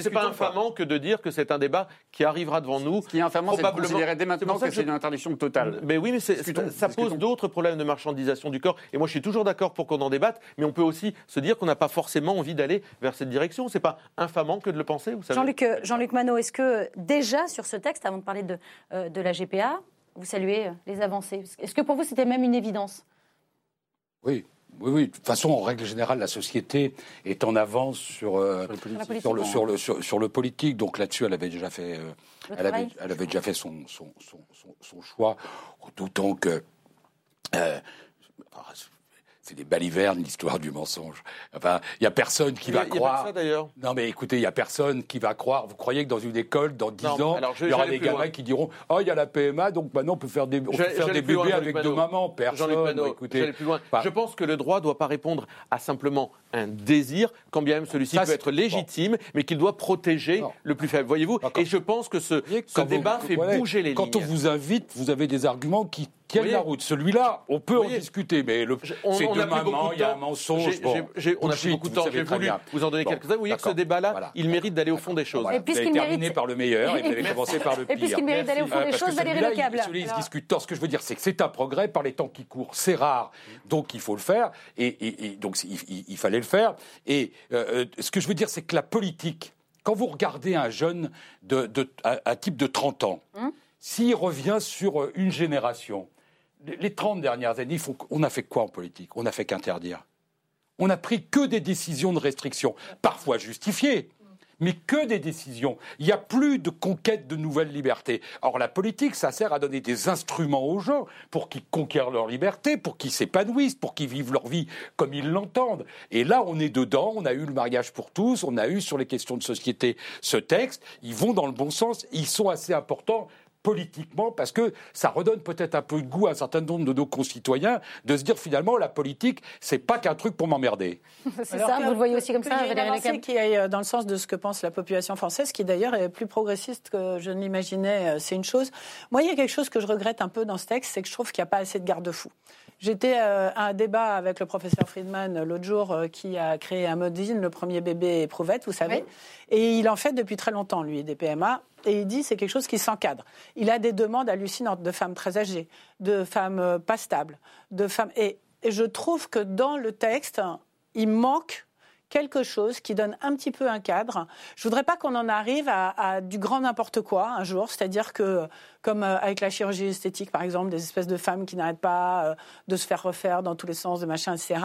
Speaker 5: c'est pas infamant que de dire que c'est un débat qui arrivera devant nous.
Speaker 6: Ce qui est infamant, c'est de considérer dès maintenant que c'est une interdiction totale.
Speaker 5: Mais oui, mais ça pose d'autres problèmes de marchandisation du corps. Et moi, je suis toujours d'accord pour qu'on en débatte, mais on peut aussi se dire qu'on n'a pas forcément envie d'aller vers cette direction. C'est pas infamant que de le penser, vous savez.
Speaker 1: Jean-Luc euh, Jean Manot, est-ce que déjà sur ce texte, avant de parler de, euh, de la GPA, vous saluez euh, les avancées? Est-ce que pour vous, c'était même une évidence?
Speaker 2: Oui, oui, oui. De toute façon, en règle générale, la société est en avance sur, euh, sur, le, sur, le, sur, le, politique. Donc là-dessus, elle avait déjà fait, euh, elle, avait, elle avait, déjà fait son, son, son, son choix. D'autant que euh, c'est des balivernes, l'histoire du mensonge. Enfin, il n'y a personne qui va croire.
Speaker 5: Ça d'ailleurs.
Speaker 2: Non, mais écoutez, il n'y a personne qui va croire. Vous croyez que dans une école, dans 10 ans, il y aura des gamins qui diront Oh, il y a la PMA, donc maintenant on peut faire des, faire des bébés avec deux mamans. Personne.
Speaker 5: écoutez, plus loin. Je pense que le droit ne doit pas répondre à simplement un désir, quand bien même celui-ci peut être légitime, mais qu'il doit protéger le plus faible. Voyez-vous Et je pense que ce, ce débat fait bouger les
Speaker 2: lignes. Quand on vous invite, vous avez des arguments qui tiennent la route. Celui-là, on peut en discuter, mais le, c'est de maman, il y a un mensonge.
Speaker 5: on a pris beaucoup de temps. J'ai voulu vous en donner quelques-uns. Vous voyez que ce débat-là, il mérite d'aller au fond des choses.
Speaker 2: Et puisqu'il terminé par le meilleur, et vous avez commencé par le pire.
Speaker 1: Et puisqu'il mérite d'aller au fond des choses, Valérie Lecable.
Speaker 2: Celui-là, il se discute Ce que je veux dire, c'est que c'est un progrès par les temps qui courent. C'est rare, donc il faut le faire, et donc il fallait le faire. Et euh, euh, ce que je veux dire, c'est que la politique, quand vous regardez un jeune de, un type de 30 ans, hum s'il revient sur euh, une génération, les 30 dernières années, on a fait quoi en politique? On n'a fait qu'interdire. On n'a pris que des décisions de restriction, parfois justifiées, mais que des décisions. Il n'y a plus de conquête de nouvelles libertés. Or, la politique, ça sert à donner des instruments aux gens pour qu'ils conquièrent leur liberté, pour qu'ils s'épanouissent, pour qu'ils vivent leur vie comme ils l'entendent. Et là, on est dedans. On a eu le mariage pour tous. On a eu sur les questions de société ce texte. Ils vont dans le bon sens. Ils sont assez importants politiquement, parce que ça redonne peut-être un peu de goût à un certain nombre de nos concitoyens de se dire finalement la politique, c'est pas qu'un truc pour m'emmerder. (laughs)
Speaker 1: c'est ça, vous le voyez aussi comme ça,
Speaker 3: Valérie qui est euh, dans le sens de ce que pense la population française, qui d'ailleurs est plus progressiste que je ne l'imaginais, euh, c'est une chose. Moi, il y a quelque chose que je regrette un peu dans ce texte, c'est que je trouve qu'il n'y a pas assez de garde-fous. J'étais euh, à un débat avec le professeur Friedman l'autre jour qui a créé un modine, le premier bébé éprouvette, vous savez. Et il en fait depuis très longtemps, lui, des PMA et il dit c'est quelque chose qui s'encadre. Il a des demandes hallucinantes de femmes très âgées, de femmes euh, pas stables, de femmes et, je trouve que dans le texte, il manque quelque chose qui donne un petit peu un cadre. Je voudrais pas qu'on en arrive à, du grand n'importe quoi un jour, c'est-à-dire que, comme euh, avec la chirurgie esthétique, par exemple, des espèces de femmes qui n'arrêtent pas euh, de se faire refaire dans tous les sens, de machin, etc.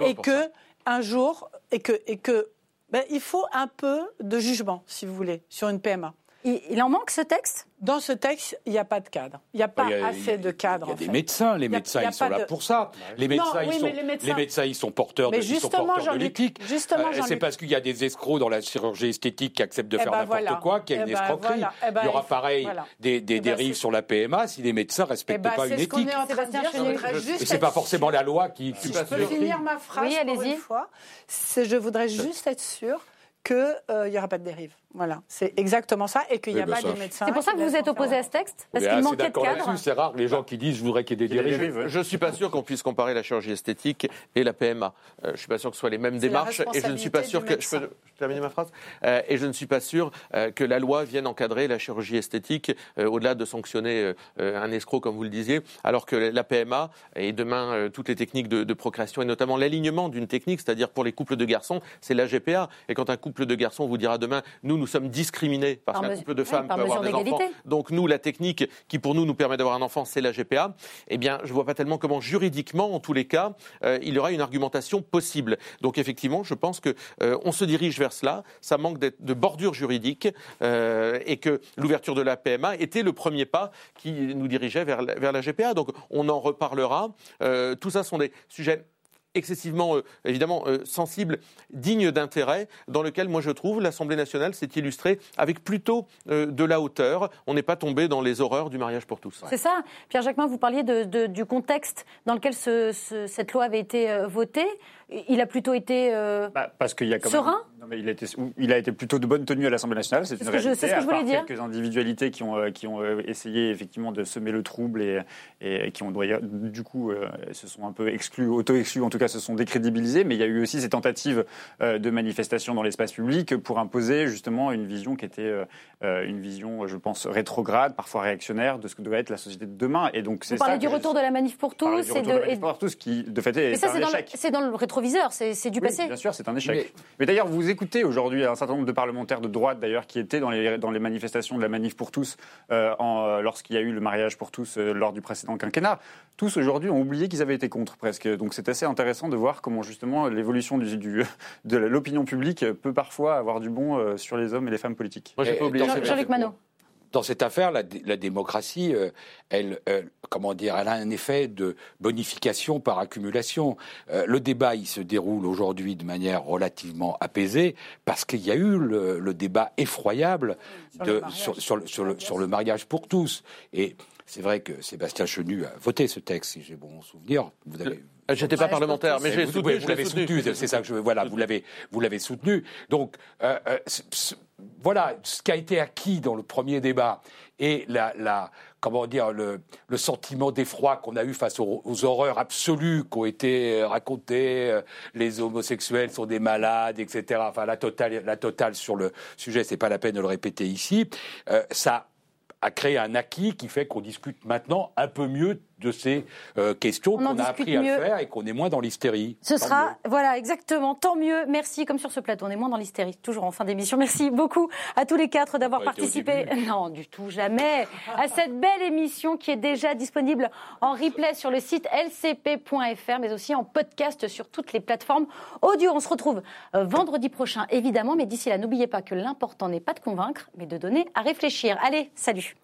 Speaker 3: et que un jour, et que, et que ben, il faut un peu de jugement, si vous voulez, sur une PMA.
Speaker 1: Il en manque ce texte?
Speaker 3: Dans ce texte, il n'y a pas de cadre. Il n'y a pas assez de cadre.
Speaker 2: Il y a des médecins. Les médecins, ils sont là pour ça. Les médecins, ils sont, les médecins, ils sont porteurs de, l'éthique.
Speaker 3: Justement,
Speaker 2: euh, c'est parce qu'il y a des escrocs dans la chirurgie esthétique qui acceptent de eh faire ben n'importe quoi qu'il y a une eh ben escroquerie. Eh ben il y aura pareil des, dérives sur la PMA si les médecins ne respectent pas une éthique. C'est pas forcément la loi qui.
Speaker 3: Je peux finir ma phrase une fois. Je voudrais juste être sûr qu'il n'y euh, aura pas de dérive. Voilà, c'est exactement ça, et qu'il n'y a pas de médecins.
Speaker 1: C'est pour ça que vous êtes opposé à ce texte Parce qu'il manquait de cadre
Speaker 2: C'est rare les gens qui disent je voudrais qu'il y ait des dérives.
Speaker 5: Je ne suis pas sûr qu'on puisse comparer la chirurgie esthétique et la PMA. Euh, je ne suis pas sûr que ce soit les mêmes démarches, et je ne suis pas sûr que... Je peux terminer ma phrase euh, Et je ne suis pas sûr euh, que la loi vienne encadrer la chirurgie esthétique, au-delà de sanctionner un escroc, comme vous le disiez, alors que la PMA, et demain toutes les techniques de, de procréation, et notamment l'alignement d'une technique, c'est-à-dire pour les couples de garçons, c'est la GPA. Et quand un couple de garçons vous dira demain, nous, nous sommes discriminés parce qu'un couple de femmes peut avoir des enfants. Donc nous, la technique qui pour nous nous permet d'avoir un enfant, c'est la GPA. Eh bien, je ne vois pas tellement comment juridiquement, en tous les cas, euh, il y aura une argumentation possible. Donc effectivement, je pense que euh, on se dirige vers cela. Ça manque de bordure juridique euh, et que l'ouverture de la PMA était le premier pas qui nous dirigeait vers vers la GPA. Donc on en reparlera. tout ça sont des sujets excessivement, euh, évidemment, euh, sensible, digne d'intérêt, dans lequel, moi, je trouve, l'Assemblée nationale s'est illustrée avec plutôt euh, de la hauteur. On n'est pas tombé dans les horreurs du mariage pour tous.
Speaker 1: C'est ça. Pierre Jacquemin, vous parliez de, du contexte dans lequel cette loi avait été votée. Il a plutôt été bah, parce qu'il y a quand serein
Speaker 6: il, a été, il a été plutôt de bonne tenue à l'Assemblée nationale, c'est une réalité.
Speaker 1: C'est ce que je voulais dire.
Speaker 6: Quelques individualités qui ont, euh, qui ont euh, essayé effectivement de semer le trouble et, et qui ont du coup euh, se sont un peu exclus, auto-exclus, en tout cas se sont décrédibilisés. Mais il y a eu aussi ces tentatives de manifestation dans l'espace public pour imposer justement une vision qui était une vision, je pense, rétrograde, parfois réactionnaire de ce que doit être la société de demain.
Speaker 1: Et donc c'est ça. du retour de la manif pour tous.
Speaker 6: de, la manif pour tous qui, de fait, est,
Speaker 1: ça, un échec. C'est dans, le rétroviseur, c'est du passé.
Speaker 6: Bien sûr, c'est un échec. Mais, d'ailleurs, vous écoutez aujourd'hui un certain nombre de parlementaires de droite, d'ailleurs, qui étaient dans les, dans les manifestations de la manif pour tous euh, euh, lorsqu'il y a eu le mariage pour tous euh, lors du précédent quinquennat. Tous aujourd'hui ont oublié qu'ils avaient été contre presque. Donc c'est assez intéressant de voir comment justement l'évolution du, du, de l'opinion publique peut parfois avoir du bon sur les hommes et les femmes politiques.
Speaker 1: Moi, j'ai pas oublié. Jean-Luc Manot
Speaker 2: dans cette affaire, la, démocratie, euh, elle, comment dire, elle a un effet de bonification par accumulation. Euh, le débat, il se déroule aujourd'hui de manière relativement apaisée parce qu'il y a eu le, débat effroyable sur, le, sur, le, mariage pour tous. Et c'est vrai que Sébastien Chenu a voté ce texte, si j'ai bon souvenir.
Speaker 5: Vous avez, euh, J'étais pas parlementaire, mais j'ai soutenu.
Speaker 2: Vous l'avez soutenu, c'est ça que je veux. Voilà, vous l'avez, vous l'avez soutenu. Donc, voilà ce qui a été acquis dans le premier débat et la, comment dire, le, sentiment d'effroi qu'on a eu face aux, horreurs absolues qui ont été racontées, euh, les homosexuels sont des malades, etc. Enfin, la totale, la totale sur le sujet, c'est pas la peine de le répéter ici. Euh, ça a créé un acquis qui fait qu'on discute maintenant un peu mieux de ces euh, questions qu'on a appris à faire et qu'on est moins dans l'hystérie.
Speaker 1: Ce sera, voilà, exactement, tant mieux. Merci, comme sur ce plateau, on est moins dans l'hystérie, toujours en fin d'émission. Merci beaucoup à tous les quatre d'avoir participé, non, du tout, jamais, à cette belle émission qui est déjà disponible en replay sur le site lcp.fr, mais aussi en podcast sur toutes les plateformes audio. On se retrouve euh, vendredi prochain, évidemment, mais d'ici là, n'oubliez pas que l'important n'est pas de convaincre, mais de donner à réfléchir. Allez, salut